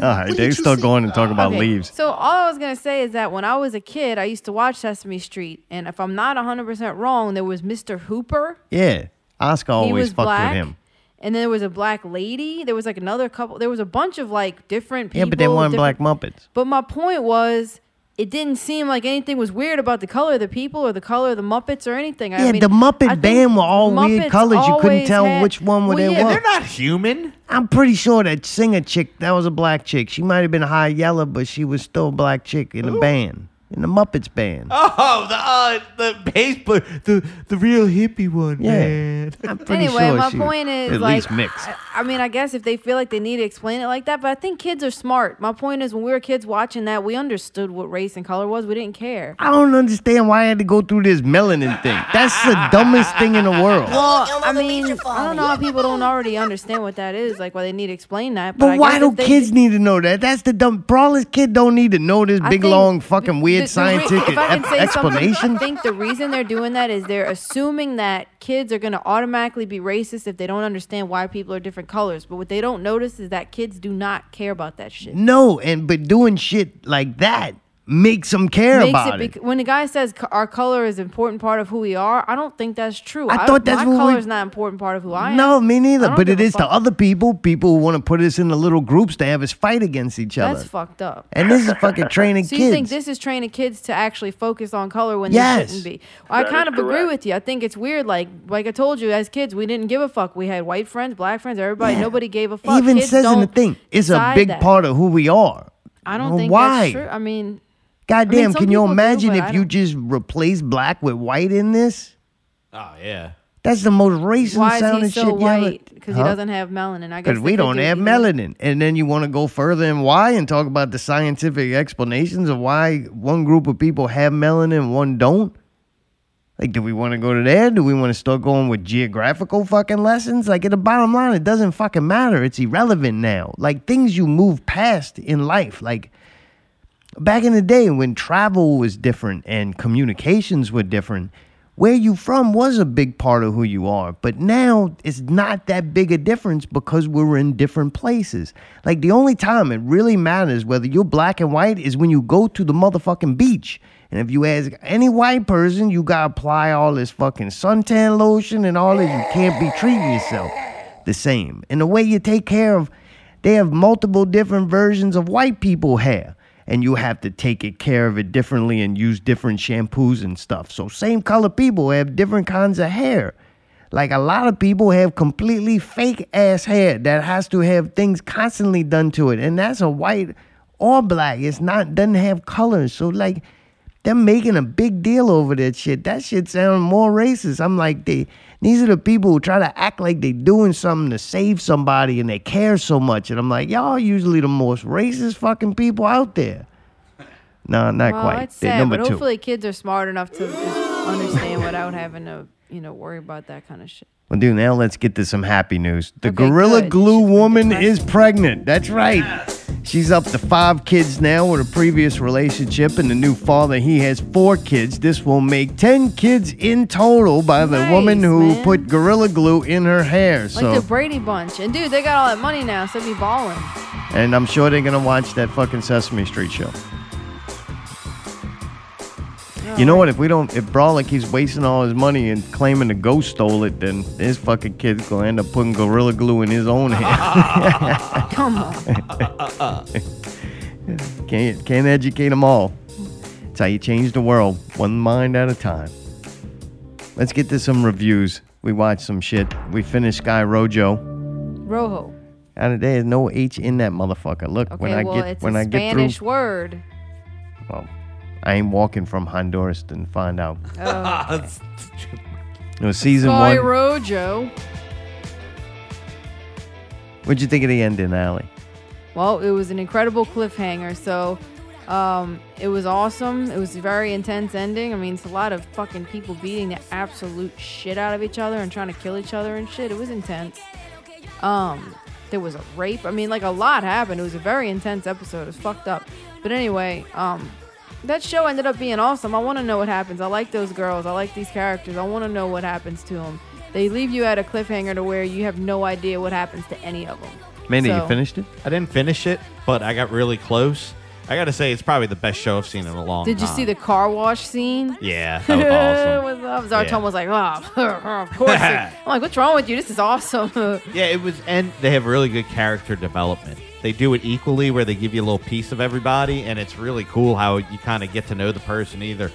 right, did they you still see? going to talk about Okay, leaves. So all I was gonna say is that when I was a kid, I used to watch Sesame Street, and if I'm not 100 percent wrong, there was Mr. Hooper. Yeah, Oscar always was fucked black. with him. And then there was a black lady. There was like another couple. There was a bunch of like different people. Yeah, but they weren't black Muppets. But my point was, it didn't seem like anything was weird about the color of the people or the color of the Muppets or anything. Yeah, mean, the Muppet I band were all weird colors. You couldn't tell had- which one well, they yeah, were. They're not human. I'm pretty sure that singer chick, that was a black chick. She might have been high yellow, but she was still a black chick in the band, in the Muppets band. Oh, the uh, the bass player, the the real hippie one, Yeah. man. I'm pretty Anyway, sure my she point is at like, least mixed. I, I mean, I guess if they feel like they need to explain it like that, but I think kids are smart. My point is, when we were kids watching that, we understood what race and color was. We didn't care. I don't understand why I had to go through this melanin thing. That's the dumbest thing in the world. Well, I mean, I don't know how people don't already understand what that is, like why they need to explain that. But, But why do kids need to know that? That's the dumb. Brawler's kid don't need to know this I big, think long, fucking weird the- the re- if I can say explanation. I think the reason they're doing that is they're assuming that kids are going to automatically be racist if they don't understand why people are different colors. But what they don't notice is that kids do not care about that shit. No, and but doing shit like that makes them care makes about it, it. when the guy says co- our color is an important part of who we are, I don't think that's true. I thought that's my what we- color is not an important part of who I am. No, me neither. But it is it a is to other people, people who want to put us into little groups to have us fight against each other. That's fucked up. And this is fucking training So kids. you think this is training kids to actually focus on color when Yes. they shouldn't be? Well, I kind is of agree with you. I think it's weird. Like like I told you, as kids, we didn't give a fuck. We had white friends, black friends, everybody. Yeah. Nobody gave a fuck. even Kids says in the thing, it's a big that. part of who we are. I don't Well, think why? that's true. I mean, Goddamn, I mean, can you people do, imagine if you just replace black with white in this? Oh yeah. That's the most racist why is sounding he so shit you ever- white? Because he doesn't have melanin. I guess Because we don't have either melanin. And then you want to go further and why and talk about the scientific explanations of why one group of people have melanin and one don't? Like, do we want to go to there? Do we want to start going with geographical fucking lessons? Like, at the bottom line, it doesn't fucking matter. It's irrelevant now. Like, things you move past in life. Like, back in the day when travel was different and communications were different, where you from was a big part of who you are. But now it's not that big a difference because we're in different places. Like the only time it really matters whether you're black and white is when you go to the motherfucking beach. And if you ask any white person, you gotta apply all this fucking suntan lotion and all this. You can't be treating yourself the same. And the way you take care of, they have multiple different versions of white people hair and you have to take it care of it differently and use different shampoos and stuff. So same color people have different kinds of hair. Like a lot of people have completely fake ass hair that has to have things constantly done to it. And that's a white or black. It's not doesn't have colors. So like they're making a big deal over that shit. That shit sounds more racist. I'm like, they these are the people who try to act like they're doing something to save somebody and they care so much. And I'm like, y'all are usually the most racist fucking people out there. No, not well, quite. It's They're sad, number but two. hopefully kids are smart enough to understand without having to, you know, worry about that kind of shit. Well, dude, now let's get to some happy news. The Okay, Gorilla good. Glue woman is pregnant. That's right. She's up to five kids now with a previous relationship, and the new father, he has four kids. This will make 10 kids in total by the woman who put Gorilla Glue in her hair. Like So, the Brady Bunch. And dude, they got all that money now, so they be balling. and I'm sure they're going to watch that fucking Sesame Street show. You know what? If we don't, if Brawler keeps wasting all his money and claiming the ghost stole it, then his fucking kid's gonna end up putting gorilla glue in his own hair. Come on. can't can't educate them all. It's how you change the world, one mind at a time. Let's get to some reviews. We watched some shit. We finished Sky Rojo. Rojo. And there's no H in that motherfucker. Look, Okay, when I well, get it's when a I get Spanish through, word. well, I ain't walking from Honduras to find out. Oh. It was season Sky one. Rojo. What'd you think of the ending, Allie? Well, it was an incredible cliffhanger. So, um, it was awesome. It was a very intense ending. I mean, it's a lot of fucking people beating the absolute shit out of each other and trying to kill each other and shit. It was intense. Um, there was a rape. I mean, like a lot happened. It was a very intense episode. It was fucked up. But anyway, um, that show ended up being awesome. I want to know what happens. I like those girls. I like these characters. I want to know what happens to them. They leave you at a cliffhanger to where you have no idea what happens to any of them. Mandy, you finished it? I didn't finish it, but I got really close. I got to say, it's probably the best show I've seen in a long time. Did you time. see the car wash scene? Yeah, that was awesome. What's up? Zartom Yeah. was like, oh, of course. I'm like, what's wrong with you? This is awesome. Yeah, it was, and they have really good character development. They do it equally, where they give you a little piece of everybody, and it's really cool how you kind of get to know the person, either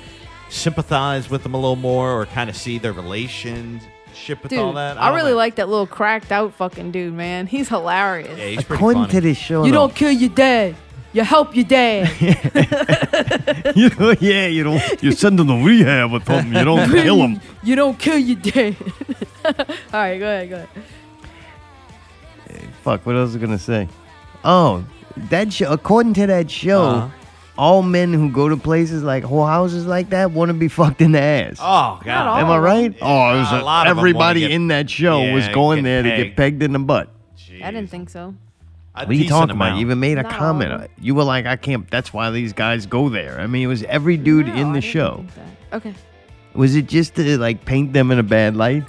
sympathize with them a little more, or kind of see their relationship with Dude, all that. I, don't really know. like that little cracked out fucking dude, man. He's hilarious. Yeah, he's pretty According funny. to this show, you don't kill your dad. You help your dad. you know, yeah, you don't. You send them to rehab or something. You don't kill them. You don't kill your dad. All right, go ahead, go ahead. Fuck, what else was I gonna say? Oh, that show. According to that show, Uh-huh. all men who go to places like whole houses like that want to be fucked in the ass. Oh God! Am I right? Oh, it was A a- lot of 'em wanna everybody get- in that show was going get there to get pegged. pegged in the butt. I didn't think so. A What are you decent talking about? amount. You even made a Not all comment. of them. You were like, I can't. That's why these guys go there. I mean, it was every dude in the show. Okay. Was it just to like paint them in a bad light?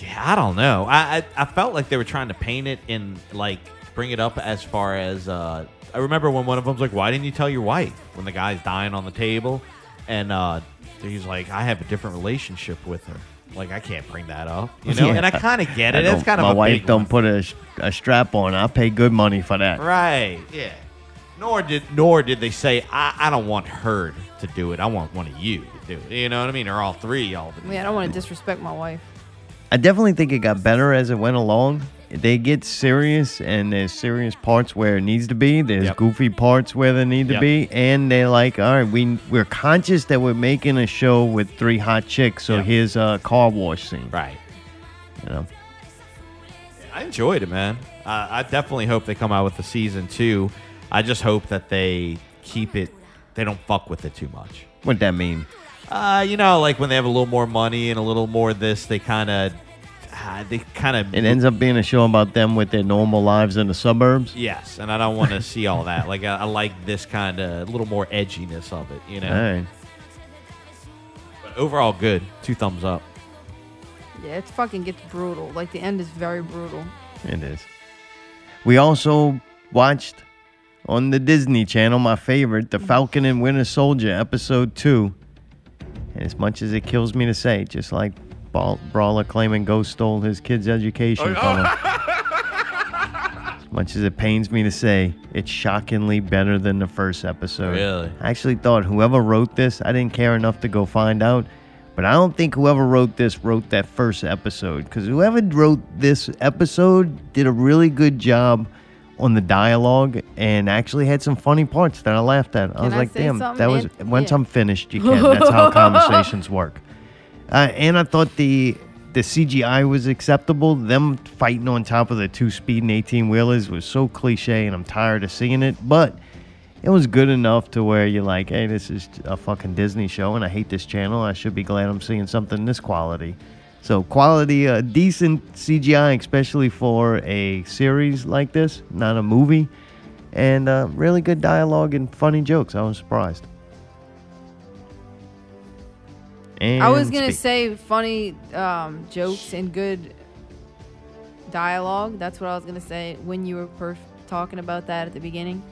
Yeah, I don't know. I, I I felt like they were trying to paint it in like bring it up as far as uh, I remember when one of them's like, "Why didn't you tell your wife when the guy's dying on the table?" And uh, he's like, "I have a different relationship with her. Like I can't bring that up, you know." Yeah. And I kind of get it. It's kind of my a wife big don't put a, a strap on. I'll pay good money for that. Right. Yeah. Nor did nor did they say I, I don't want her to do it. I want one of you to do it. You know what I mean? Or all three y'all. To I mean, I don't want to disrespect my wife. I definitely think it got better as it went along. They get serious, and there's serious parts where it needs to be. There's goofy parts where they need to Yep. be, and they're like, all right, we we're conscious that we're making a show with three hot chicks, so here's a car wash scene. Right. You know. I enjoyed it, man. Uh, I definitely hope they come out with the season two. I just hope that they keep it. They don't fuck with it too much. What that mean? Uh, you know, like when they have a little more money and a little more this, they kind of, uh, they kind of. It ends up being a show about them with their normal lives in the suburbs. Yes, and I don't want to see all that. Like I, I like this kind of little more edginess of it. You know. All right. But overall, good. Two thumbs up. Yeah, it fucking gets brutal. Like the end is very brutal. It is. We also watched on the Disney Channel, my favorite, The Falcon and Winter Soldier, episode two. And as much as it kills me to say, just like Ball- Brawler claiming Ghost stole his kid's education oh, from him. as much as it pains me to say, it's shockingly better than the first episode. Really? I actually thought whoever wrote this, I didn't care enough to go find out. But I don't think whoever wrote this wrote that first episode because whoever wrote this episode did a really good job on the dialogue and actually had some funny parts that I laughed at. I Can was I like, say damn, something, that was Ant? once Yeah. I'm finished, you can. That's how conversations work. Uh, and I thought the the CGI was acceptable. Them fighting on top of the two speeding 18 wheelers was so cliche, and I'm tired of seeing it. But it was good enough to where you're like, hey, this is a fucking Disney show, and I hate this channel. I should be glad I'm seeing something this quality. So quality, uh, decent CGI, especially for a series like this, not a movie, and uh, really good dialogue and funny jokes. I was surprised. And I was gonna speak. say funny um, jokes and good dialogue. That's what I was gonna say when you were per- talking about that at the beginning.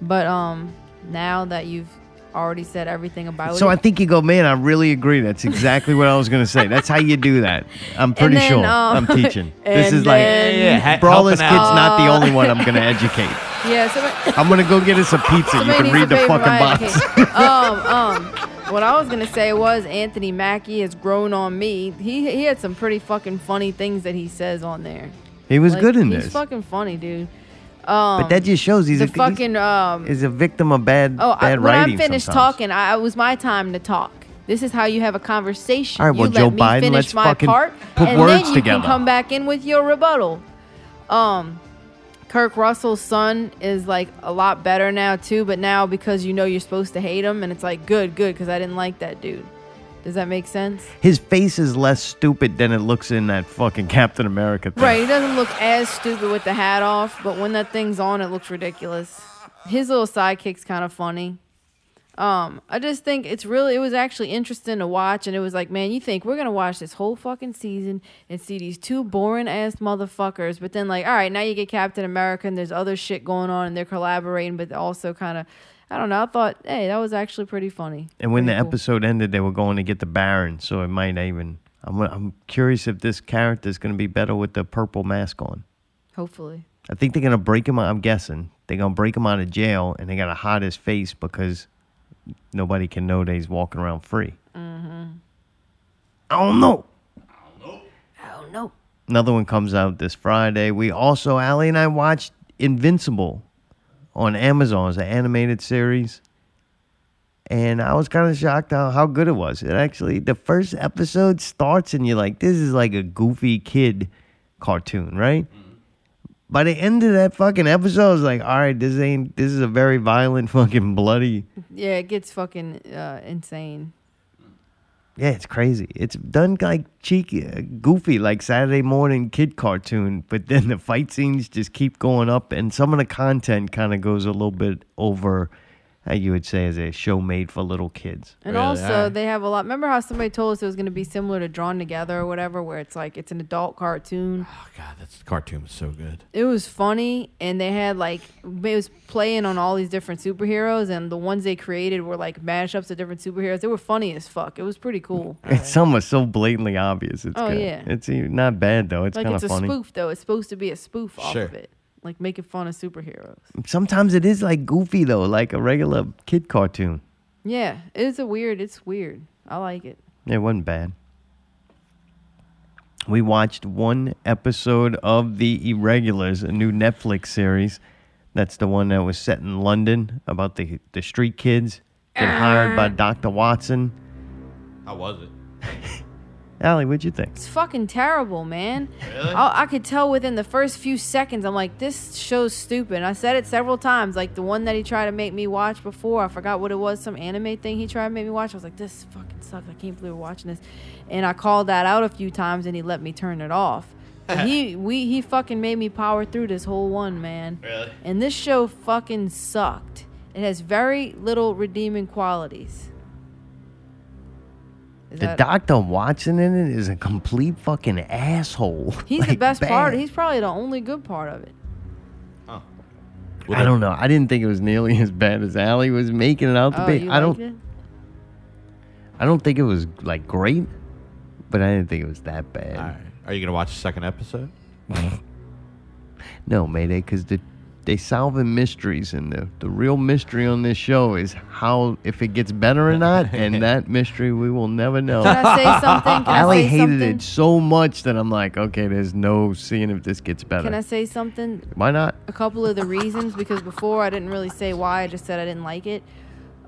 But um, now that you've already said everything about So it, so I think you go, man. I really agree. That's exactly what I was going to say. That's how you do that. I'm pretty then, sure. um, I'm teaching. This and is like then- Yeah, yeah, Brawler's kid's out. not the Uh, only one I'm going to educate. yeah. Somebody, I'm going to go get us a pizza. You can read the fucking box. um, um, what I was gonna say was Anthony Mackie has grown on me. He he had some pretty fucking funny things that he says on there. He was Like, good in he's this. fucking funny, dude. Um, but that just shows he's the a he's- fucking um. He's a victim of bad Oh, I, when. I'm finished sometimes. talking, I, it was my time to talk. This is how you have a conversation. All right, well, you Joe let me Biden, finish let's my fucking part, put and words then you together. can come back in with your rebuttal. Um, Kurt Russell's son is like a lot better now too, but now because you know you're supposed to hate him, and it's like good, good, because I didn't like that dude. Does that make sense? His face is less stupid than it looks in that fucking Captain America thing. Right, he doesn't look as stupid with the hat off, but when that thing's on, it looks ridiculous. His little sidekick's kind of funny. Um, I just think it's really, it was actually interesting to watch, and it was like, man, you think we're gonna watch this whole fucking season and see these two boring ass motherfuckers, but then like, all right, now you get Captain America, and there's other shit going on, and they're collaborating, but also kind of, I don't know. I thought, hey, that was actually pretty funny. And when the cool. episode ended, they were going to get the Baron, so it might even. I'm, I'm curious if this character is going to be better with the purple mask on. Hopefully. I think they're gonna break him out. I'm guessing they're gonna break him out of jail, and they gotta hide his face because nobody can know that he's walking around free. Mm-hmm. I don't know. I don't know. I don't know. Another one comes out this Friday. We also, Allie and I watched Invincible on Amazon. It's an animated series. And I was kind of shocked how, how good it was. It actually, the first episode starts and you're like, this is like a goofy kid cartoon, right? By the end of that fucking episode, I was like, all right, this ain't, this is a very violent, fucking bloody. Yeah, it gets fucking uh, insane. Yeah, it's crazy. It's done like cheeky, uh, goofy, like Saturday morning kid cartoon, but then the fight scenes just keep going up, and some of the content kind of goes a little bit over you would say is a show made for little kids. And also, they have a lot. Remember how somebody told us it was going to be similar to Drawn Together or whatever, where it's like it's an adult cartoon. Oh god, that's cartoon was so good. It was funny, and they had like it was playing on all these different superheroes, and the ones they created were like mashups of different superheroes. They were funny as fuck. It was pretty cool. It's some are so blatantly obvious. It's Oh, good. yeah. It's not bad though. It's like kind it's a spoof though. It's supposed to be a spoof off Sure. of it, like making fun of superheroes. Sometimes it is like goofy though, like a regular kid cartoon. Yeah, it's a weird. It's weird. I like it. It wasn't bad. We watched one episode of The Irregulars, a new Netflix series. That's the one that was set in London about the the street kids get hired by ah. Dr. Watson. How was it? Allie, what'd you think? It's fucking terrible, man. Really? I, I could tell within the first few seconds. I'm like, this show's stupid. And I said it several times. Like the one that he tried to make me watch before. I forgot what it was. Some anime thing he tried to make me watch. I was like, this fucking sucks. I can't believe we're watching this. And I called that out a few times, and he let me turn it off. He we he fucking made me power through this whole one, man. Really? And this show fucking sucked. It has very little redeeming qualities. Is The that- Dr. Watson in it is a complete fucking asshole. He's the Like, best part. He's probably the only good part of it. Oh, I don't know. I didn't think it was nearly as bad as Allie was making it out to Oh, be. you I don't. it? I don't think it was like great, but I didn't think it was that bad. Are you gonna watch the second episode? No, Mayday, because the they solving mysteries, and the the real mystery on this show is how if it gets better or not, and that mystery we will never know. Can I say something? Can I Allie say hated something? it so much that I'm like, okay, there's no seeing if this gets better. Can I say something? Why not? A couple of the reasons because before I didn't really say why. I just said I didn't like it.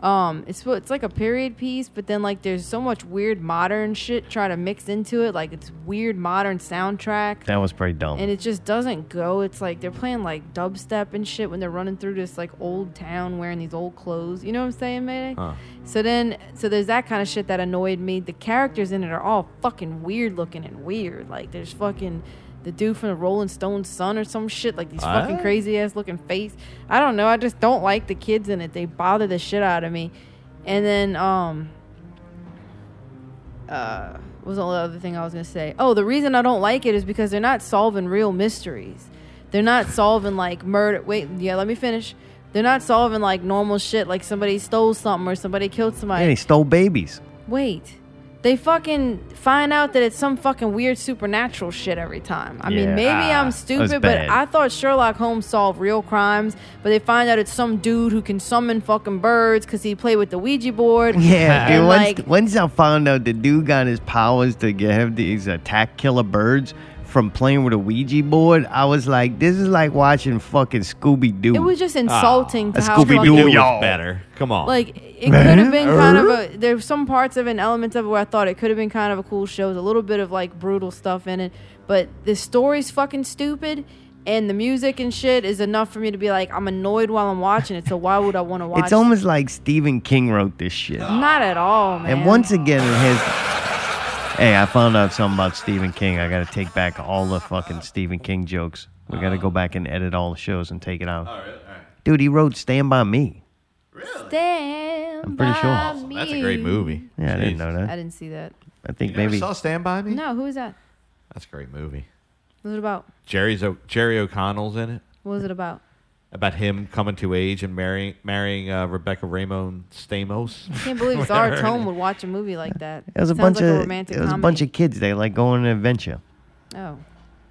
Um, it's it's like a period piece, but then like there's so much weird modern shit trying to mix into it. Like it's weird modern soundtrack. That was pretty dumb. And it just doesn't go. It's like they're playing like dubstep and shit when they're running through this like old town wearing these old clothes. You know what I'm saying, Mayday? Huh. So then, so there's that kind of shit that annoyed me. The characters in it are all fucking weird looking and weird. Like there's fucking the dude from the Rolling Stones son or some shit. Like these fucking crazy ass looking face. I don't know. I just don't like the kids in it. They bother the shit out of me. And then, um, uh, what was the other thing I was gonna say? Oh, the reason I don't like it is because they're not solving real mysteries. They're not solving like murder. Wait, yeah, let me finish. They're not solving like normal shit, like somebody stole something or somebody killed somebody. Yeah, they stole babies. Wait. They fucking find out that it's some fucking weird supernatural shit every time. I Yeah. mean, maybe Ah, I'm that was stupid, but bad. I thought Sherlock Holmes solved real crimes, but they find out it's some dude who can summon fucking birds because he played with the Ouija board. Yeah, dude. and Once, like, once I found out the dude got his powers to get have these attack killer birds from playing with a Ouija board, I was like, this is like watching fucking Scooby Doo. it was just ah, insulting to how Scooby Doo was y'all. better. Come on. Like it could have been kind of a. Uh-huh. There's some parts of an and elements of it where I thought it could have been kind of a cool show. There's a little bit of like brutal stuff in it, but the story's fucking stupid, and the music and shit is enough for me to be like, I'm annoyed while I'm watching it. So why would I want to watch? It's almost like Stephen King wrote this shit. not at all, man. And once again, it has. Hey, I found out something about Stephen King. I got to take back all the fucking Stephen King jokes. We got to go back and edit all the shows and take it out. All right, all right. Dude, he wrote Stand By Me. Really? Stand I'm pretty sure. by Awesome. That's a great movie. Yeah, I didn't know that. I didn't see that. I think maybe You never maybe. saw Stand By Me? No, who is that? That's a great movie. What was it about? Jerry's o- Jerry O'Connell's in it. What was it about? About him coming to age and marrying marrying uh, Rebecca Romijn Stamos. I can't believe Zara Tome would watch a movie like that. It was a Sounds bunch like a of romantic it was a bunch of kids. They like going on an adventure. Oh.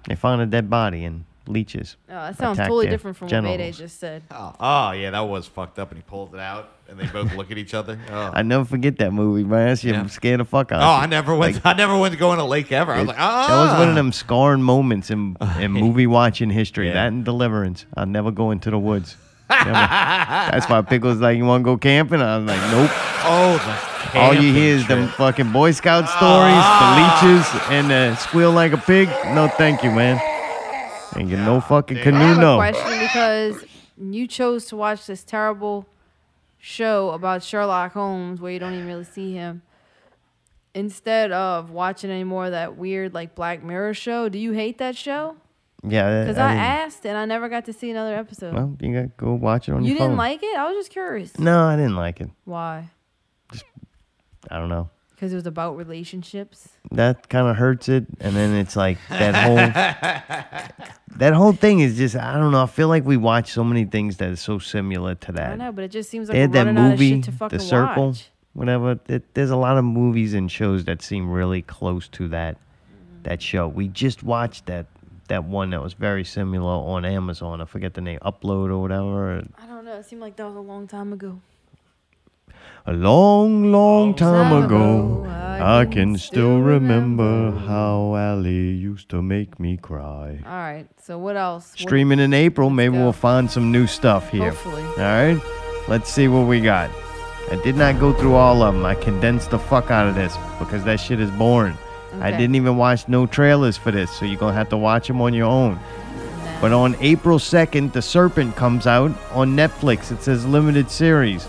They found a dead body and leeches. Oh, that sounds totally different from what Mayday genitals. just said. Oh, oh, yeah, that was fucked up, and he pulled it out, and they both look at each other. Oh, I never forget that movie, man. That shit Yeah. scared the fuck out. oh I never went. Like, I never went to go in a lake ever. I was like, oh, That was one of them scarring moments in in movie watching history. Yeah. That and Deliverance. I'll never go into the woods. That's why Pickle's like, you want to go camping? I was like, nope. Oh, the All you hear is them fucking Boy Scout stories, the ah. leeches, and the squeal like a pig. No, thank you, man. Ain't get no fucking I canoe, have a no. question because you chose to watch this terrible show about Sherlock Holmes where you don't even really see him instead of watching any more of that weird like Black Mirror show. Do you hate that show? Yeah, Because I I, didn't- asked and I never got to see another episode. Well, you got to go watch it on you your phone. You didn't like it? I was just curious. No, I didn't like it. Why? Just I don't know. Because it was about relationships. That kind of hurts it, and then it's like that whole that whole thing is just I don't know. I feel like we watch so many things that is so similar to that. I know, but it just seems like they had that running out of movie, shit to fucking The Circle, watch. whatever. It, there's a lot of movies and shows that seem really close to that that show. We just watched that that one that was very similar on Amazon. I forget the name, Upload or whatever. I don't know. It seemed like that was a long time ago. A long, long time ago, I can still remember how Allie used to make me cry. All right. So what else? What- Streaming in April, maybe we'll find some new stuff here. Hopefully. All right, let's see what we got. I did not go through all of them. I condensed the fuck out of this because that shit is boring. I Okay. didn't even watch no trailers for this, so you're gonna have to watch them on your own. But on April 2nd, The Serpent comes out on Netflix. It says limited series.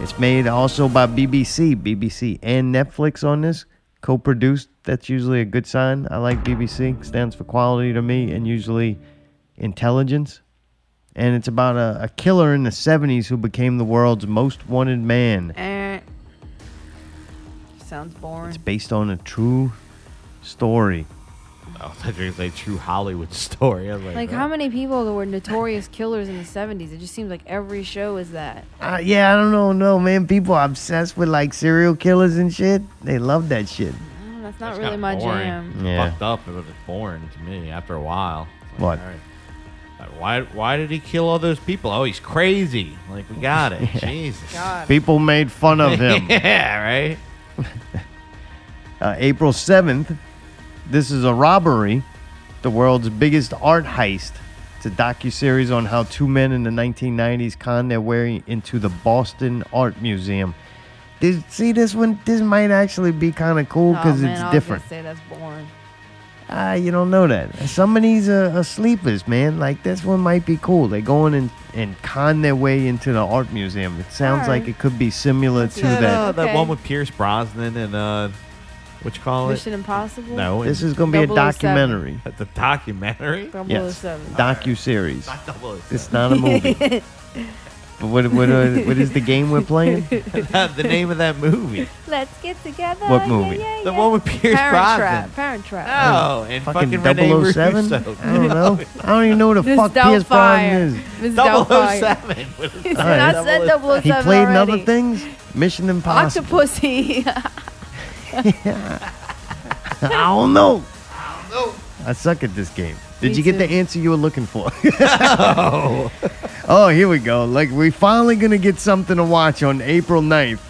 It's made also by BBC, BBC and Netflix on this, co-produced. That's usually a good sign. I like BBC. Stands for quality to me and usually intelligence. And it's about a, a killer in the 70s who became the world's most wanted man. Eh. Sounds boring. It's based on a true story. Oh, I thought you were gonna say true Hollywood story. I was like, Like what? how many people were notorious killers in the 70s? It just seems like every show is that. Uh, yeah, I don't know, no man. People are obsessed with like serial killers and shit. They love that shit. Mm, That's not It's really kinda my boring. jam. Yeah. Fucked up. It was boring to me after a while. It's like, What? all right. Why? Why did he kill all those people? Oh, he's crazy. Like we got it. Jesus. People made fun of him. yeah, right. uh, April 7th, this is a robbery, the world's biggest art heist. It's a docu-series on how two men in the 1990s conned their way into the Boston Art Museum. This, see this one? This might actually be kind of cool because oh, man, it's I was different. gonna say that's boring. Ah, you don't know that. Some of these are, are sleepers, man. Like this one might be cool. They go in and, and con their way into the art museum. It sounds Alright. like it could be similar to That, that. uh, that one with Pierce Brosnan and uh, what you call? Mission it? Impossible. No, This is gonna be a 007. documentary. the documentary. Yes, 007. docu series. Not 007. It's not a movie. but what what uh, what is the game we're playing? the name of that movie. Let's get together. What yeah, movie? yeah, The yeah. one with Pierce Parent Brosnan. Trap. Parent Trap. Oh, and fucking, Fucking Rene 007? Russo. I don't know. I don't even know who the Miss fuck Pierce Brosnan Doubtfire. is. Miss Doubtfire. 07. What is He that? said, I said 007 He played in already. other things. Mission Impossible. Octopussy. I don't know. I don't know. I suck at this game. Did Me you get the answer you were looking for? oh. oh, here we go. Like we finally gonna get something to watch on April 9th.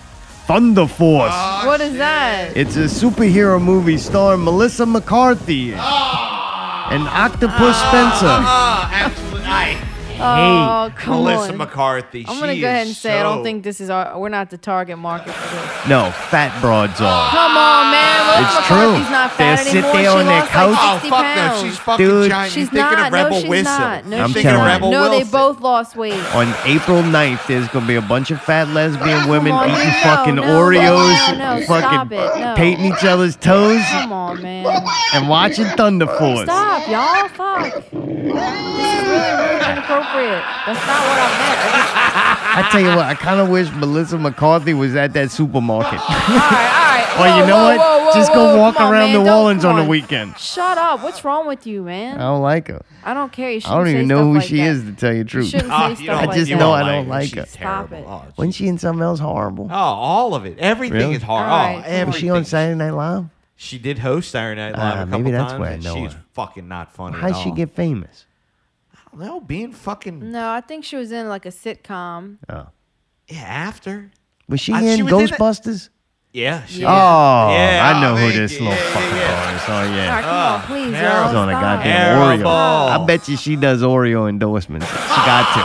Thunder Force. what is that? It's a superhero movie starring Melissa McCarthy and Octavia ah. Spencer. Oh, hate come Melissa on. McCarthy. I'm gonna She go ahead is and say I don't think this is our. We're not the target market for this. No, fat broads are. Come on, man. Melissa It's true. McCarthy's not fat They'll sit anymore. there she on their lost couch. like Oh, 60 fuck pounds. no. She's fucking Dude. giant. She's You're thinking not. of Rebel no, she's Wilson. not. No, I'm she's telling not. you. Rebel no, they both lost weight. On April 9th, there's gonna be a bunch of fat lesbian women on, eating no, fucking no, Oreos, no, no, fucking stop it, no. painting each other's toes, Come on, man. and watching Thunder Force. Stop, y'all. Fuck. This is really rude and inappropriate. That's not what I meant. I just, I tell you what, I kind of wish Melissa McCarthy was at that supermarket. all right, all right. or Whoa, you know whoa, what? whoa, whoa, Just whoa, go walk come on, around man. New Don't- Orleans come on the weekend. Shut up. What's wrong with you, man? I don't like her. I don't care. You I shouldn't don't say even know stuff who like she that. is, to tell you the You truth. shouldn't Oh, say ah, you stuff don't- I just that. know don't I like don't her. like She's her. Stop terrible. it. Oh, Wasn't she in something else horrible? Oh, all of it. Everything Really? is hard. All oh, right, oh, come on. Was she on Saturday Night Live? She did host Saturday Night Live Ah, a couple maybe that's times, where I and know she's her. fucking not funny. How'd at she all. get famous? I don't know, being fucking No, I think she was in like a sitcom. Oh. yeah after. Was she Uh, in she was in it- Ghostbusters? Yeah. She Yeah. Oh, Yeah, I know oh, who man, this yeah, little yeah, fucker yeah. is. Oh, All right, yeah. come on, please, terrible. y'all. She's on a stop. goddamn Terrible. Oreo. I bet you she does Oreo endorsements. She got to.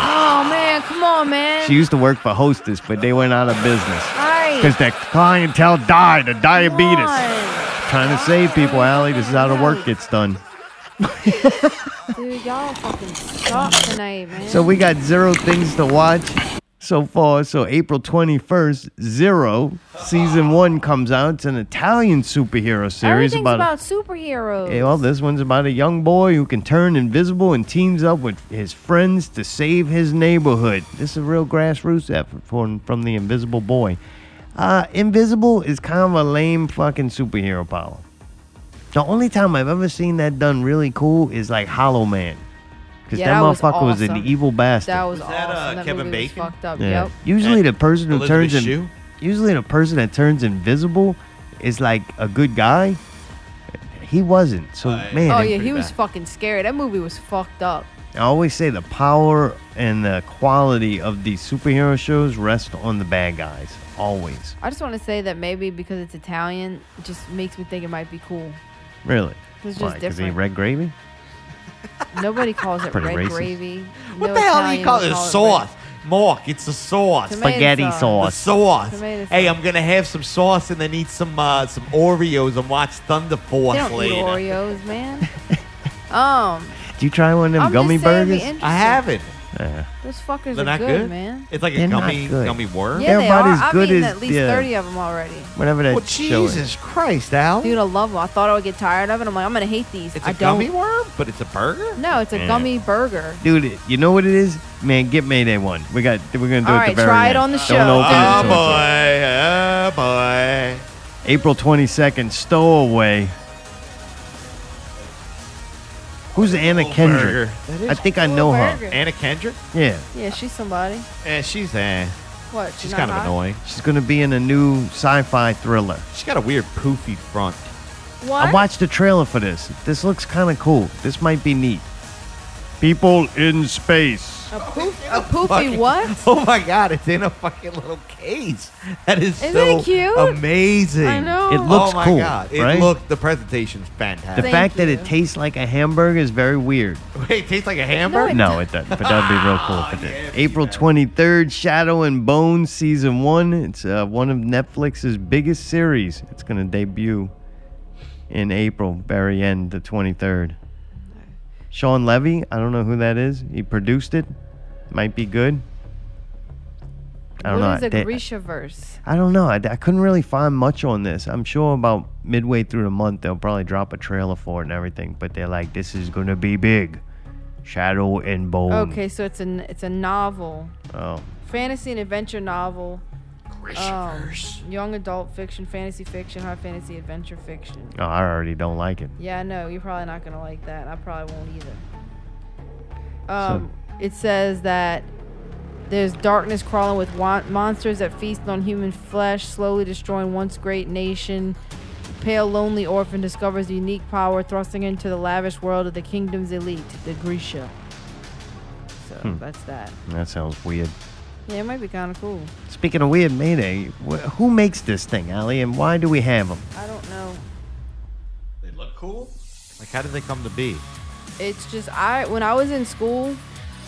Oh man, come on, man. She used to work for Hostess, but they went out of business Right. because their clientele died of diabetes. Trying to save people, Allie. This is how the work gets done. Dude, y'all fucking suck tonight, man. So we got zero things to watch. so far. So April 21st, Zero, season one comes out. It's an Italian superhero series Everything's about. about, superheroes. Yeah, well, this one's about a young boy who can turn invisible and teams up with his friends to save his neighborhood. This is a real grassroots effort from, from the Invisible Boy. Uh, invisible is kind of a lame fucking superhero power. The only time I've ever seen that done really cool is like Hollow Man. Because Yeah, that that was motherfucker was, an evil bastard. That was, that, awesome. uh, that Kevin movie was Bacon? fucked up. Yeah. Yep. Usually the person who Elizabeth turns in, usually the person that turns invisible is like a good guy. He wasn't. So man, oh yeah, he was fucking scary. That movie was fucked up. I always say the power and the quality of these superhero shows rest on the bad guys. Always. I just want to say that maybe because it's Italian, it just makes me think it might be cool. Really. It's just Why, 'cause they different. red gravy? Nobody calls it Pretty red racist. gravy. What No the hell do Italian you call would it? red- Sauce. Mark, it's a sauce. Tomato Spaghetti sauce. The sauce. sauce. Tomato Hey, sauce. I'm gonna have some sauce and then eat some uh, some Oreos and watch Thunder Force They don't later. eat Oreos, man. um, Do you try one of them I'm gummy just saying it'd be burgers? interesting. I haven't. Yeah. those fuckers They're are not good, good, man. It's like a They're not gummy good. gummy worm. Yeah, They're they are. as I've good eaten as at least the, uh, thirty of them already. Whatever that Well, show is. Jesus Christ, Al. Dude, I love them. I thought I would get tired of it. I'm like, I'm gonna hate these. It's I a don't. gummy worm, but it's a burger. No, it's a Yeah. gummy burger. Dude, you know what it is? Man, get Mayday one. We got. We're gonna do All it right, the very try it end. on the Don't show. open it Oh till boy, it's- oh boy. April 22nd, Stowaway. Who's Anna Kendrick? That is I think I know her. Anna Kendrick. Yeah. Yeah, she's somebody. Yeah, she's eh. What? She's not kind of hot? annoying. She's gonna be in a new sci-fi thriller. She's got a weird poofy front. What? I watched the trailer for this. This looks kind of cool. This might be neat. People in space. A, poof, a poofy Fucking- what? Oh my god, it's in a fucking little case. That is Isn't so it cute? amazing. I know. It looks oh my cool, god, it right? looked the presentation's The fantastic. Thank fact that you. it tastes like a hamburger is very weird. Wait, it tastes like a hamburger. No, it doesn't. But that'd be real cool if it did. April 23rd, Shadow and Bone season one. It's uh, one of Netflix's biggest series. It's going to debut in April, very end, the 23rd. Shawn Levy, I don't know who that is. He produced it. Might be good. I don't What know. is a They- Grishaverse? I don't know. I, I couldn't really find much on this. I'm sure about midway through the month they'll probably drop a trailer for it and everything. But they're like, this is gonna be big. Shadow and Bone. Okay, so it's an it's a novel, Oh, fantasy and adventure novel. Um, young adult fiction, fantasy fiction, high fantasy adventure fiction. oh, I already don't like it. Yeah, I know. You're probably not gonna like that. I probably won't either. Um, it says that there's darkness crawling with monsters that feast on human flesh, slowly destroying once great nation. Pale, lonely orphan discovers unique power, thrusting into the lavish world of the kingdom's elite, the Grisha. So Hmm. that's that. That sounds weird. Yeah, it might be kind of cool. Speaking of weird, Mayday, wh- who makes this thing, Ali, and why do we have them? I don't know. They look cool. Like, how did they come to be? It's just I when I was in school,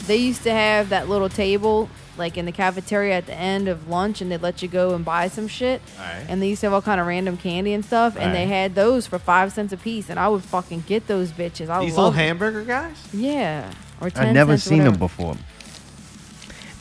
they used to have that little table like in the cafeteria at the end of lunch, and they'd let you go and buy some shit. Alright. And they used to have all kind of random candy and stuff, and they Alright. had those for five cents a piece, and I would fucking get those bitches. I These little love hamburger guys? Yeah, or ten I've never cents, seen them whatever. before.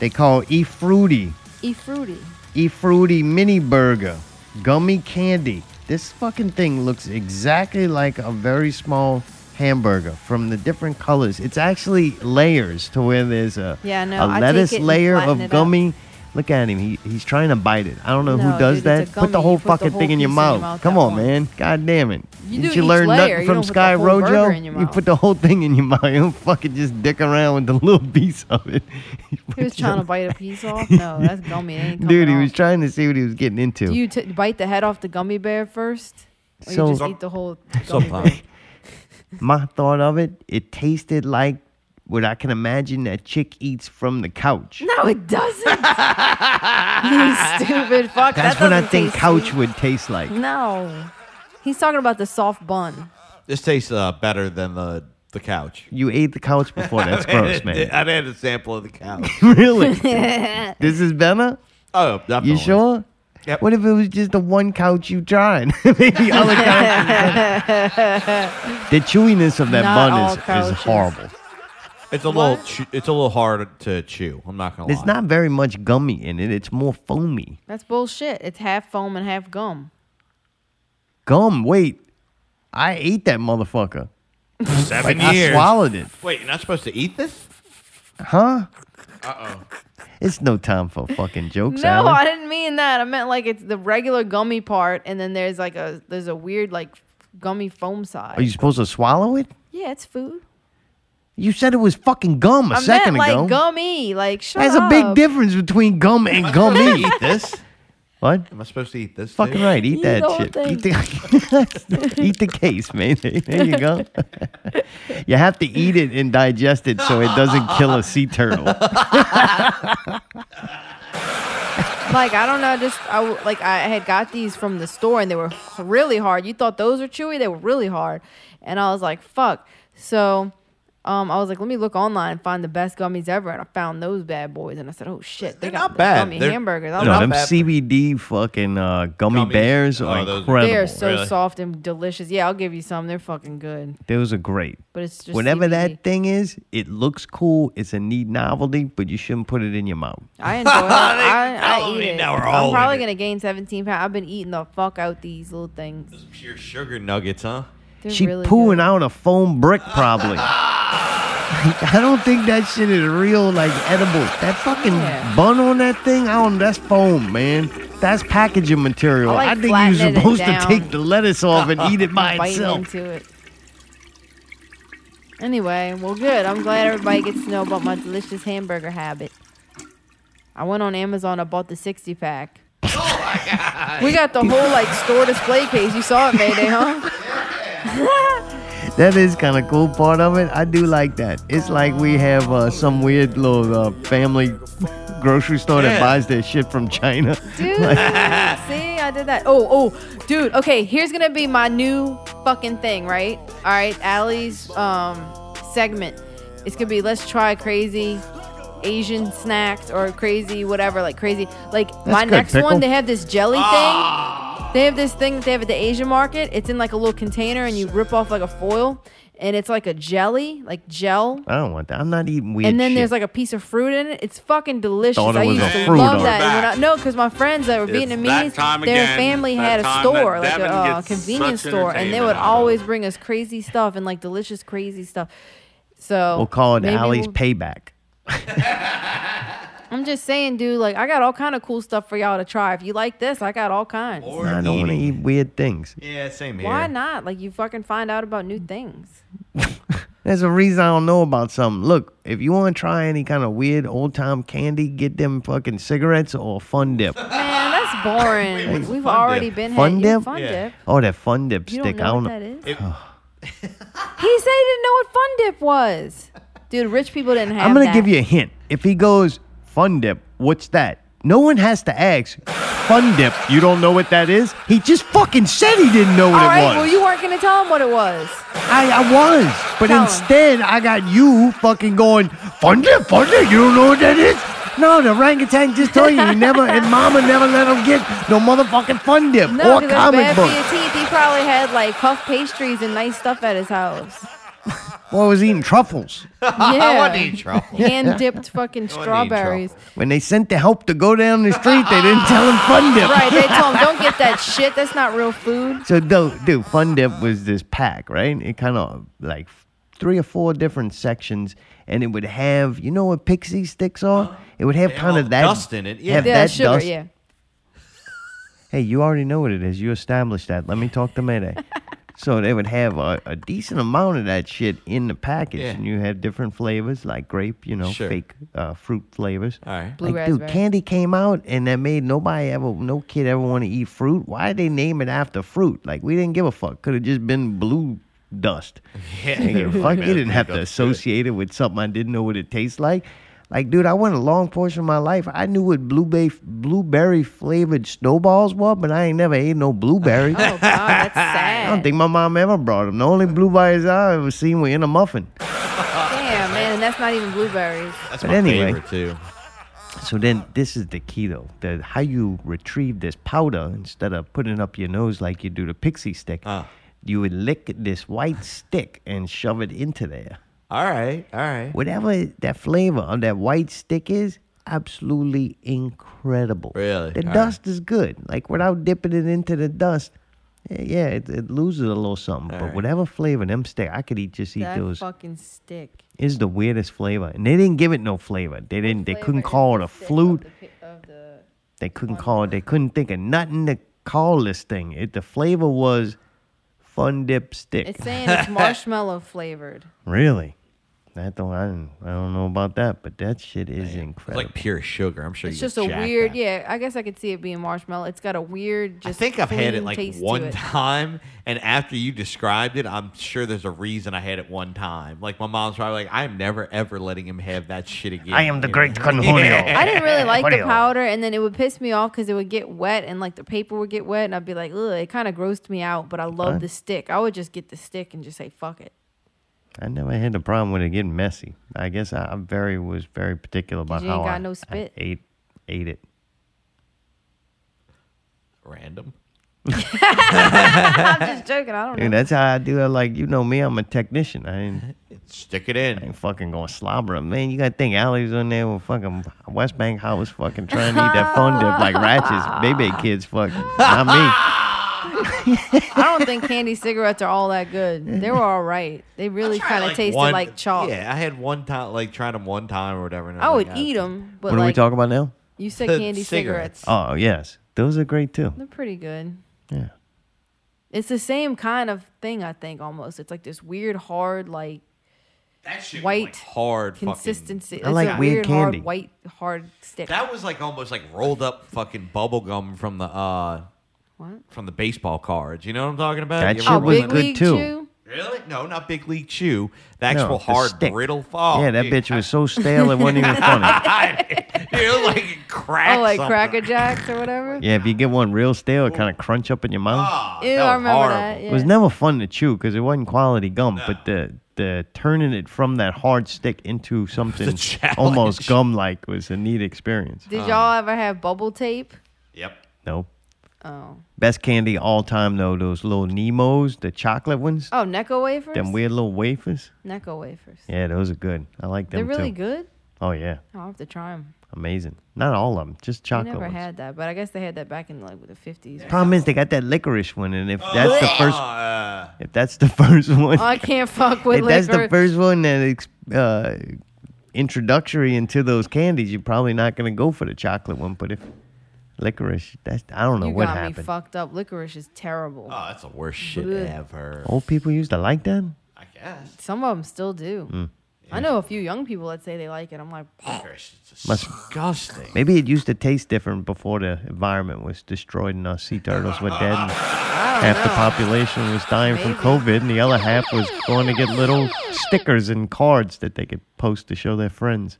They call E Fruity. E fruity. E Fruity Mini Burger. Gummy candy. This fucking thing looks exactly like a very small hamburger from the different colors. It's actually layers to where there's a, Yeah, no, a lettuce layer of gummy. up. Gummy. Look at him. He, he's trying to bite it. I don't know No, who does dude, that. put the whole You put the fucking whole thing in your piece in your mouth. mouth Come on, once. man. God damn it. You Didn't you learn layer. nothing You from don't put the Sky whole Rojo? burger in your You put the whole thing in your mouth. You don't fucking just dick around with the little piece of it. He was trying to bite a piece off. No, that's gummy. Ain't Dude, he coming was trying to see what he was getting into. Do you t- bite the head off the gummy bear first, or So- you just eat the whole gummy bear? My thought of it, it tasted like what I can imagine a chick eats from the couch. No, it doesn't. you stupid fuck. That's that what I think couch sweet. would taste like. No, he's talking about the soft bun. This tastes uh, better than the the couch. You ate the couch before. That's gross, man. I had a sample of the couch. really? this is better? Oh, definitely. You sure? Yep. What if it was just the one couch you tried? Maybe other couches. The chewiness of that Not bun is, is horrible. It's a little. Chew, it's a little hard to chew. I'm not gonna There's lie. not very much gummy in it. It's more foamy. That's bullshit. It's half foam and half gum. Gum. Wait, I ate that motherfucker. Seven Like, I swallowed it. Wait, you're not supposed to eat this? Huh? Uh oh. It's no time for fucking jokes, no, Alan. I didn't mean that. I meant like it's the regular gummy part, and then there's like a there's a weird like gummy foam side. Are you supposed to swallow it? yeah, it's food. You said it was fucking gum a I second meant ago. like gummy. Like shut There's up. a big difference between gum and gummy. eat this? What? Am I supposed to eat this? Fucking too? right. Eat, Eat that the whole shit. thing. Eat the, eat the case, man. There you go. you have to eat it and digest it so it doesn't kill a sea turtle. Like I don't know, just I w- like I had got these from the store and they were really hard. You thought those were chewy? They were really hard, and I was like, "Fuck!" So, um, I was like, "Let me look online and find the best gummies ever," and I found those bad boys, and I said, "Oh shit, they got not the bad. gummy They're- hamburgers." I No, was them like, CBD fucking uh, gummy Gummies. bears Oh, are those incredible. they are so Really? soft and delicious. Yeah, I'll give you some. They're fucking good. Those are great. But it's just Whatever CBD. that thing is, it looks cool. It's a neat novelty, but you shouldn't put it in your mouth. I enjoy it. I, I telling eat me it. now we're all I'm in probably it. gonna gain 17 pounds. I've been eating the fuck out these little things. Those pure sugar nuggets, huh? They're she really pooing good. out a foam brick, probably. I don't think that shit is real, like edible. That fucking Yeah. bun on that thing, I don't. That's foam, man. That's packaging material. I like think you're supposed to take the lettuce off and eat it by itself. into it. Anyway, well, good. I'm glad everybody gets to know about my delicious hamburger habit. I went on Amazon. I bought the 60 pack. Oh my god! We got the whole like store display case. You saw it, Mayday, huh? That is kind of cool part of it. I do like that. It's like we have uh, some weird little uh, family grocery store that buys their shit from China. Dude, see, I did that. Oh, oh, dude. Okay, here's gonna be my new fucking thing, right? All right, Allie's um segment. It's gonna be let's try crazy Asian snacks or crazy whatever, like crazy. Like my good, next Pickle. one, they have this jelly thing. They have this thing that they have at the Asian market. It's in like a little container, and you rip off like a foil, and it's like a jelly, like gel. I don't want that. I'm not eating weird And then shit. there's like a piece of fruit in it. It's fucking delicious. Thought it I was used a to fruit love on that. it. And when I, no, because my friends that were It's Vietnamese, that time their again, family that had a time store, like a Devin uh, gets convenience such store, and they entertainment would out of. always bring us crazy stuff and like delicious crazy stuff. So we'll call it maybe Allie's we'll- payback. I'm just saying, dude. Like I got all kind of cool stuff for y'all to try. If you like this, I got all kinds. Nah, I don't want to eat weird things. Yeah, same here. Why not? Like you fucking find out about new things. There's a reason I don't know about something. Look, if you want to try any kind of weird old time candy, get them fucking cigarettes or Fun Dip. Man, that's boring. We've Fun already Dip. been Fun had Dip? Fun Yeah. dip. Oh, that Fun Dip You stick. don't I know don't what know. that is. He said he didn't know what Fun Dip was. Dude, rich people didn't have that. I'm gonna that. give you a hint. If he goes Fun Dip, what's that? No one has to ask. Fun Dip, you don't know what that is? He just fucking said he didn't know what All it right, was. well, you weren't going to tell him what it was. I, I was, but Tell him. instead I got you fucking going Fun Dip, Fun Dip. You don't know what that is? No, the orangutan just told you. He never, and Mama never let him get no motherfucking Fun Dip No, or that's comic bad book. for your teeth. He probably had like puff pastries and nice stuff at his house. Boy was eating truffles. Yeah. want to eat truffles. Hand dipped fucking strawberries. When they sent the help to go down the street, they didn't tell him Fun Dip. Right, they told him, don't get that shit. That's not real food. So, dude, dude, Fun Dip was this pack, right? It kind of like three or four different sections, and it would have, you know what pixie sticks are? It would have kind of that dust in it, yeah. Have Yeah, that sugar, dust. yeah. Hey, you already know what it is. You established that. Let me talk to Mayday. so they would have a, a decent amount of that shit in the package, Yeah. and you had different flavors like grape, you know, Sure. fake uh, fruit flavors. All right. Blue like, dude, raspberry. candy came out and that made nobody ever, no kid ever want to eat fruit. Why did they name it after fruit? Like, we didn't give a fuck. Could have just been blue dust. Yeah. Didn't give a fuck. You didn't have to associate it with something I didn't know what it tastes like. Like, dude, I went a long portion of my life. I knew what blueberry blueberry flavored snowballs were, but I ain't never ate no blueberry. Oh, God, that's sad. I don't think my mom ever brought them. The only blueberries I ever seen were in a muffin. Damn, man, and that's not even blueberries. That's But my anyway. favorite too. So then, this is the key though: the how you retrieve this powder instead of putting up your nose like you do the pixie stick. Ah. You would lick this white stick and shove it into there. All right, all right. Whatever that flavor of that white stick is, absolutely incredible. Really? The All dust is good. Like without dipping it into the dust, yeah, it, it loses a little something. but right. whatever flavor them stick, I could eat just eat that those. fucking stick. Is the weirdest flavor, and they didn't give it no flavor. They didn't. They couldn't call it a flute. They couldn't call it. They couldn't think of nothing to call this thing. It the flavor was fun dip stick. It's saying it's marshmallow flavored. Really? That don't I don't, I don't know about that, but that shit is It's incredible. like pure sugar. I'm sure It's you just a weird, that. yeah. I guess I could see it being marshmallow. It's got a weird, just I think I've had it like one it. time, and after you described it, I'm sure there's a reason I had it one time. Like my mom's probably like, I'm never ever letting him have that shit again. I am the great know? Conjunio. I didn't really like the powder, and then it would piss me off because it would get wet, and like the paper would get wet, and I'd be like, ugh, it kind of grossed me out. But I love What? the stick. I would just get the stick and just say, fuck it. I never had a problem with it getting messy. I guess I, I'm very was very particular about you ain't how got I, no I spit. ate ate it. Random. I'm just joking. I don't know. Dude, that's how I do it. Like you know me, I'm a technician. I ain't stick it in. I ain't fucking going slobber 'em. Man, you gotta think Allie's on there with fucking West Bank House fucking trying to eat that fun dip like ratchets. Baby kids fucking not me. I don't think candy cigarettes are all that good. They were all right. They really kind of tasted One- like chalk. Yeah, I had one time, like tried them one time or whatever. And I was would like, eat them, but what are we like talking about now? you said, The candy cigarettes. cigarettes. Oh yes, those are great too. They're pretty good. Yeah. It's the same kind of thing, I think. Almost, it's like this weird, hard, like white hard fucking- consistency. I It's like a weird candy. hard, white, hard stick. That was like almost like rolled up fucking bubble gum from the uh What? from the baseball cards. You know what I'm talking about? That You shit ever was put good like- too. Really? No, not Big League Chew. The No, actual the hard stick. brittle fall. yeah, that bitch was so stale it wasn't even funny. You're like crack. oh, like something. Cracker Jacks or whatever. Yeah, if you get one real stale, it kind of crunch up in your mouth. Ah, Ew, I remember that. It was yeah. never fun to chew because it wasn't quality gum, but the the turning it from that hard stick into something almost gum like was a neat experience. Did y'all ever have bubble tape? Yep. Nope. Oh. Best candy all time though, those little Nemos, the chocolate ones. Oh, Necco wafers. Them weird little wafers. Necco wafers. Yeah, those are good. I like them They're really too. good. Oh yeah, I'll have to try them. amazing. Not all of them, just chocolate. I never ones. had that, but I guess they had that back in like the fifties. Problem is they got that licorice one, and if that's the first, Uh, if that's the first one, Oh, I can't fuck with if that's the first one that ex- uh, introductory into those candies, you're probably not gonna go for the chocolate one. But if licorice, that's I don't know you what got me happened. fucked up. Licorice is terrible. Oh, that's the worst shit Blech. ever. Old people used to like that. I guess. Some of them still do. Mm. I know a few young people that say they like it. I'm like, Must- disgusting. Maybe it used to taste different before the environment was destroyed and our sea turtles were dead. And half the population was dying from COVID, and the other half was going to get little stickers and cards that they could post to show their friends.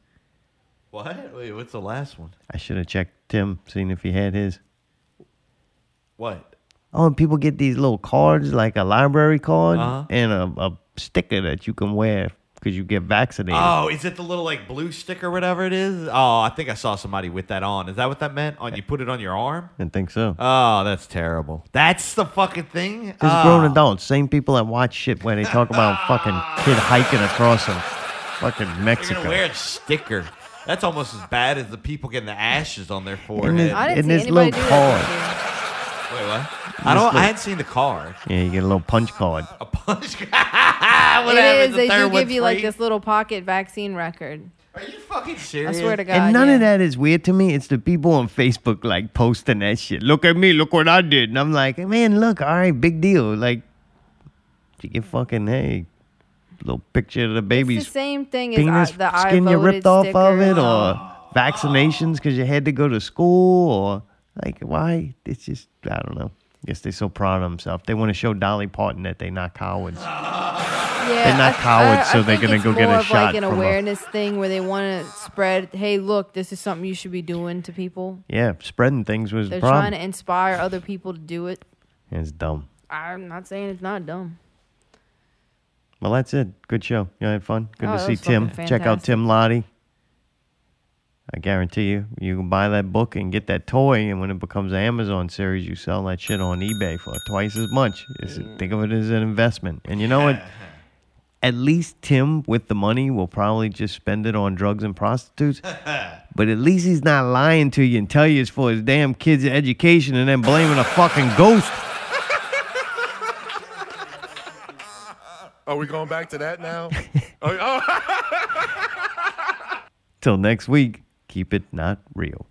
What? Wait, what's the last one? I should have checked Tim, seen if he had his. What? Oh, and people get these little cards, like a library card, Uh-huh. and a, a sticker that you can wear because you get vaccinated. Oh, is it the little like blue sticker, whatever it is? Oh, I think I saw somebody with that on. Is that what that meant? On you put it on your arm? I think so. Oh, that's terrible. That's the fucking thing. There's Ah. grown adults, same people that watch shit when they talk about fucking kid hiking across some fucking You're Mexico. gonna wear a sticker. That's almost as bad as the people getting the ashes on their And forehead. this, I didn't and see this anybody little do card. that Wait, what? I don't. I hadn't seen the card. Yeah, you get a little punch card. what it happens? is. The They third do give one's you like free? this little pocket vaccine record. Are you fucking serious? I serious? swear to God. and none yeah. of that is weird to me. It's the people on Facebook like posting that shit. Look at me, look what I did. And I'm like, man, look, all right, big deal. Like, you get fucking, hey, little picture of the baby's the same thing as penis I, the skin you ripped off of it, or vaccinations because you had to go to school, or like, why? It's just, I don't know. I guess they're so proud of themselves. They want to show Dolly Parton that they're not cowards. Yeah, They're not I- cowards, I- so I they're gonna go get a shot like an from a- awareness thing where they want to spread. Hey, look, this is something you should be doing to people. Yeah, spreading things was They're the trying to inspire other people to do it. It's dumb. I'm not saying it's not dumb. Well, that's it. Good show. You know, I had fun. Good Oh, to see Tim. Check out. Tim Lattie. I guarantee you, you can buy that book and get that toy, and when it becomes an Amazon series, you sell that shit on eBay for twice as much. It's- Think of it as an investment. And you know what? At least Tim, with the money, will probably just spend it on drugs and prostitutes. but at least he's not lying to you and tell you it's for his damn kids' education and then blaming a fucking ghost. Are we going back to that now? oh. Till next week, keep it not real.